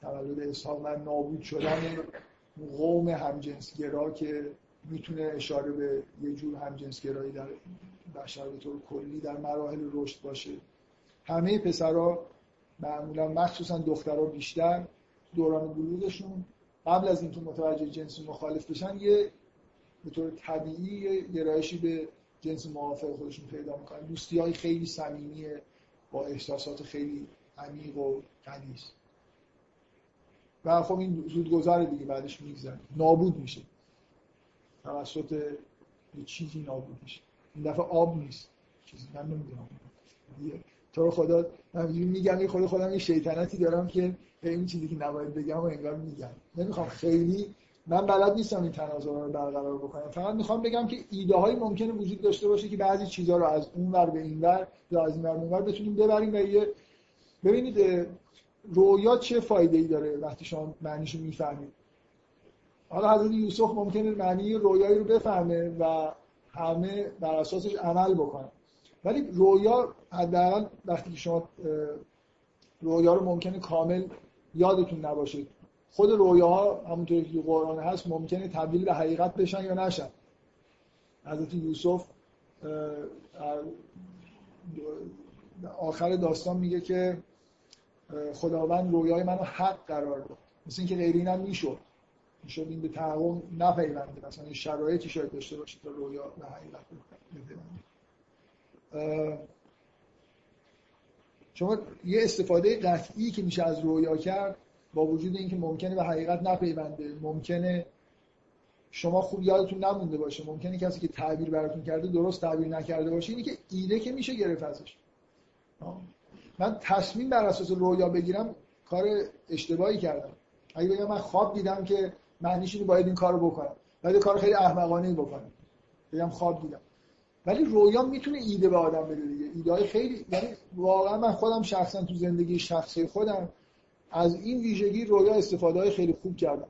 تولد اسحاق و نابود شدن قوم همجنسگرا که می‌تونه اشاره به یه جور همجنسگرایی در بشر به طور کلی در مراحل رشد باشه. همه پسرها معمولا مخصوصا دخترها بیشتر دوران بلوغشون قبل از اینکه متوجه جنس مخالف بشن یه به طور طبیعی گرایشی به جنس موافق خودشون پیدا می‌کنن. دوستی های خیلی صمیمیه با احساسات خیلی عمیق و غلیظ و خب این زود گذاره دیگه بعدش میگذره. نابود میشه. توسط یه چیزی نابود میشه. این دفعه آب نیست. چیزی من نمی‌دونم. تو رو خدا من میگم این خود خودم یه شیطنتی دارم که این چیزی که نباید بگم و انگار میگم. نمی‌خوام. خیلی من بلد نیستم این تناظر رو برقرار بکنم. فقط می‌خوام بگم که ایده هایی ممکنه وجود داشته باشه که بعضی چیزها رو از اون ور به این ور یا از این ور به ور بتونیم ببریم و یه ببینید رویا چه فایده ای داره وقتی شما معنیشو می‌فهمید؟ حالا حضرت یوسف ممکنه معنی رویایی رو بفهمه و همه بر اساسش عمل بکنن ولی رویا حداقل وقتی که شما رویا رو ممکنه کامل یادتون نباشه. خود رویاها همونطوری که قرآن هست ممکنه تبدیل به حقیقت بشن یا نشن. حضرت یوسف آخر داستان میگه که خداوند رویای منو حق قرار داد. مثل اینکه غیر اینم می‌شد. می‌شد این به تحقق نپیونده مثلا شرایطی شاید داشته باشه تا رویا به حقیقت شما یه استفاده قطعی که میشه از رویا کرد با وجود اینکه ممکنه به حقیقت نپیونده ممکنه شما خوب یادتون نمونده باشه ممکنه کسی که تعبیر براتون کرده درست تعبیر نکرده باشه اینی که ایده که میشه گرفت ازش. من تصمیم بر اساس رویا بگیرم کار اشتباهی کردم. اگه بگم من خواب دیدم که معنیش اینه باید این کارو بکنم. ولی کار خیلی احمقانه بکنم. بگم خواب دیدم. ولی رویا می‌تونه ایده به آدم بده دیگه. ایده خیلی یعنی واقعا من خودم شخصا تو زندگی شخصی خودم از این ویژگی رویا استفاده های خیلی خوب کردم.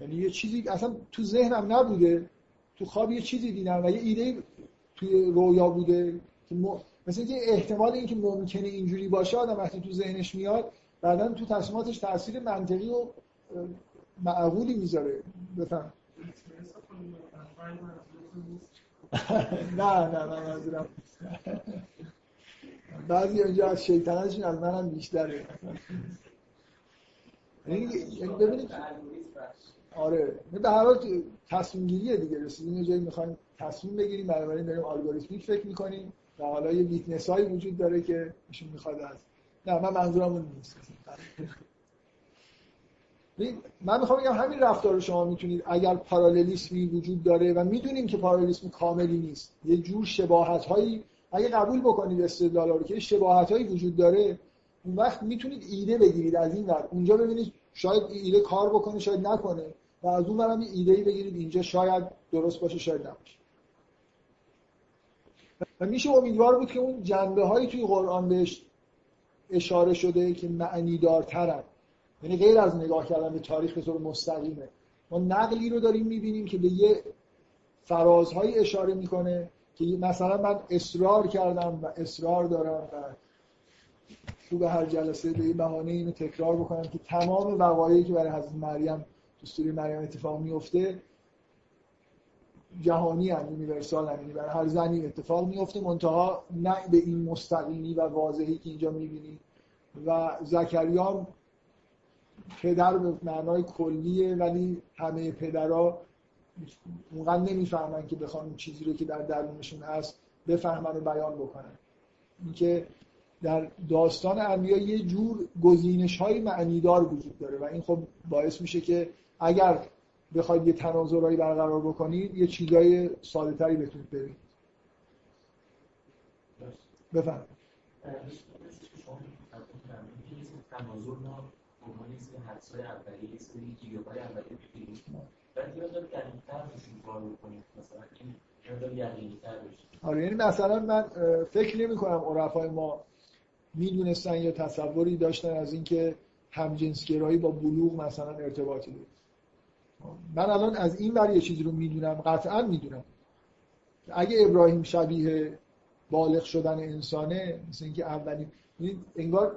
یعنی یه چیزی اصلا تو ذهنم نبوده. تو خواب یه چیزی دیدم و یه ایده توی رویا بوده که م... مثل اینکه احتمال اینکه ممکنه اینجوری باشه آدم وقتی تو ذهنش میاد بعدا تو تصمیماتش تاثیر منطقی و معقولی می‌ذاره. بفهم. نه نه نه منظورم بعضی اینجا از شیطنتشون از منم بیشتره. یعنی ببینید آره به هر حال تصمیم گیریه دیگه. رسیدیم یه جایی می‌خوایم تصمیم بگیریم بنابراین داریم الگوریتمیک فکر می‌کنیم و حالا یه ویتنس هایی وجود داره که ایشون می‌خواد از نه من منظورم اون نیست. من می‌خوام بگم همین رفتار شما می‌تونید اگر پارالیسمی وجود داره و می‌دونیم که پارالیسم کاملی نیست یه جور شباهت هایی اگه قبول بکنید استدلال رو که شباهت هایی وجود داره اون وقت می‌تونید ایده بگیرید از این ور. اونجا ببینید شاید ایده کار بکنه شاید نکنه و از اون برم ایده ای بگیرید اینجا شاید درست باشه شاید نباشه. و میشه امیدوار بود که اون جنبه هایی توی قرآن بهش اشاره شده که معنی دارترن یعنی غیر از نگاه کردن به تاریخ به طور مستقیمه. ما نقلی رو داریم می‌بینیم که به یه فرازهایی اشاره می‌کنه که مثلا من اصرار کردم و اصرار دارم و تو به هر جلسه به این بهانه اینو تکرار بکنم که تمام وقایعی که برای حضرت مریم تو سوره مریم اتفاق میفته جهانی هم یونیورسال هم یعنی برای هر زنی اتفاق میفته منتها نه به این مستقیمی و واضحی که اینجا می‌بینی. و زکریا پدر به معنای کلیه ولی همه پدرها اونقدر نمی‌فهمن که بخوان چیزی رو که در درونشون هست بفهمن و بیان بکنن. اینکه در داستان انبیا یه جور گزینش های معنیدار وجود داره و این خب باعث میشه که اگر بخواید یه تناظرهایی برقرار بکنید یه چیزای ساده تری بتونید برید بفهم عنوان یه سری حدسای اولیه یه سری گیگابای اولیه بگیریم بعد یه مقدار دقیق‌تر روشون کار بکنیم مثلا این آره یعنی مثلا من فکر نمی کنم عرفای ما می‌دونستن یا تصوری داشتن از اینکه همجنسگرایی با بلوغ مثلا ارتباطی داره. من الان از این ور یه چیزی رو می‌دونم قطعا می‌دونم. اگه ابراهیم شبیه بالغ شدن انسانه مثل اینکه اولین انگار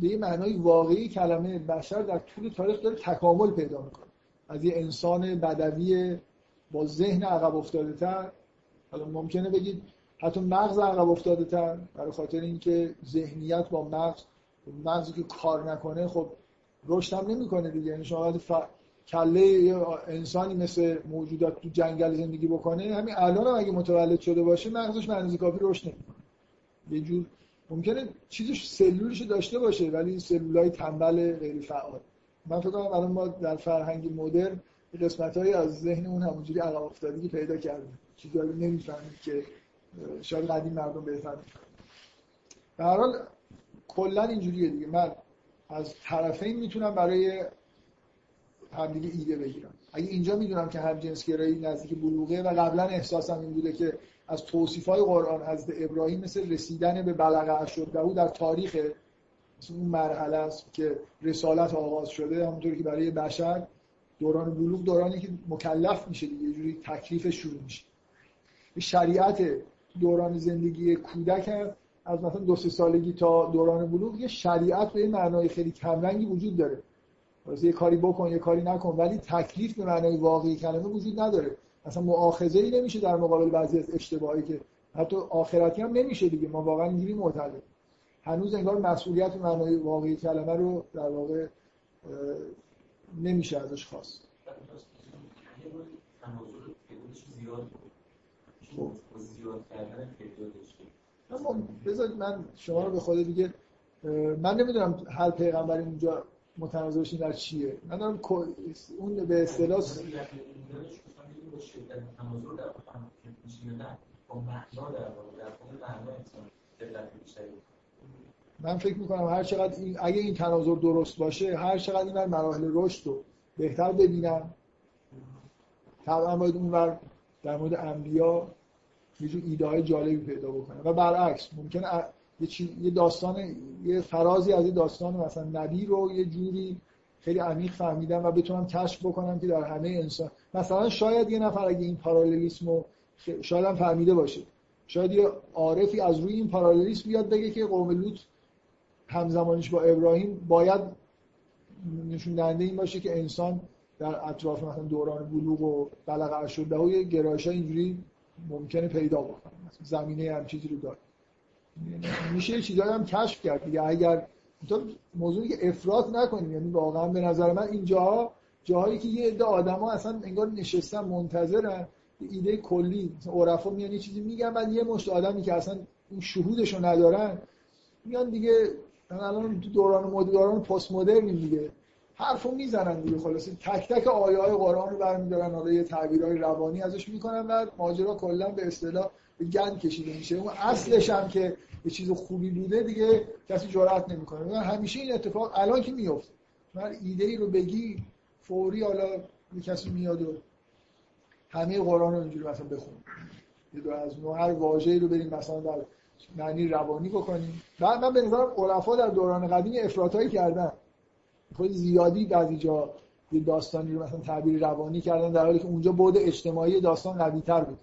به یه معنای واقعی کلمه بشر در طول تاریخ داره تکامل پیدا می‌کنه. از یه انسان بدوی با ذهن عقب افتاده تر حالا ممکنه بگید حتی مغز عقب افتاده تر برای خاطر اینکه ذهنیت با مغز مغزی که کار نکنه خب رشد هم نمی‌کنه دیگه. یعنی شما ف... کله انسانی مثل موجودات تو جنگل زندگی بکنه همین الان هم اگه متولد شده باشه مغزش به کافی رشد نمی‌کنه. یه جور ممکنه چیزش سلولش داشته باشه ولی سلولای تنبل غیر فعال. من فکر کنم الان ما در فرهنگ مدرن قسمت از ذهن اون همونجوری عقب افتادگی پیدا کردیم. چیزایی نمی‌فهمید که شاید قدیم مردم بهتر به هر حال کلا اینجوریه دیگه. من از طرفین می‌تونم برای همدیگه ایده بگیرم. اگه اینجا می‌دونم که هم جنس گرایی نزدیک بلوغه و قبلا احساسم این بوده که از توصیف های قرآن از ابراهیم مثل رسیدن به بلغه شده در تاریخ اون مرحله است که رسالت آغاز شده همونطور که برای بشر دوران بلوغ دورانی که مکلف میشه دیگه یه جوری تکلیف شروع میشه. شریعت دوران زندگی کودک هست از مثلا دو سه سالگی تا دوران بلوغ یه شریعت به معنای خیلی کمرنگی وجود داره. واسه یه کاری بکن یه کاری نکن ولی تکلیف به معنای واقعی کلمه وجود نداره. مثلا مؤاخذه ای نمیشه در مقابل بعضی از اشتباهی که حتی آخرتی هم نمیشه دیگه. ما واقعا اینجوری معتقد هنوز انگار مسئولیت معنای واقعی کلمه رو در واقع نمیشه ازش خواست. خب. بذارید من شما رو به خود دیگه من نمی‌دونم هر پیغمبری اونجا متنازعش در چیه. من دارم اون به اصطلاح من فکر می‌کنم هر چقدر این اگه این تناظر درست باشه هر چقدر این مراحل رشد رو بهتر ببینم طبعا باید اون در مورد انبیا یه جور ایده های جالبی پیدا بکنه. و برعکس ممکنه یه, یه داستان یه فرازی از یه داستان مثلا نبی رو یه جوری خیلی عمیق فهمیدم و بتونم کشف بکنم که در همه انسان مثلا شاید یه نفر اگه این پارالیسم رو شاید هم فهمیده باشه. شاید یه عارفی از روی این پارالیسم بیاد بگه که قوم لوط همزمانش با ابراهیم باید نشون دهنده این باشه که انسان در اطراف مثلا دوران بلوغ و بلغ شده و گرایش اینجوری ممکنه پیدا بکنه. زمینه هم چیزی رو داره. میشه یه چیزایی هم کشف کرد دیگه. اگر موضوعی که افراط نکنیم. یعنی واقعا به نظر من اینجا جاهایی که یه عده آدما اصلا انگار نشستن منتظرن ایده کلی. عرفا میان یه چیزی میگن بعد یه مشت آدمی که اصلا اون شهودشو ندارن میان دیگه الان تو دوران دوران پست مدرنیم دیگه. حرفو می‌زنن دیگه. خلاص تک تک آیه های قرآن رو برمیدارن. حالا یه تعبیرهای روانی ازش می‌کنن و ماجرا کلا به اصطلاح گند کشیده میشه. اون اصلش هم که یه چیز خوبی بوده دیگه کسی جرأت نمی‌کنه. همیشه این اتفاق الان که میفته من ایده ای رو بگی فوری حالا کسی میاد و همه قرآن رو اینجوری مثلا بخون یه دو از نوع هر واژه‌ای رو بریم مثلا در معنی روانی بکنیم. بعد من به نظرم عرفا در دوران قدیم افراطایی کردن. خود زیادی بعضی جا یه داستانی رو مثلا تعبیر روانی کردن در حالی که اونجا بود اجتماعی داستان قوی تر بود.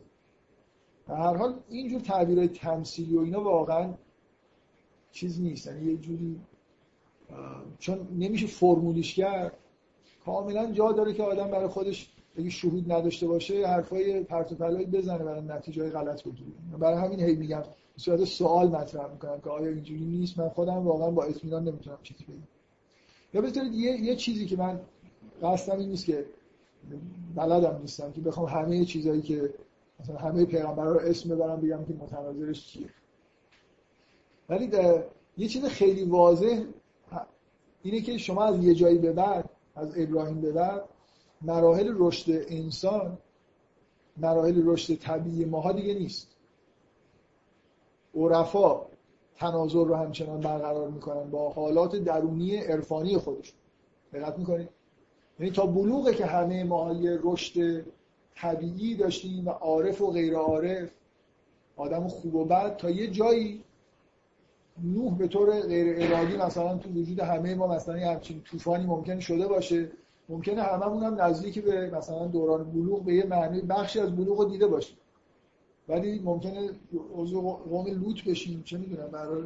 در هر حال اینجور تعبیر تمثیلی و اینا واقعا چیز نیست. یعنی یه جوری چون نمیشه فرمولیش کرد. کاملا جا داره که آدم برای خودش اگه شهود نداشته باشه حرفای پرت و پلایی بزنه برای نتیجه های غلط بگیره. برای همین هی میگم به صورت سوال مطرح می‌کنم که آیا اینجوری نیست؟ من خودم واقعا با اطمینان نمی‌تونم چیزی بگم. یا بذارید یه،, یه چیزی که من قصدم این نیست که بلدم نیستم که بخوام همه چیزایی که مثلا همه پیغمبرا رو اسم ببرم بگم که متناظرش چیه. ولی یه چیز خیلی واضح اینه که شما از یه جایی به بعد از ابراهیم به بعد مراحل رشد انسان مراحل رشد طبیعی ماها دیگه نیست. عرفا تناظر رو همچنان برقرار می‌کنن با حالات درونی عرفانی خودشون. دقت می‌کنید یعنی تا بلوغه که همه ما رشد طبیعی داشتیم و عارف و غیر عارف. آدم خوب و بد تا یه جایی نوح به طور غیر ارادی مثلا تو وجود همه ما مثلا یه همچین طوفانی ممکن شده باشه. ممکنه هممون هم نزدیک به مثلا دوران بلوغ به یه معنی بخشی از بلوغ رو دیده باشیم. ولی ممکنه عضو قوم لوط بشیم. چه می‌دونم برای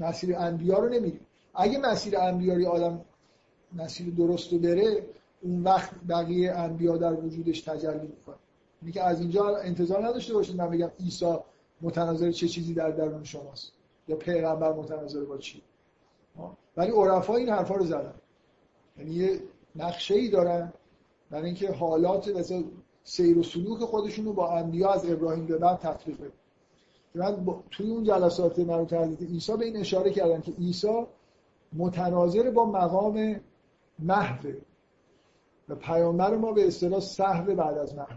مسیر انبیا رو نمیریم. اگه مسیر انبیاری آدم مسیر درست رو بره اون وقت بقیه انبیا در وجودش تجلی می‌کنه. اینی که از اینجا انتظار نداشته باشید من بگم عیسی متناظر چه چیزی در درون شماست یا پیغمبر متناظر با چی. ولی عرفا این حرفا رو زدن. یعنی یه نقشه ای دارن برای اینکه حالات مثلا سیر و سلوک خودشون با انبیا از ابراهیم به بعد تطبیق بده من توی اون جلسات مربوط حضرت عیسی به این اشاره کردم که عیسی متناظر با مقام محو و پیامبر ما به اصطلاح صحو بعد از محو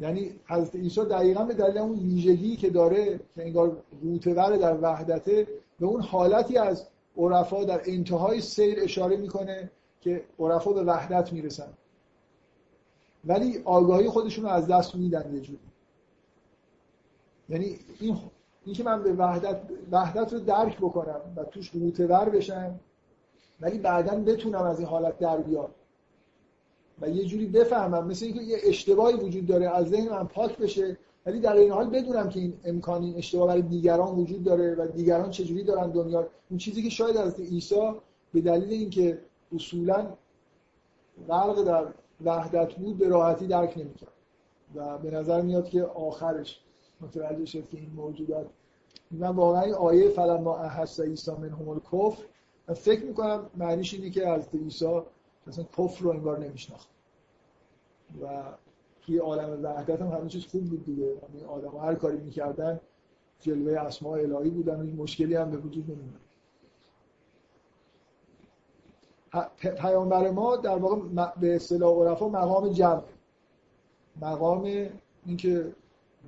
یعنی حضرت عیسی دقیقا به دلیل اون ویژگی که داره که انگار روتور در وحدته به اون حالتی از عرفا در انتهای سیر اشاره می‌کنه که عرفا به وحدت می‌رسن. ولی آگاهی خودشون رو از دست میدن یه جوری. یعنی این این که من به وحدت وحدت رو درک بکنم و توش روتور بشم ولی بعدا بتونم از این حالت در بیام. و یه جوری بفهمم مثل اینکه یه اشتباهی وجود داره از ذهن من پاک بشه ولی در این حال بدونم که این امکان این اشتباه برای دیگران وجود داره و دیگران چجوری دارن دنیا اون چیزی که شاید از عیسی به دلیل اینکه اصولا غرق در وحدت بود به راحتی درک نمی‌کرد. و به نظر میاد که آخرش متوجه شد که این موجودات. من واقعا این آیه فلما احس عیسی منهم الکفر من فکر می‌کنم معنیش اینه که از عیسی مثلا کفر رو انگار نمیشناخت. و توی عالم وحدت هم همه چیز خوب بود دیگه. یعنی آدم هر کاری می‌کردن جلوه اسماء الهی بودن و این مشکلی هم به وجود نمیدن پیامبر ما در واقع به اصطلاح عرفا مقام جمع. مقام اینکه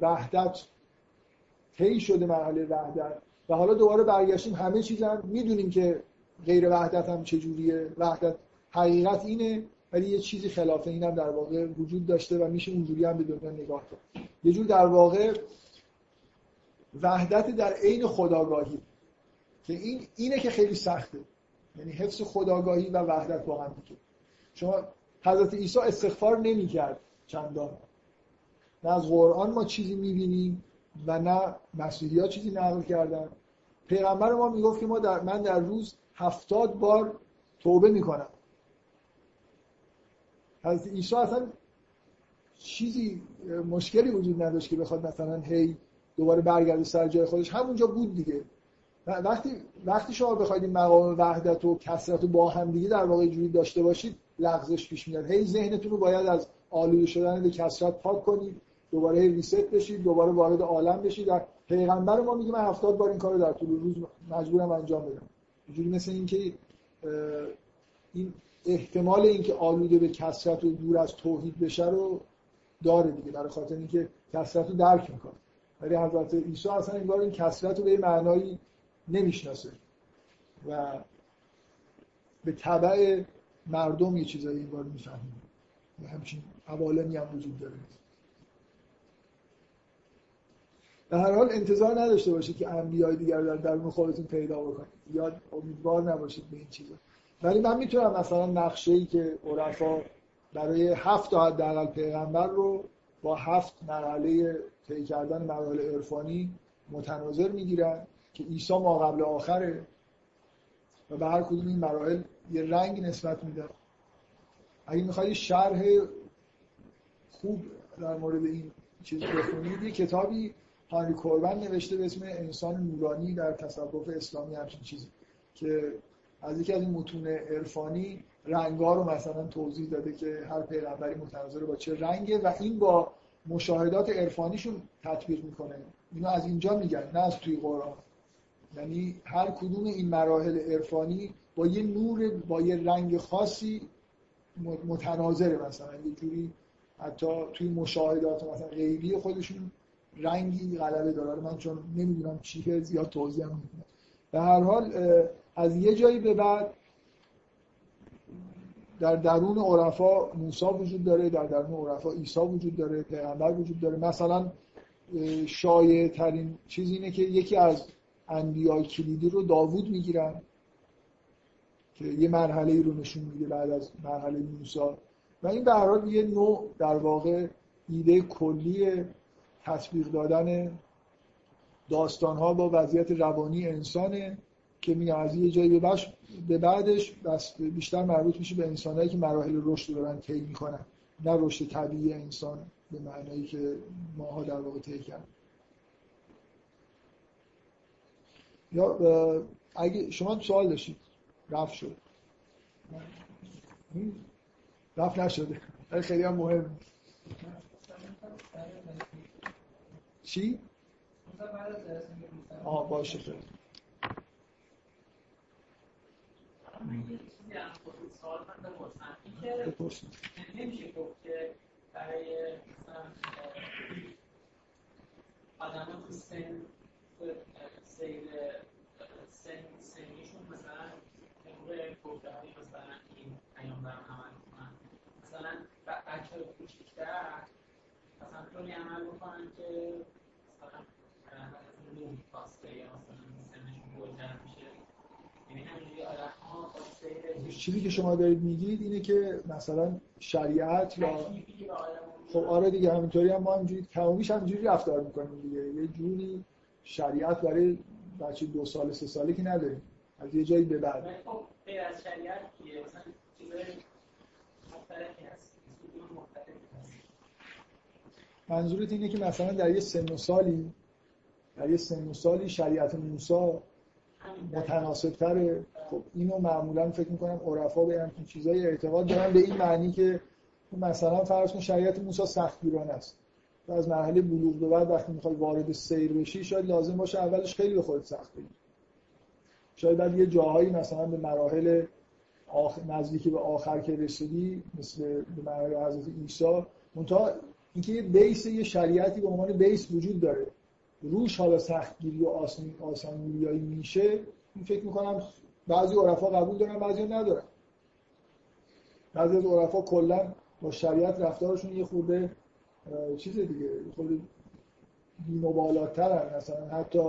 وحدت طی شده مرحله وحدت. و حالا دوباره برگشتیم همه چیز هم می‌دونیم که غیر وحدت هم چجوریه؟ وحدت حقیقت اینه ولی یه چیزی خلاف اینم در واقع وجود داشته و میشه اونجوری هم به دنیا نگاه کرد. یه جور در واقع وحدت در عین خداگاهی که این اینه که خیلی سخته. یعنی حفظ خداگاهی و وحدت با هم دیگه. شما حضرت عیسی استغفار نمی‌کرد چندان. نه از قرآن ما چیزی می‌بینیم و نه مسیحی ها چیزی نقل کردن. پیغمبر ما می‌گفت که ما در من در روز هفتاد بار توبه می‌کنم. حضرت عیسی اصلا چیزی مشکلی وجود نداشت که بخواد مثلا هی دوباره برگرده سر جای خودش. همونجا بود دیگه. وقتی وقتی شما بخواید این مقام وحدت و کسرت و با هم دیگه در واقع جوری داشته باشید لغزش پیش میاد. هی ذهنتون رو باید از آلوده شدن به کسرت پاک کنید دوباره ریست بشید دوباره وارد عالم بشید. در پیغمبر ما میگه من هفتاد بار این کارو در طول روز مجبورم انجام بدم. اینجوری مثل اینکه این احتمال اینکه آلوده به کسرت و دور از توحید بشه رو داره دیگه برای خاطر اینکه کسرت رو درک می‌کنه. ولی حضرت عیسی اصلا انگار این کسرت رو به معنایی نمی‌شناسه. و به طبع مردم یه چیزایی این بار می‌فهمیم همچین عوالمی هم وجود داره. به هر حال انتظار نداشته باشید که انبیای دیگر در درون خودتون پیدا بکنید. یا امیدوار نباشید به این چیزا. ولی من می‌تونم مثلا نقشه ای که عرفا برای هفت تا حداقل پیغمبر رو با هفت مرحله طی کردن مراحل عرفانی متناظر می‌گیرن که عیسی ما قبل آخره و به هر کدوم این مراحل یه رنگ نسبت میده اگه می‌خواید شرح خوب در مورد این چیز بخونید یه کتابی هانری کوربن نوشته به اسم انسان نورانی در تصوف اسلامی همچین چیزی که از یکی از این متون عرفانی رنگا رو مثلا توضیح داده که هر پیغمبری متناظر با چه رنگه و این با مشاهدات عرفانیشون تطبیق می‌کنه. اینو از اینجا میگن نه از توی قرآن. یعنی هر کدوم این مراحل عرفانی با یه نور با یه رنگ خاصی متناظره مثلا. یه جوری حتی توی مشاهدات مثلا غیبی خودشون رنگی غلبه داره. من چون نمی‌دونم چیه زیاد توضیح هم نمی‌دونم به هر حال از یه جایی به بعد در درون عرفا موسی وجود داره در درون عرفا عیسی وجود داره پیغمبر وجود داره. مثلا شایع ترین چیز اینه که یکی از انبیای کلیدی رو داوود می‌گیرن که یه مرحله ای رو نشون میده بعد از مرحله موسی. و این به هر حال یه نوع در واقع ایده کلی تطبیق دادن داستان ها با وضعیت روانی انسانه که میگم از یه جایی به, بعدش بس بیشتر مربوط میشه به انسانهایی که مراحل رشد دارن طی می‌کنن. نه رشد طبیعی انسان به معنایی که ماها در واقع طی کردن. یا اگه شما سوال داشتید رفت شد. رفت نشده. خیلی هم مهم. چی؟ آه باشه خیلی نمیشه گفت که برای آدم تو سن سیر سن سنیشون مثلا طبق گفته های مثلا این پیامبر عمل کنن مثلا بچه کوچیکتر مثلا طوری عمل بکنن که مثلا نوم کاسته یا مثلا سنشون بلجر میشه یعنی چیزی که شما دارید میگید؟ اینه که مثلا شریعت یا خب آره دیگه همینطوری هم ما همینجوری کمامیش همینجوری رفتار می‌کنیم دیگه. یه جوری شریعت برای بچه دو سال سه ساله که نداریم. از یه جایی به بعد. خب از شریعت مثلا منظورت اینه که مثلا در یه سن و سالی در یه سن و سالی شریعت موسی متناسب تره خب اینو معمولا فکر می‌کنم عرفا به همچین چیزای اعتقاد دارن. به این معنی که مثلا فرض کن شریعت موسی سختگیرانه است. و از مرحله بلوغ به بعد وقتی می‌خوای وارد سیر بشی شاید لازم باشه اولش خیلی به خودت سخت بگیری شاید بعد یه جاهایی مثلا به مراحل آخر نزدیکی به آخر که رسیدی مثل به مراحل حضرت عیسی منتها اینکه یه بیس یه شریعتی به عنوان بیس وجود داره. روش حالا سختگیری و آسان آسانگیریایی میشه. این فکر می‌کنم بعضی عرفا قبول دارن بعضی ندارن. بعضی از عرفا کلا با شریعت رفتارشون یه خورده چیز دیگه خود بیمبالاتر مثلا حتی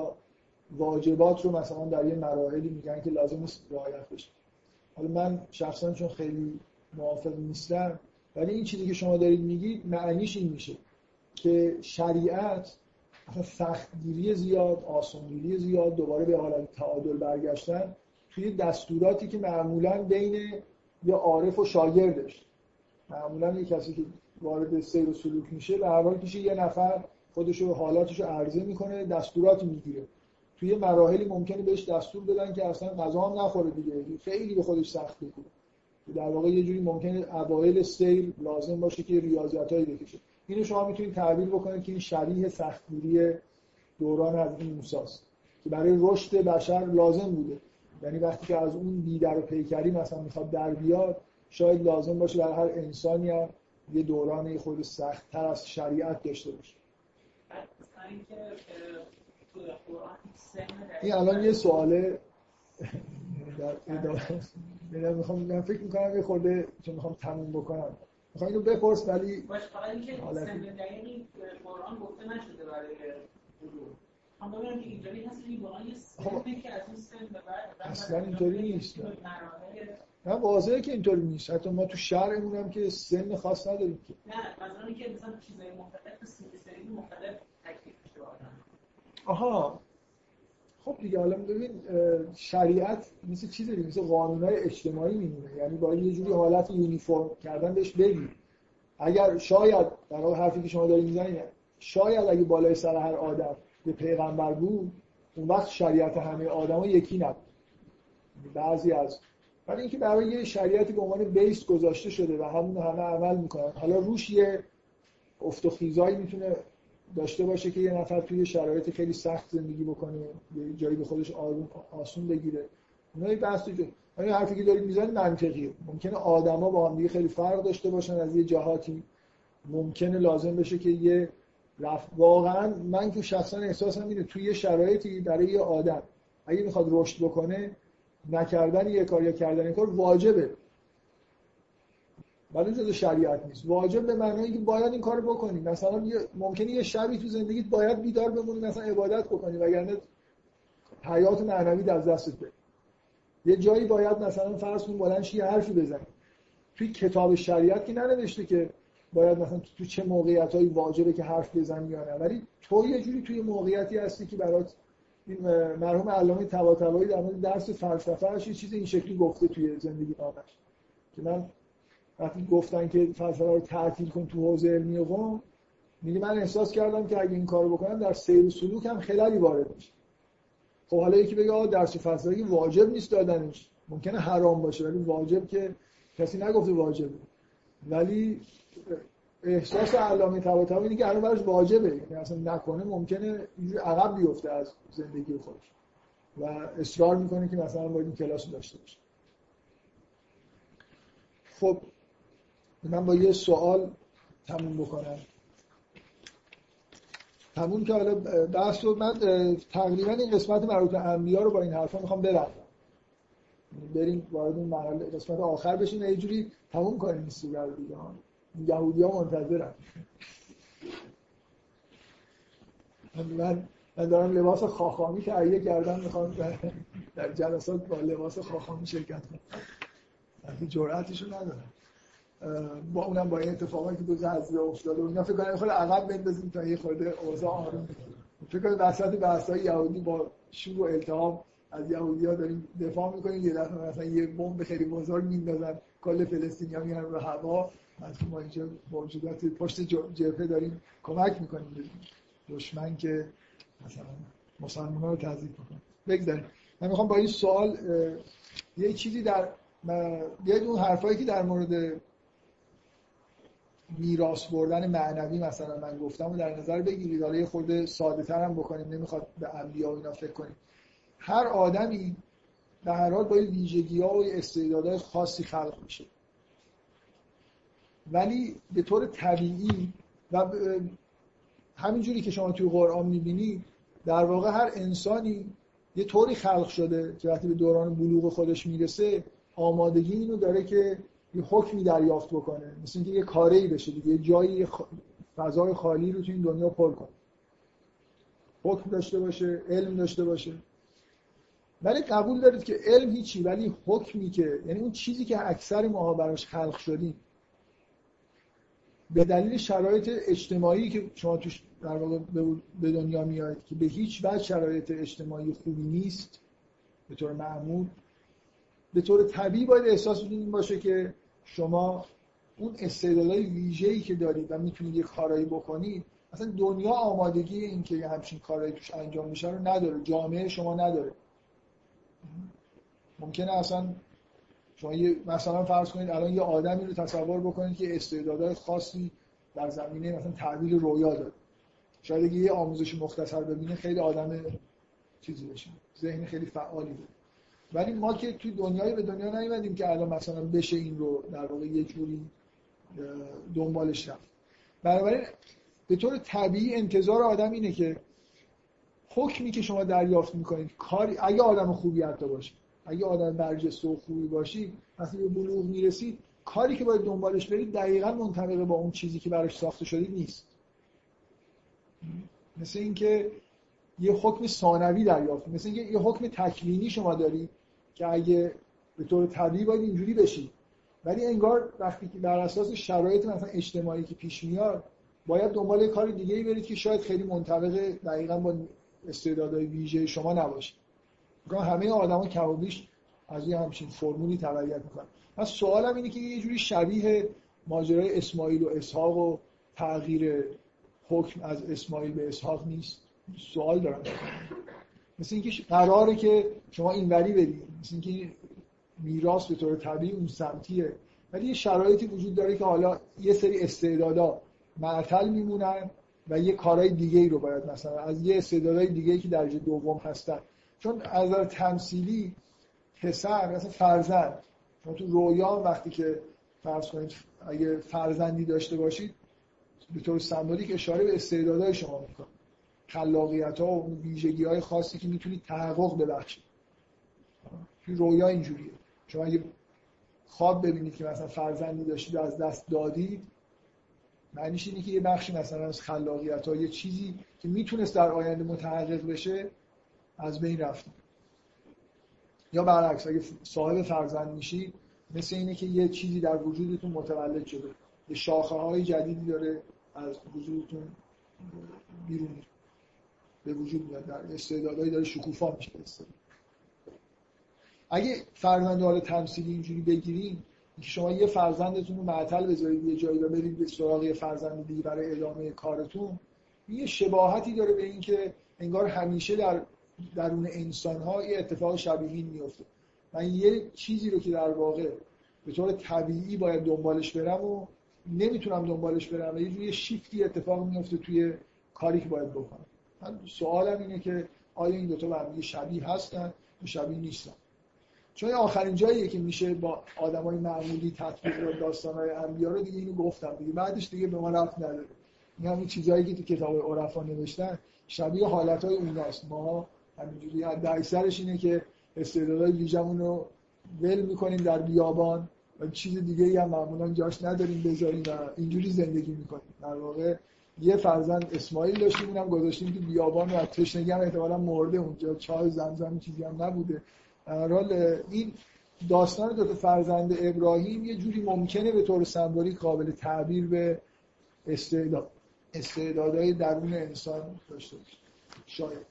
واجبات رو مثلا در یه مراحلی میگن که لازم نیست رعایت بشه. حالا من شخصا چون خیلی موافق نیستم ولی این چیزی که شما دارید میگید معنیش این میشه که شریعت سختگیری زیاد آسانگیری زیاد دوباره به حالت تعادل برگشتن توی دستوراتی که معمولا بین یه عارف و شاگردش. معمولا یه کسی که وارد سیر و سلوک میشه به هر حال یه نفر خودش رو حالاتش رو عرضه می‌کنه دستوراتی می‌گیره. توی مراحلی ممکنه بهش دستور بدن که اصلا غذا هم نخوره دیگه خیلی به خودش سخت بکنه در واقع یه جوری ممکنه اوایل سیر لازم باشه که ریاضتایی بکشه. اینو شما می‌تونید تعبیر بکنید که این شریح سختگیری دوران از این موساست که برای رشد بشر لازم بوده. یعنی وقتی که از اون بیدر و پیکری مثلا می‌خواد در بیاد شاید لازم باشه برای هر انسانی هم یه دوران خود سخت تر از شریعت داشته باشه. این الان یه سواله در ادامه می‌خوام من فکر می‌کنم یه خورده چون می‌خوام تموم بکنم. می‌خوام اینو بپرس ولی باش فقط اینکه سن دقیقی قرآن گفته نشده برای اصلا اینطوری نیست. نه واضحه که اینطوری نیست. حتی ما تو شهرمون هم که سن خاص نداریم که. نه منظورم که مثلا چیزای مختلف سن مختلف تکلیف آها. خب دیگه حالا ببین شریعت مثل چیزی مثل قانونهای اجتماعی میمونه. یعنی باید یه جوری حالت یونیفرم کردن بهش بگی. اگر شاید در حرفی که شما دارید می‌زنید شاید اگه بالای سر هر آدم به پیغمبر بود اون وقت شریعت همه آدما یکی نبود. بعضی از ولی اینکه برای یه شریعتی به عنوان بیس گذاشته شده و همون همه عمل می‌کنن. حالا روش یه افت و خیزایی می‌تونه داشته باشه که یه نفر توی شرایط خیلی سخت زندگی بکنه یه جایی به خودش آسون بگیره. اونا یه بحث این حرفی که دارید می‌زنید منطقیه. ممکنه آدما با هم خیلی فرق داشته باشن از یه جهاتی. ممکنه لازم بشه که یه رفت. واقعا من که شخصا احساسم اینه توی یه شرایطی برای یه آدم اگه می‌خواد رشد بکنه نکردن یه کار یا کردن یه کار واجبه. ولی جز شریعت نیست. واجب به معنی که باید این کارو بکنی. مثلا ممکنه یه شبی تو زندگیت باید بیدار بمونی مثلا عبادت بکنی وگرنه حیات معنوی از دستت بره. یه جایی باید مثلا فرض کن بلند یه حرفی بزنی. توی کتاب شریعت که ننوشته که باید مثلا تو چه موقعیت هایی واجبه که حرف بزنی یا نه. ولی تو یه جوری توی موقعیتی هستی که برات این مرحوم علامه طباطبایی در مورد درس فلسفه یه چیز این شکلی گفته توی زندگی نامش که من وقتی گفتن که فلسفه رو تعطیل کن تو حوزه علمی قوم میگه من احساس کردم که اگه این کارو بکنم در سیر و سلوک هم خلالی وارد میشه. خب حالا یکی بگه آقا درس فلسفه واجب نیست دادنش. ممکنه حرام باشه ولی واجب که کسی نگفته واجبه. ولی احساس علامه طباطبایی اینه که الان براش واجبه. یعنی اصلا نکنه ممکنه اینجوری عقب بیفته از زندگی خودش. و اصرار می‌کنه که مثلا باید این کلاس داشته باشه. خب من با یه سوال تموم بکنم. تموم که حالا بحث رو من تقریبا این قسمت مربوط به انبیا رو با این حرفا می‌خوام ببندم. بریم وارد این مرحله قسمت آخر بشیم یه جوری تموم کنیم این سوره رو دیگه. یهودی ها منتظرن. من من دارم لباس خاخامی تهیه کردم می‌خوام در جلسات با لباس خاخامی شرکت کنم. جرأتشو ندارم. با اونم با این اتفاقاتی که دو غزه افتاده و اینا فکر کنم خود عقب بندازیم تا یه خورده اوضاع آروم فکر کنم وسط بحث‌های یهودی با شور و التهاب از یهودی ها داریم دفاع می‌کنیم یه دفعه مثلا یه بمب خیلی بزرگ میندازن کل فلسطینی ها میان رو هوا. از ما اینجا موجودات پشت جبهه داریم کمک می‌کنیم دشمن که مثلا مسلمان ها رو تضییق کنیم بگذاریم. من می‌خوام با این سوال یه چیزی در یه اون حرفایی که در مورد میراث بردن معنوی مثلا من گفتم و در نظر بگیرید. حالا یه خورده ساده تر هم بکنیم. نمی‌خواد به انبیا اینا فکر کنیم. هر آدمی به هر حال با ویژگی ها و استعدادهای خاصی خلق میشه. ولی به طور طبیعی و همینجوری که شما توی قرآن می‌بینید در واقع هر انسانی یه طوری خلق شده که وقتی به دوران بلوغ خودش می‌رسه آمادگی اینو داره که یه حکمی دریافت بکنه. مثل اینکه یه کاری بشه دیگه یه جایی فضای خالی رو تو این دنیا پر کنه. حکم داشته باشه علم داشته باشه. ولی قبول دارید که علم هیچی ولی حکمی که یعنی اون چیزی که اکثر ما براش خلق شدیم به دلیل شرایط اجتماعی که شما توش در واقع به دنیا میاد که به هیچ وجه شرایط اجتماعی خوبی نیست به طور معمول. به طور طبیعی باید احساس این باشه که شما اون استعدادهای ویژه‌ای که دارید و می‌تونید یه کارایی بکنید اصلا دنیا آمادگی این که همچین کارایی توش انجام میشه رو نداره جامعه شما نداره. ممکنه اصلا شما یه مثلا فرض کنید الان یه آدمی رو تصور بکنید که استعدادهای خاصی در زمینه مثلا تعبیل رویا داره. شاید اگه یه آموزش مختصر ببینه خیلی آدم چیزی بشه ذهن خیلی فعالی داره ولی ما که توی دنیایی به دنیا نیومدیم که الان مثلا بشه این رو در واقع یه جوری دنبالش رفت. بنابراین به طور طبیعی انتظار آدم اینه که حکمی که شما دریافت می‌کنید کاری اگه آدم خوبی حتی باشه اگه آدم برجسته و خوبی باشی وقتی به بلوغ می‌رسید کاری که باید دنبالش برید دقیقا منطبقه با اون چیزی که براش ساخته شدید نیست. مثل اینکه یه حکم ثانوی دریافت مثل اینکه یه حکم تکوینی شما دارید که اگه به طور طبیعی باید اینجوری بشید ولی انگار وقتی که بر اساس شرایط مثلا اجتماعی که پیش میاد باید دنبال کار دیگه ای برید که شاید خیلی منطبق دقیقا با استعدادهای ویژه شما نباشه. همه آدما کمابیش از یه همچین فرمولی تبعیت می‌کنن. پس سوالم اینه که یه جوری شبیه ماجرای اسماعیل و اسحاق و تغییر حکم از اسماعیل به اسحاق نیست. سوال دارم. مثل اینکه قراره که شما اینوری بدید مثل اینکه میراث به طور طبیعی اون سمتیه. ولی یه شرایطی وجود داره که حالا یه سری استعدادا معطل میمونن. و یه کارهای دیگه ای رو باید مثلا از یه استعدادهای دیگه ای که درجه دوم هستن. چون از تمثیلی پسر مثلا فرزند شما تو رویا وقتی که فرض کنید اگه فرزندی داشته باشید به طور سمبولیک اشاره به استعدادهای شما می‌کنه. خلاقیت ها و ویژگی های خاصی که می‌تونید تحقق ببخشید. توی رویا اینجوریه. شما اگه خواب ببینید که مثلا فرزندی داشتید و از دست دادید معنیش اینه که یه بخشی مثلا از خلاقیت ها یه چیزی که می‌تونست در آینده متحقق بشه از بین رفته. یا برعکس اگه صاحب فرزند میشید مثل اینه که یه چیزی در وجودتون متولد شده. یه شاخه های جدیدی داره از وجودتون بیرون به وجود میاد. در استعدادهایی داره شکوفا میشه اگه فرزند حال تمثیلی اینجوری بگیریم که شما یه فرزندتون رو معطل بذارید یه جایی و برید به سراغ یه فرزند دیگه برای ادامه کارتون یه شباهتی داره به اینکه انگار همیشه در درون انسان ها یه اتفاق شبیه میفته من یه چیزی رو که در واقع به طور طبیعی باید دنبالش برم و نمی‌تونم دنبالش برم و یه جوری شیفتی اتفاق میفته توی کاری که باید بکنم. من سوالم اینه که آیا این دوتا به شبیه هستن یا شبیه نیستن؟ چون آخرین جاییه که میشه با آدمای معمولی تطبیق داستانهای انبیا رو دیگه اینو گفتم دیگه. بعدش دیگه به ما رفت نداره. این چیزایی که تو کتاب عرفا نوشتن شبیه حالتهای اوناست. ما همینجوری اکثرش اینه که استعدادهای ویژمون رو ول می‌کنیم در بیابان و چیز دیگه ای هم معمولا جاش نداریم بذاریم و اینجوری زندگی می‌کنیم. در واقع یه فرزند اسماعیل داشتیم اونم گذاشتیم تو بیابان و تشنگی هم احتمالا مرده اونجا. چای زمزم چیزی هم نبوده. حال این داستان دو فرزند ابراهیم یه جوری ممکنه به طور سمبولیک قابل تعبیر به استعداد استعدادهای درون انسان داشته باشه. شاید.